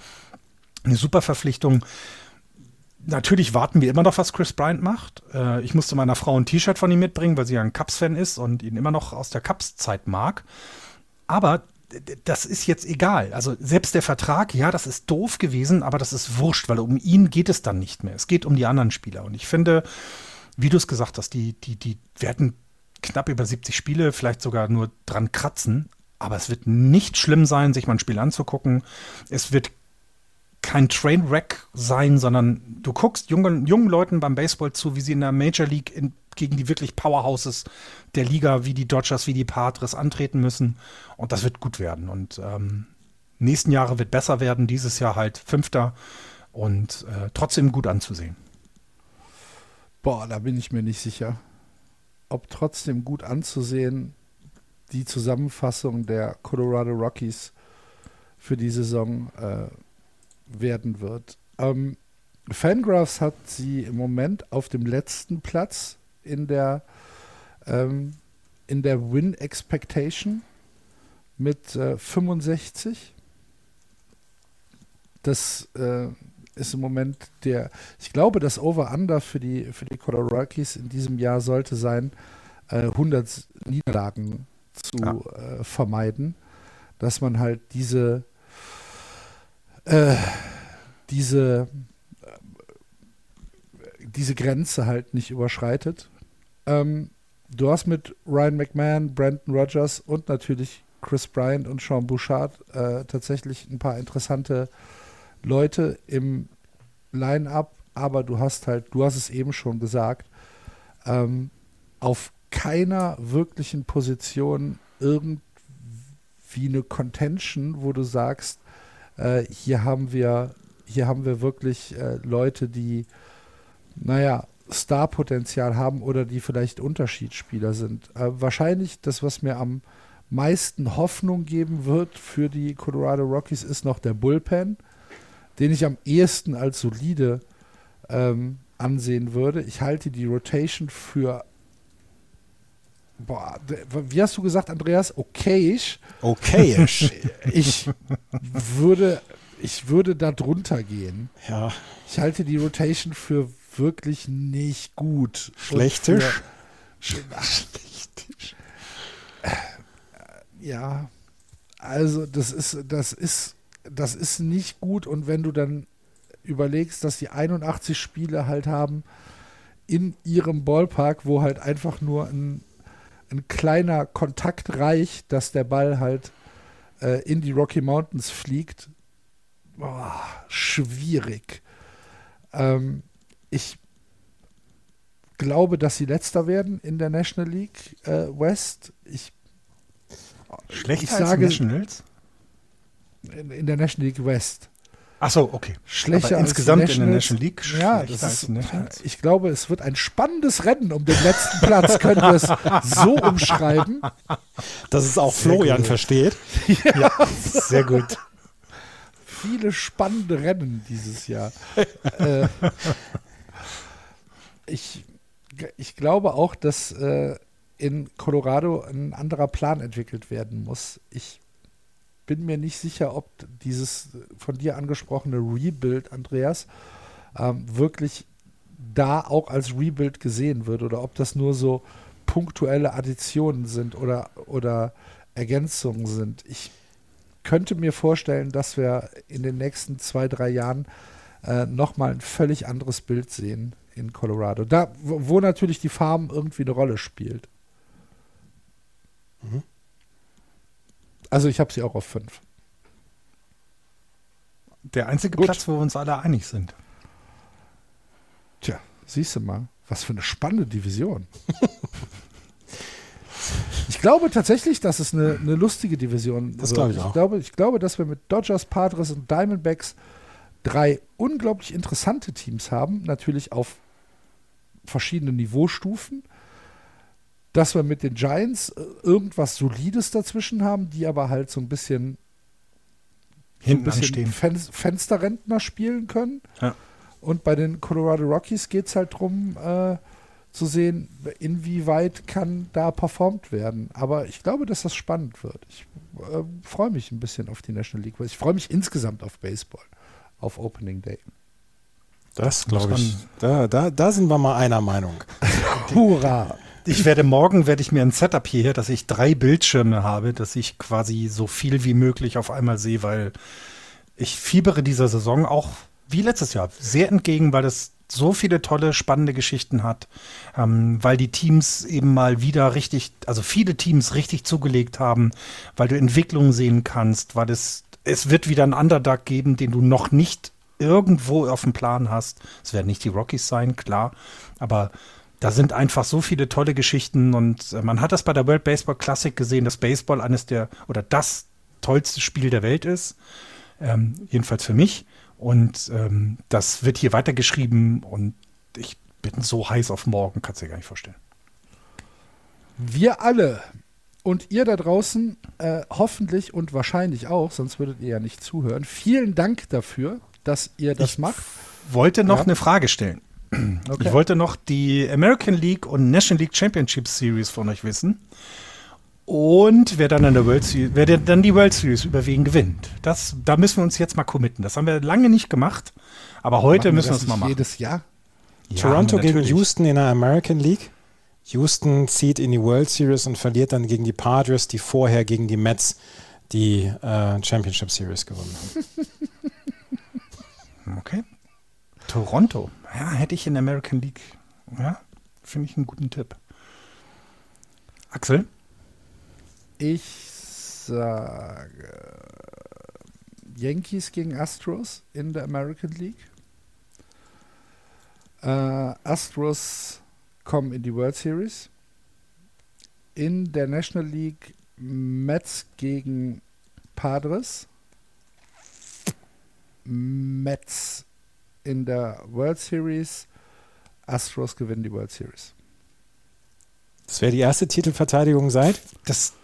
eine super Verpflichtung natürlich warten wir immer noch, was Chris Bryant macht. Äh, ich musste meiner Frau ein T-Shirt von ihm mitbringen, weil sie ja ein Cubs-Fan ist und ihn immer noch aus der Cubs-Zeit mag. Aber das ist jetzt egal. Also selbst der Vertrag, ja, das ist doof gewesen, aber das ist wurscht, weil um ihn geht es dann nicht mehr. Es geht um die anderen Spieler. Und ich finde, wie du es gesagt hast, die, die, die werden knapp über 70 Spiele, vielleicht sogar nur dran kratzen. Aber es wird nicht schlimm sein, sich mal ein Spiel anzugucken. Es wird kein Trainwreck sein, sondern du guckst jungen, jungen Leuten beim Baseball zu, wie sie in der Major League in, gegen die wirklich Powerhouses der Liga, wie die Dodgers, wie die Padres antreten müssen. Und das wird gut werden. Und ähm, nächsten Jahre wird besser werden, dieses Jahr halt Fünfter und äh, trotzdem gut anzusehen. Boah, da bin ich mir nicht sicher. Ob trotzdem gut anzusehen, die Zusammenfassung der Colorado Rockies für die Saison äh, werden wird. Ähm, Fangraphs hat sie im Moment auf dem letzten Platz in der, ähm, in der Win Expectation mit äh, 65. Das äh, ist im Moment der, ich glaube, das Over-Under für die, für die Colorado Rockies in diesem Jahr sollte sein äh, 100 Niederlagen zu ja. äh, vermeiden, dass man halt diese äh, diese diese Grenze halt nicht überschreitet. Ähm, du hast mit Ryan McMahon, Brandon Rogers und natürlich Chris Bryant und Sean Bouchard äh, tatsächlich ein paar interessante Leute im Line-up, aber du hast halt, du hast es eben schon gesagt, ähm, auf keiner wirklichen Position irgendwie eine Contention, wo du sagst, äh, hier haben wir, hier haben wir wirklich äh, Leute, die, naja, Starpotenzial haben oder die vielleicht Unterschiedsspieler sind. Äh, wahrscheinlich das, was mir am meisten Hoffnung geben wird für die Colorado Rockies, ist noch der Bullpen, den ich am ehesten als solide ähm, ansehen würde. Ich halte die Rotation für Boah, wie hast du gesagt, Andreas? Okayisch. Okayisch. ich würde, ich würde da drunter gehen. Ja. Ich halte die Rotation für wirklich nicht gut. Schlechtisch? Schlechtisch. Ja, also das ist, das ist, das ist nicht gut. Und wenn du dann überlegst, dass die 81 Spiele halt haben in ihrem Ballpark, wo halt einfach nur ein, ein kleiner Kontakt reicht, dass der Ball halt äh, in die Rocky Mountains fliegt, boah, schwierig. Ähm, ich glaube, dass sie letzter werden in der National League äh, West. Ich, Schlechter ich sage, als Nationals? In, in, der National League West. Ach so, okay. Schlechter insgesamt in der National League. Ja, das ist, ich glaube, es wird ein spannendes Rennen um den letzten Platz. Können wir es so umschreiben, dass es auch sehr Florian gut. versteht. Ja, ja, sehr gut. Viele spannende Rennen dieses Jahr. äh, ich, ich glaube auch, dass äh, in Colorado ein anderer Plan entwickelt werden muss. Ich bin mir nicht sicher, ob dieses von dir angesprochene Rebuild, Andreas, ähm, wirklich da auch als Rebuild gesehen wird oder ob das nur so punktuelle Additionen sind oder, oder Ergänzungen sind. Ich könnte mir vorstellen, dass wir in den nächsten zwei, drei Jahren äh, nochmal ein völlig anderes Bild sehen in Colorado. Da, wo, wo natürlich die Farm irgendwie eine Rolle spielt. Mhm. Also ich habe sie auch auf fünf. Der einzige Gut. Platz, wo wir uns alle einig sind. Tja, siehst du mal, was für eine spannende Division. ich glaube tatsächlich, dass es eine, eine lustige Division das glaube ich auch. Ich glaube, ich glaube, dass wir mit Dodgers, Padres und Diamondbacks drei unglaublich interessante Teams haben, natürlich auf verschiedenen Niveaustufen, dass wir mit den Giants äh, irgendwas Solides dazwischen haben, die aber halt so ein bisschen hinten so ein Fen Fensterrentner spielen können. Ja. Und bei den Colorado Rockies geht es halt darum, äh, zu sehen, inwieweit kann da performt werden. Aber ich glaube, dass das spannend wird. Ich äh, freue mich ein bisschen auf die National League. Ich freue mich insgesamt auf Baseball auf Opening Day. Das glaube ich. Da, da, da sind wir mal einer Meinung. Hurra! Ich werde morgen werde ich mir ein Setup hierher, dass ich drei Bildschirme habe, dass ich quasi so viel wie möglich auf einmal sehe, weil ich fiebere dieser Saison auch wie letztes Jahr sehr entgegen, weil es so viele tolle, spannende Geschichten hat, ähm, weil die Teams eben mal wieder richtig, also viele Teams richtig zugelegt haben, weil du Entwicklungen sehen kannst, weil es es wird wieder einen Underdog geben, den du noch nicht irgendwo auf dem Plan hast. Es werden nicht die Rockies sein, klar, aber da sind einfach so viele tolle Geschichten und äh, man hat das bei der World Baseball Classic gesehen, dass Baseball eines der oder das tollste Spiel der Welt ist, ähm, jedenfalls für mich. Und ähm, das wird hier weitergeschrieben und ich bin so heiß auf morgen, kannst du dir gar nicht vorstellen. Wir alle und ihr da draußen äh, hoffentlich und wahrscheinlich auch, sonst würdet ihr ja nicht zuhören. Vielen Dank dafür, dass ihr das ich macht. wollte noch ja. eine Frage stellen. Okay. Ich wollte noch die American League und National League Championship Series von euch wissen. Und wer dann an der World Series, wer dann die World Series überwiegend gewinnt. Das, da müssen wir uns jetzt mal committen. Das haben wir lange nicht gemacht, aber heute müssen wir es mal machen. Jedes Jahr? Ja, Toronto gegen Houston in der American League? Houston zieht in die World Series und verliert dann gegen die Padres, die vorher gegen die Mets die äh, Championship Series gewonnen haben. Okay. Toronto. Ja, hätte ich in der American League. Ja, finde ich einen guten Tipp. Axel? Ich sage Yankees gegen Astros in der American League. Äh, Astros kommen in die World Series. In der National League Mets gegen Padres. Mets in der World Series. Astros gewinnen die World Series. Das wäre die erste Titelverteidigung seit? Das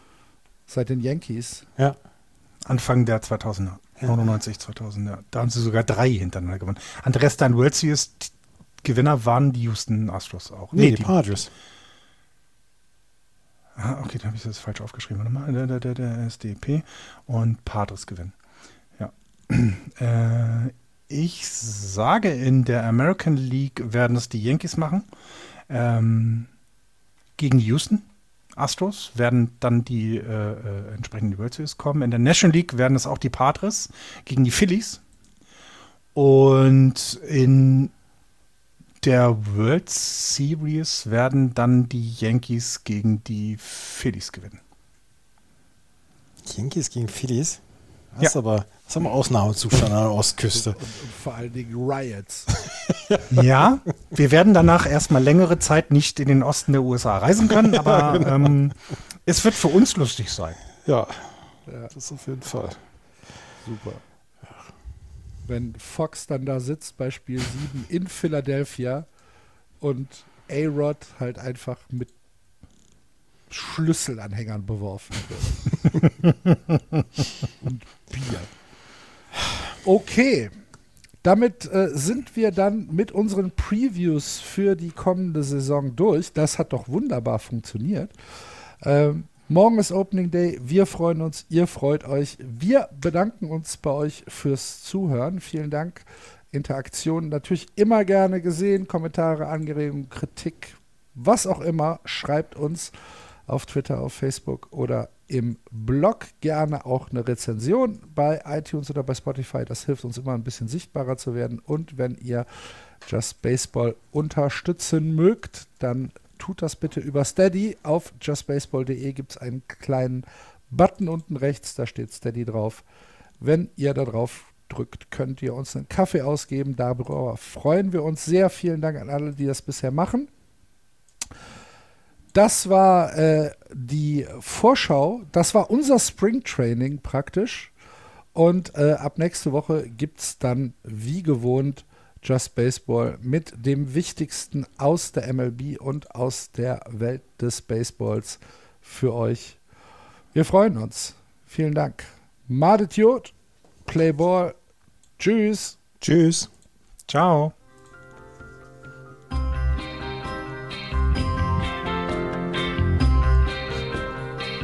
seit den Yankees. Ja. Anfang der 2000er. 99, 2000er. Da haben sie sogar drei hintereinander gewonnen. Andres dein World Series Gewinner waren die Houston Astros auch. Nee, nee die, die Padres. Ah, okay, da habe ich das falsch aufgeschrieben. Warte mal, der, der, der, der SDP und Padres gewinnen. Ja. Äh, ich sage, in der American League werden es die Yankees machen. Ähm, gegen Houston. Astros werden dann die äh, äh, entsprechenden World Series kommen. In der National League werden es auch die Padres gegen die Phillies. Und in der World Series werden dann die Yankees gegen die Phillies gewinnen. Yankees gegen Phillies? Das ja. aber das haben wir Ausnahmezustand an der Ostküste. Und, und, und vor allen Dingen Riots. ja, wir werden danach erstmal längere Zeit nicht in den Osten der USA reisen können, aber genau. ähm, es wird für uns lustig sein. Ja, ja, das auf jeden Fall. Super wenn Fox dann da sitzt bei Spiel 7 in Philadelphia und A-Rod halt einfach mit Schlüsselanhängern beworfen wird. und Bier. Okay. Damit äh, sind wir dann mit unseren Previews für die kommende Saison durch. Das hat doch wunderbar funktioniert. Ähm, Morgen ist Opening Day. Wir freuen uns, ihr freut euch. Wir bedanken uns bei euch fürs Zuhören. Vielen Dank. Interaktion natürlich immer gerne gesehen. Kommentare, Anregungen, Kritik, was auch immer. Schreibt uns auf Twitter, auf Facebook oder im Blog gerne auch eine Rezension bei iTunes oder bei Spotify. Das hilft uns immer ein bisschen sichtbarer zu werden. Und wenn ihr Just Baseball unterstützen mögt, dann tut das bitte über Steady. Auf justbaseball.de gibt es einen kleinen Button unten rechts, da steht Steady drauf. Wenn ihr da drauf drückt, könnt ihr uns einen Kaffee ausgeben. Darüber freuen wir uns sehr. Vielen Dank an alle, die das bisher machen. Das war äh, die Vorschau. Das war unser Springtraining praktisch. Und äh, ab nächste Woche gibt es dann wie gewohnt Just Baseball mit dem Wichtigsten aus der MLB und aus der Welt des Baseballs für euch. Wir freuen uns. Vielen Dank. Madet Jod, Playball. Tschüss. Tschüss. Ciao.